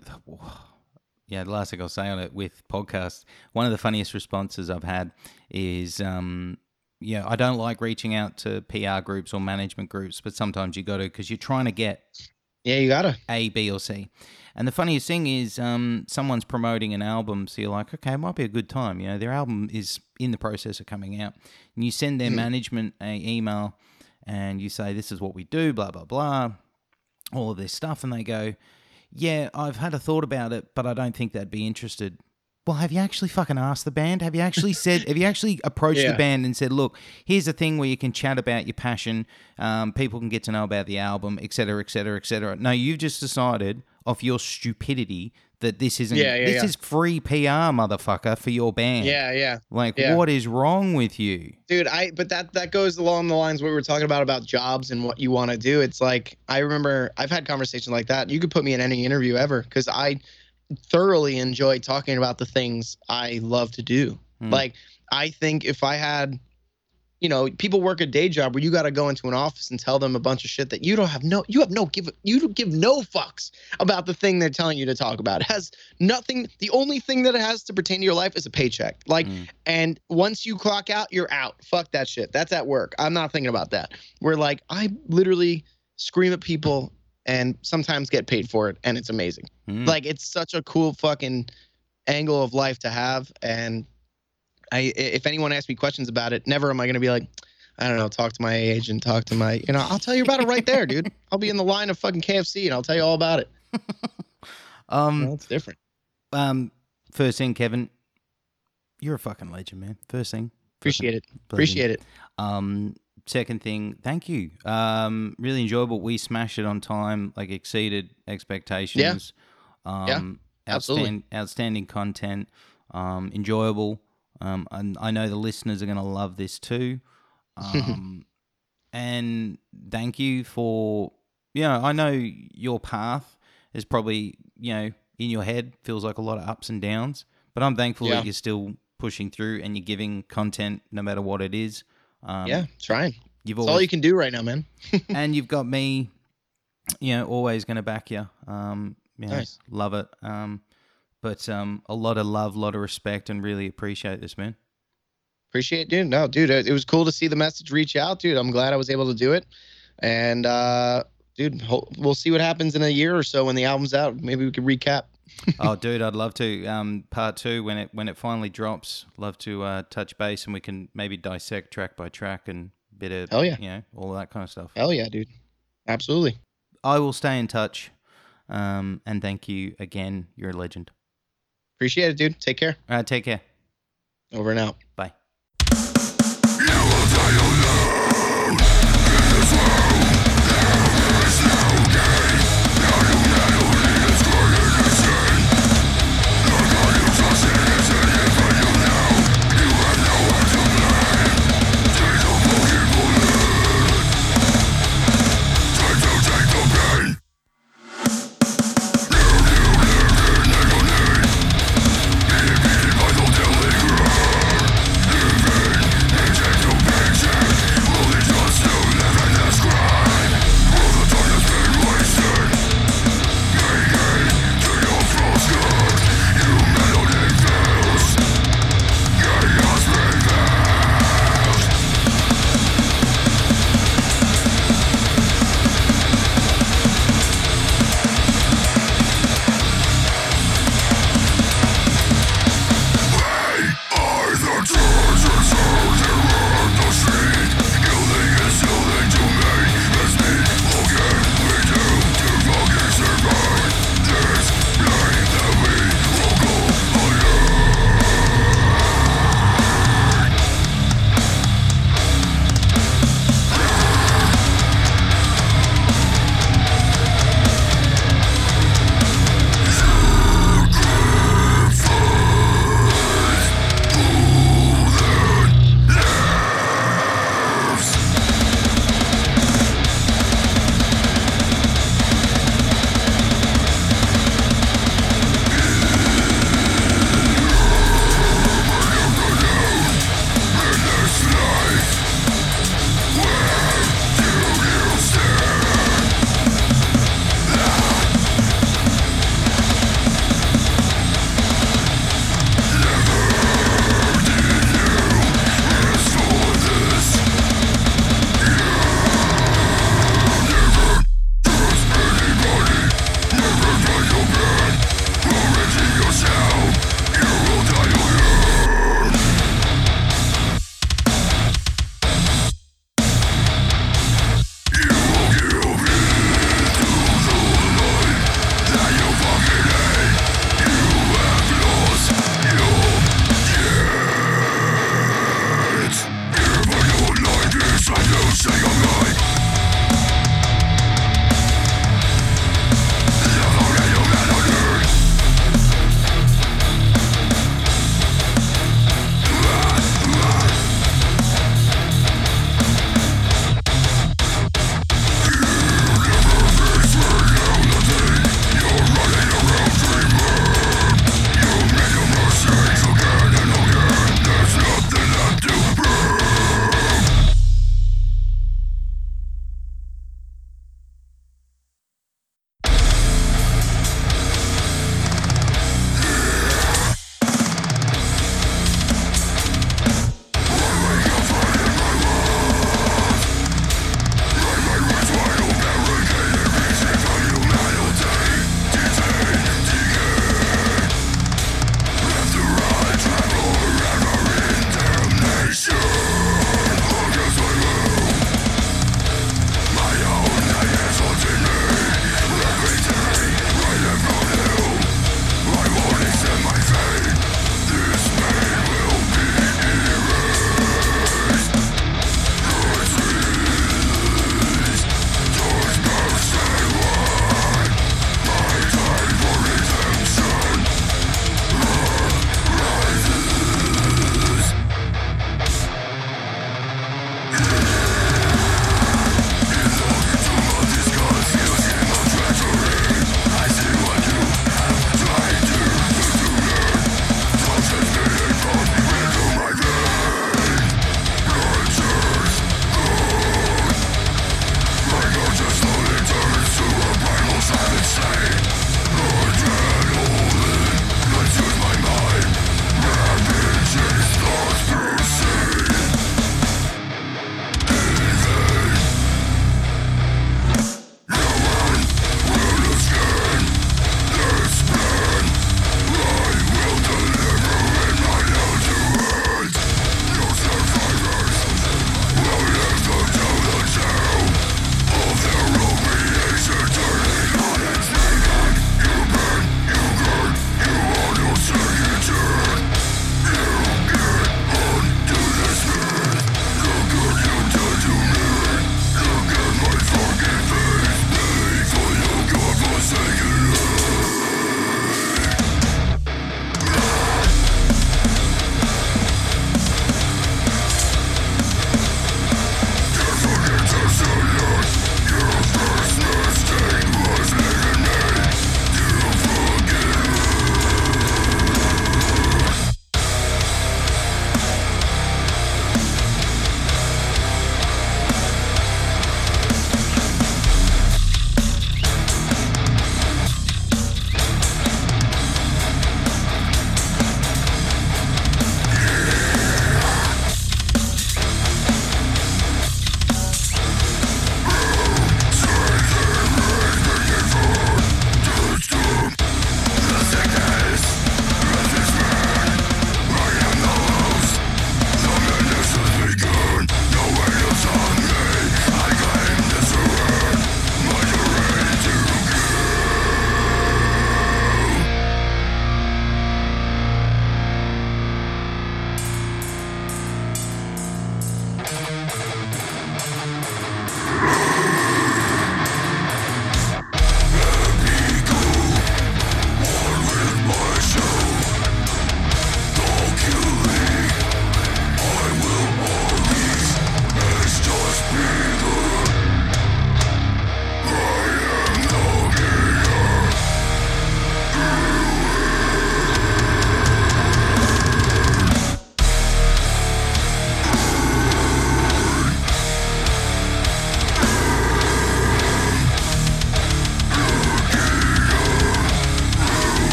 yeah. The last thing I'll say on it with podcasts, one of the funniest responses I've had is, um, yeah, I don't like reaching out to PR groups or management groups, but sometimes you got to because you're trying to get yeah you gotta A, B, or C. And the funniest thing is, um, someone's promoting an album, so you're like, okay, it might be a good time. You know, their album is in the process of coming out, and you send their Mhm. management a email, and you say, this is what we do, blah blah blah, all of this stuff, and they go, yeah, I've had a thought about it, but I don't think they'd be interested. Well, have you actually fucking asked the band? Have you actually said? have you actually approached Yeah. the band and said, "Look, here's a thing where you can chat about your passion. Um, people can get to know about the album, etc., etc., etc." No, you've just decided of your stupidity that this isn't. Yeah, yeah, this yeah. is free PR, motherfucker, for your band. Yeah, yeah. Like, what is wrong with you? dude i but that that goes along the lines what we were talking about about jobs and what you want to do it's like i remember i've had conversations like that you could put me in any interview ever because i thoroughly enjoy talking about the things i love to do Hmm. like i think if i had you know people work a day job where you got to go into an office and tell them a bunch of shit that you don't have no you have no give you don't give no fucks about the thing they're telling you to talk about it has nothing the only thing that it has to pertain to your life is a paycheck like Mm. and once you clock out, you're out. Fuck that shit. That's at work. I'm not thinking about that. Where like I literally scream at people and sometimes get paid for it, and it's amazing. Mm. Like it's such a cool fucking angle of life to have. And I, if anyone asks me questions about it, never am I gonna be like, I don't know, talk to my agent, talk to my, you know, I'll tell you about it right there, dude. I'll be in the line of fucking KFC and I'll tell you all about it. um, Well, it's different. um, first thing, Kevin, you're a fucking legend, man. First thing, Appreciate it. Appreciate it. Um, second thing, thank you. Um, really enjoyable. We smashed it on time, like exceeded expectations. Yeah. Um, absolutely. outstand- outstanding content. Um, enjoyable. Um, and I know the listeners are going to love this too. Um, and thank you for, you know, I know your path is probably, you know, in your head feels like a lot of ups and downs, but I'm thankful Yeah. that you're still pushing through and you're giving content no matter what it is. Um, yeah, trying. you've always all you can do right now, man. and you've got me, you know, always going to back you. Um, you know, Nice. love it. Um, but um, a lot of love, a lot of respect, and really appreciate this, man. Appreciate it, dude. No, dude, it it was cool to see the message reach out, dude. I'm glad I was able to do it. And uh dude, ho- we'll see what happens in a year or so when the album's out. Maybe we could recap. oh, dude, I'd love to. Um, part two when it when it finally drops, love to uh, touch base and we can maybe dissect track by track and bit of Hell yeah. you know all of that kind of stuff. Hell yeah, dude. Absolutely. I will stay in touch. Um, and thank you again. You're a legend. Appreciate it, dude. Take care. Uh, take care. Over and out. Bye.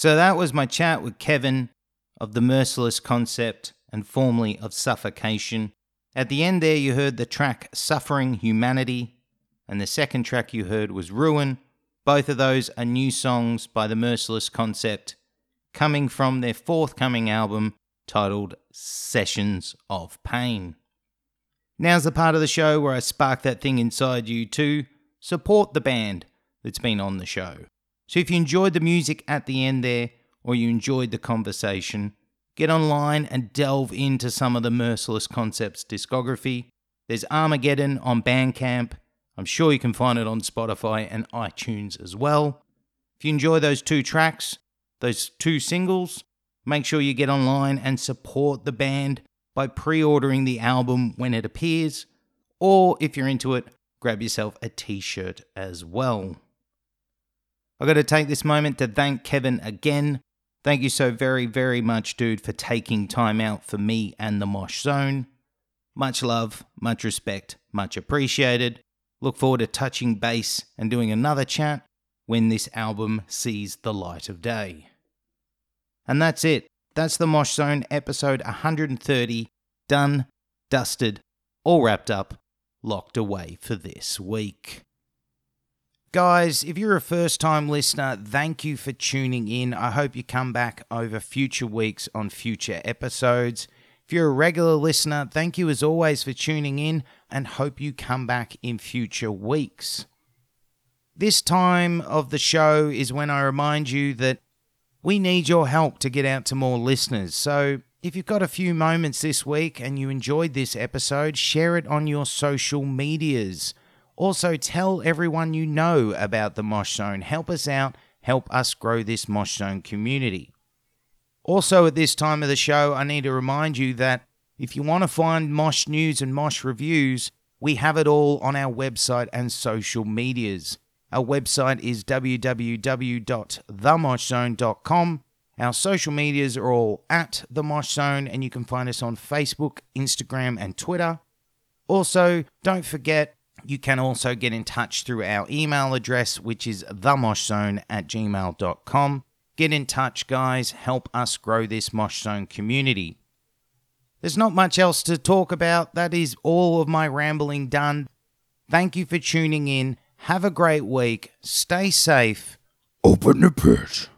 So that was my chat with Kevin of the Merciless Concept and formerly of Suffocation. At the end there, you heard the track Suffering Humanity, and the second track you heard was Ruin. Both of those are new songs by the Merciless Concept coming from their forthcoming album titled Sessions of Pain. Now's the part of the show where I spark that thing inside you to support the band that's been on the show. So if you enjoyed the music at the end there, or you enjoyed the conversation, get online and delve into some of the Merciless Concepts discography. There's Armageddon on Bandcamp. I'm sure you can find it on Spotify and iTunes as well. If you enjoy those two tracks, those two singles, make sure you get online and support the band by pre ordering the album when it appears, or if you're into it, grab yourself a t shirt as well. I've got to take this moment to thank Kevin again. Thank you so very, very much, dude, for taking time out for me and the Mosh Zone. Much love, much respect, much appreciated. Look forward to touching base and doing another chat when this album sees the light of day. And that's it. That's the Mosh Zone episode 130. Done, dusted, all wrapped up, locked away for this week. Guys, if you're a first time listener, thank you for tuning in. I hope you come back over future weeks on future episodes. If you're a regular listener, thank you as always for tuning in and hope you come back in future weeks. This time of the show is when I remind you that we need your help to get out to more listeners. So if you've got a few moments this week and you enjoyed this episode, share it on your social medias. Also, tell everyone you know about the Mosh Zone. Help us out, help us grow this Mosh Zone community. Also, at this time of the show, I need to remind you that if you want to find Mosh news and Mosh reviews, we have it all on our website and social medias. Our website is www.themoshzone.com. Our social medias are all at The Mosh Zone, and you can find us on Facebook, Instagram, and Twitter. Also, don't forget you can also get in touch through our email address, which is themoshzone at gmail.com. Get in touch, guys. Help us grow this Mosh Zone community. There's not much else to talk about. That is all of my rambling done. Thank you for tuning in. Have a great week. Stay safe. Open the pit.